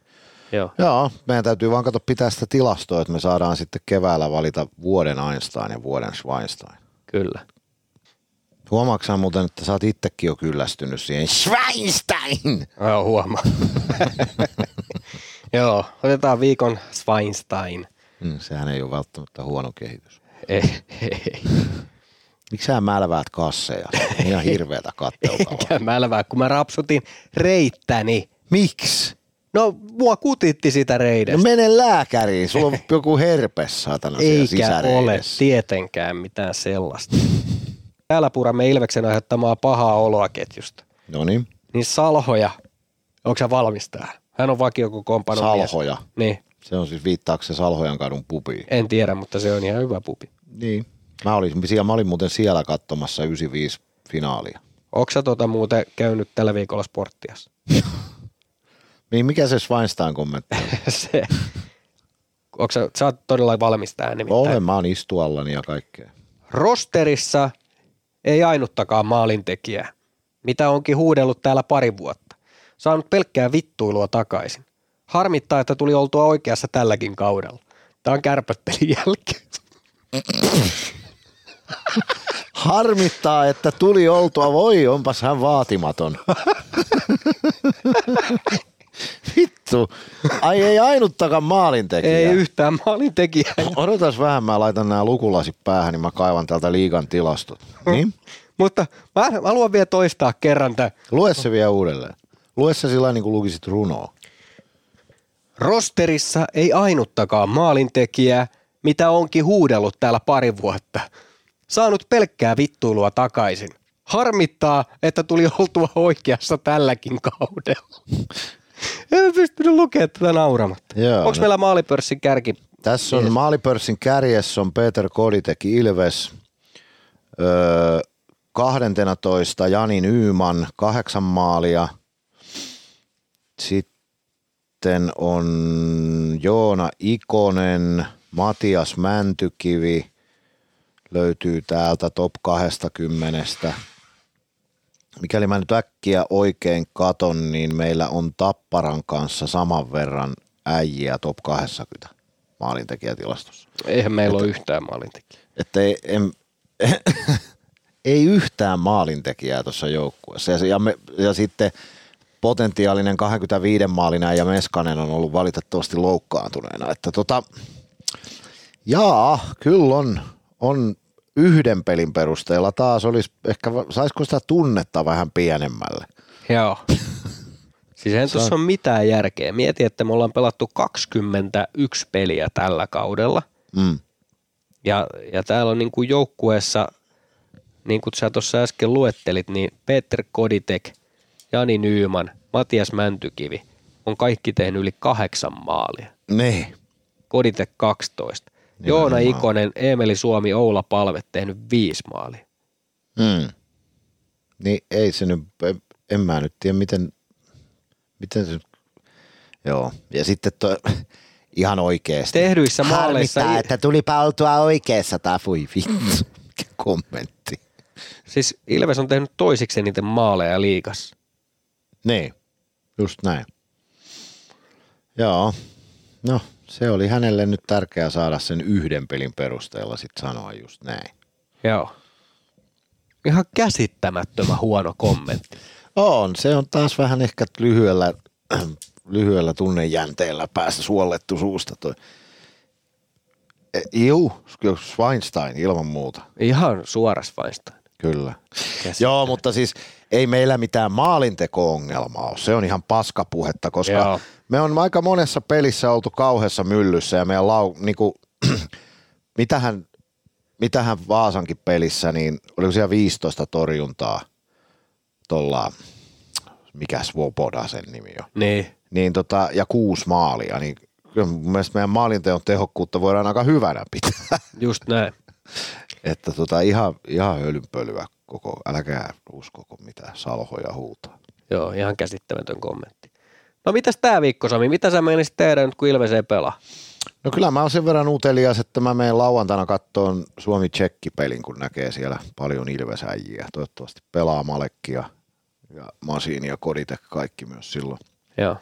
Joo.
Joo, meidän täytyy vaan katsoa pitää sitä tilastoa, että me saadaan sitten keväällä valita vuoden Einstein ja vuoden Schweinstein.
Kyllä.
Huomaatko muuten, että sä oot itsekin jo kyllästynyt siihen Schweinstein?
Joo, huomaa. Joo, otetaan viikon Schweinstein.
Hmm, sehän ei ole välttämättä huono kehitys.
Ei, ei.
Miksi sä mälväät kasseja? Ihan hirveätä katteltavaa.
Enkä mälvää, kun mä rapsutin reittäni.
Miksi?
No, mua kutitti sitä reidestä.
No mene lääkäriin, sulla on joku herpes saatana
Eikä ole tietenkään mitään sellaista. Täällä puramme Ilveksen aiheuttamaa pahaa oloa ketjusta.
No niin.
Niin Salhoja, onko sä valmis tähän? Hän on vakiokokoonpanon
Salhoja?
Mies. Niin.
Se on siis viittaako se Salhojan kadun pubi?
En tiedä, mutta se on ihan hyvä pubi.
Niin. Mä olin, mä olin muuten siellä katsomassa 95 finaalia.
Onko sä tota muuten käynyt tällä viikolla sporttias?
niin mikä se Schweinstein kommentti
se. Onko sä, sä oot todella valmis tähän nimittäin?
Olen, mä oon istuallani ja kaikkea.
Rosterissa ei ainuttakaan maalintekijää, mitä onkin huudellut täällä pari vuotta. Saanut pelkkää vittuilua takaisin. Harmittaa, että tuli oltua oikeassa tälläkin kaudella. Tämä on kärpättelin jälkeen.
Harmittaa, että tuli oltua. Voi, onpas hän vaatimaton. Vittu. Ai ei ainuttakaan maalintekijää.
Ei yhtään maalintekijää.
Odotas vähän, mä laitan nämä lukulasit päähän, niin mä kaivan täältä liigan tilastot. Niin?
Mutta mä haluan vielä toistaa kerran tämän.
Lue se vielä uudelleen. Lue se sillä niin kuin lukisit runoa.
Rosterissa ei ainuttakaan maalintekijää, mitä onkin huudellut täällä pari vuotta saanut pelkkää vittuilua takaisin. Harmittaa, että tuli oltua oikeassa tälläkin kaudella. En pystynyt lukemaan tätä nauramatta. Onko no. meillä maalipörssin kärki?
Tässä on maalipörssin kärjessä on Peter Koditek Ilves. Öö, 12 Jani Nyyman, kahdeksan maalia. Sitten on Joona Ikonen, Matias Mäntykivi – löytyy täältä top 20. mikäli mä nyt äkkiä oikein katon, niin meillä on Tapparan kanssa saman verran äijiä top 20 maalintekijätilastossa.
Eihän meillä ole yhtään maalintekijää.
Että ei, en, ei yhtään maalintekijää tuossa joukkueessa. Ja, ja, me, ja sitten potentiaalinen 25 maalina ja Meskanen on ollut valitettavasti loukkaantuneena. Että tota, jaa, kyllä on, on yhden pelin perusteella taas olisi ehkä, saisiko sitä tunnetta vähän pienemmälle?
Joo. Siis ei tuossa ole mitään järkeä. Mieti, että me ollaan pelattu 21 peliä tällä kaudella.
Mm.
Ja, ja täällä on niin kuin joukkueessa, niin kuin sä tuossa äsken luettelit, niin Peter Koditek, Jani Nyyman, Matias Mäntykivi on kaikki tehnyt yli kahdeksan maalia.
Niin.
Koditek 12. Joona. Ikonen, Emeli Suomi, Oula Palve tehnyt viisi maalia.
Mm. Niin ei se nyt, en, mä nyt tiedä miten, miten se, joo. Ja sitten toi, ihan oikeesti.
Tehdyissä maaleissa,
Harmittaa, että tulipa oltua oikeassa tai voi vittu, mikä kommentti.
siis Ilves on tehnyt toisiksi eniten maaleja liigassa.
Niin, just näin. Joo, no se oli hänelle nyt tärkeää saada sen yhden pelin perusteella sitten sanoa just näin.
Joo. Ihan käsittämättömän huono kommentti.
On, se on taas vähän ehkä lyhyellä, lyhyellä tunnejänteellä päästä suollettu suusta toi. E, juu, Schweinstein ilman muuta,
Ihan suoras Weinstein.
kyllä.
Käsittämätön.
Joo, mutta siis ei meillä mitään maalinteko-ongelmaa ole. Se on ihan paskapuhetta, koska
Joo.
Me on aika monessa pelissä oltu kauheassa myllyssä ja meidän lau, niinku, mitähän, mitähän Vaasankin pelissä, niin oliko siellä 15 torjuntaa tuolla, mikä Svoboda sen nimi on,
Niin.
niin tota, ja kuusi maalia, niin kyllä mun mielestä meidän maalinteon tehokkuutta voidaan aika hyvänä pitää.
Just näin.
Että tota, ihan, ihan hölynpölyä koko, älkää uskoko mitä salhoja huutaa.
Joo, ihan käsittämätön kommentti. No mitäs tää viikko Sami, mitä sä menisit tehdä nyt kun Ilves ei pelaa?
No kyllä mä oon sen verran utelias, että mä menen lauantaina kattoon Suomi-Tsekki-pelin, kun näkee siellä paljon ilvesäjiä. Toivottavasti pelaa Malekki ja, ja Masini ja Koditek kaikki myös silloin.
Joo.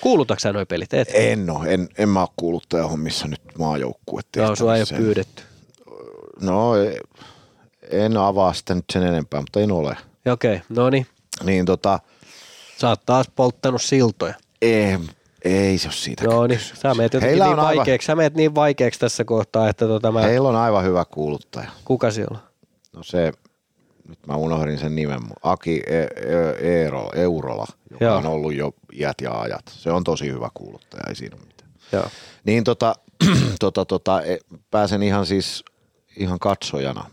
Kuulutatko sä noi pelit? Et?
En oo, en, en mä oo kuuluttajahommissa nyt maajoukkue
Joo, sua ei ole pyydetty.
No e- en avaa sitä nyt sen enempää, mutta en ole.
Okei, okay, no niin.
Niin tota,
Sä oot taas polttanut siltoja.
ei, ei se ole siitä
Joo, niin. Sä meet jotenkin
Heillä
niin
aivan-
vaikeaksi. Sä meet niin vaikeaksi tässä kohtaa, että tota mä...
Heillä on aivan hyvä kuuluttaja.
Kuka siellä on?
No se, nyt mä unohdin sen nimen, Aki e- e- Eero, Eurola, joka
Joo.
on ollut jo iät ja ajat. Se on tosi hyvä kuuluttaja, ei siinä mitään.
Joo.
Niin tota, tota, tota, e- pääsen ihan siis ihan katsojana.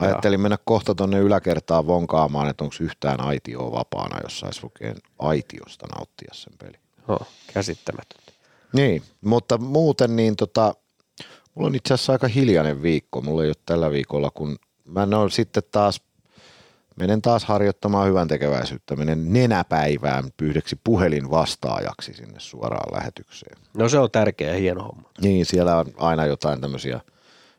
Ajattelin mennä kohta tonne yläkertaan vonkaamaan, että onko yhtään aitioa vapaana, jos saisi oikein aitiosta nauttia sen peli.
Joo, käsittämätöntä.
Niin, mutta muuten niin tota, mulla on itse asiassa aika hiljainen viikko. Mulla ei ole tällä viikolla, kun mä noin sitten taas, menen taas harjoittamaan hyvän tekeväisyyttä. Menen nenäpäivään yhdeksi puhelin vastaajaksi sinne suoraan lähetykseen.
No se on tärkeä ja hieno homma.
Niin, siellä on aina jotain tämmöisiä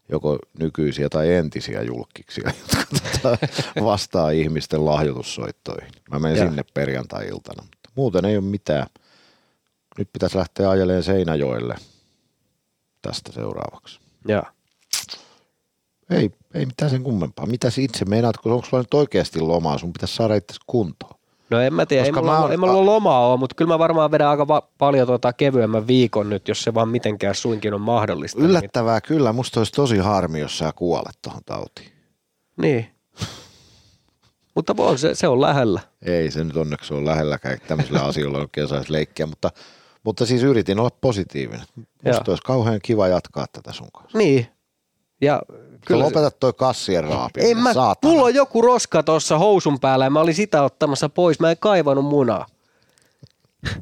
joko nykyisiä tai entisiä julkkiksia, jotka tota, vastaa ihmisten lahjoitussoittoihin. Mä menen sinne perjantai-iltana. Muuten ei ole mitään. Nyt pitäisi lähteä ajeleen Seinäjoelle tästä seuraavaksi.
Joo.
Ei, ei mitään sen kummempaa. Mitä itse meinaat, kun onko sulla nyt oikeasti lomaa? Sun pitäisi saada itse kuntoon.
No en mä tiedä, ei
Koska
mulla,
mä oon-
ei mulla lomaa ole, mutta kyllä mä varmaan vedän aika va- paljon tota kevyemmän viikon nyt, jos se vaan mitenkään suinkin on mahdollista.
Yllättävää kyllä. Musta olisi tosi harmi, jos sä kuolet tuohon tautiin.
Niin. Mutta on, se, se on lähellä.
Ei se nyt onneksi ole lähelläkään että tämmöisillä asioilla oikein saisi leikkiä, mutta, mutta siis yritin olla positiivinen.
Joo.
Musta olisi kauhean kiva jatkaa tätä sun kanssa.
Niin. Ja
Kyllä lopetat toi kassien raapiminen,
en mä,
saatana.
mulla on joku roska tuossa housun päällä ja mä olin sitä ottamassa pois. Mä en kaivannut munaa.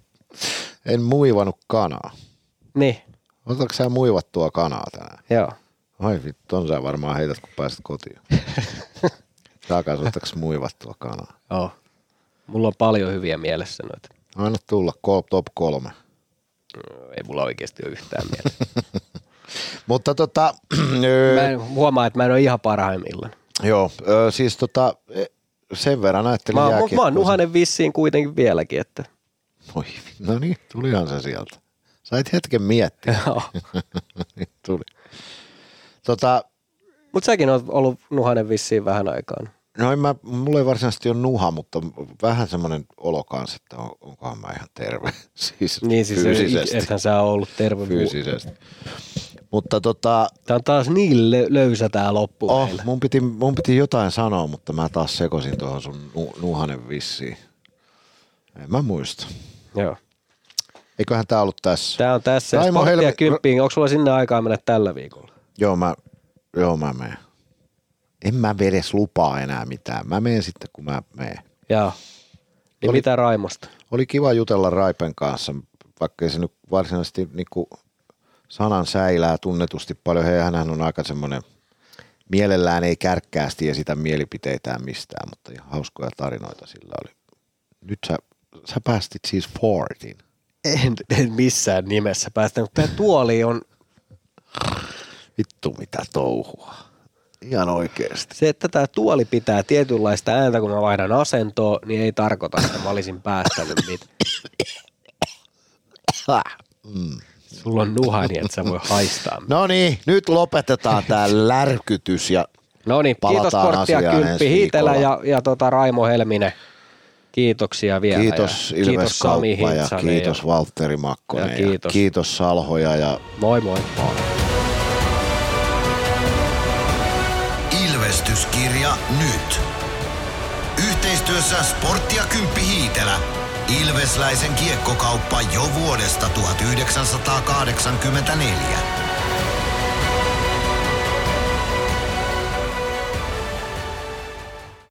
En muivannut kanaa.
Niin,
Otatko sä muivattua kanaa tänään?
joo.
Ai vittu, ton sä varmaan heität, kun pääset kotiin. Saakaan ottaks muivattua kanaa.
joo. Mulla on paljon hyviä mielessä noita.
Anna tulla top kolme.
Ei mulla oikeasti ole yhtään mielessä.
Mutta tota,
Mä en huomaa, että mä en ole ihan parhaimmillaan.
joo, siis tota, e, sen verran ajattelin
Mä, oon- mä, oon nuhanen vissiin kuitenkin vieläkin, että
Oi, no niin, tulihan se sieltä. Sait hetken miettiä.
joo.
Niin Tuli. Tota,
Mutta säkin on ollut nuhanen vissiin vähän aikaan.
No en mä, mulla ei varsinaisesti ole nuha, mutta vähän semmoinen olo kanssa, että on, onkohan mä ihan terve. Siis,
Niin siis
fyysisesti.
ethän sä ole ollut terve. Fyysisesti.
Mutta tota,
Tää on taas niin lö- löysä tää loppu
oh,
meillä.
mun, piti, mun piti jotain sanoa, mutta mä taas sekosin tuohon sun nu, nuhanen vissiin. En mä muista.
Joo.
Eiköhän tää ollut tässä.
Tää on tässä.
Raimo Helmi-
kymppiin. Onko sulla sinne aikaa mennä tällä viikolla?
Joo, mä, joo, mä menen. En mä edes lupaa enää mitään. Mä menen sitten, kun mä menen.
Joo. Niin
Oli-
mitä Raimosta?
Oli kiva jutella Raipen kanssa, vaikka ei se nyt varsinaisesti niin sanan säilää tunnetusti paljon. Hänhän on aika semmoinen, mielellään ei kärkkäästi esitä mielipiteitään mistään, mutta ihan hauskoja tarinoita sillä oli. Nyt sä, sä päästit siis Fordin.
En, en missään nimessä päästä, mutta tämä tuoli on
Vittu mitä touhua. Ihan oikeesti.
se, että tämä tuoli pitää tietynlaista ääntä, kun mä vaihdan asentoa, niin ei tarkoita, että mä olisin päästänyt niitä.
Mm.
Sulla on nuha niin, että sä voi haistaa.
No niin, nyt lopetetaan tää lärkytys ja
No niin, kiitos
Palataan
Korttia Kymppi Hiitelä ja, ja tota Raimo Helminen. Kiitoksia vielä.
kiitos
ja
Ilves
kiitos Sami
ja kiitos Valtteri Makkonen
Ja
ja
kiitos.
kiitos Salhoja ja
Moi moi.
Ilvestyskirja nyt. Yhteistyössä Sportti ja Kymppi Hiitelä. Ilvesläisen kiekkokauppa jo vuodesta 1984.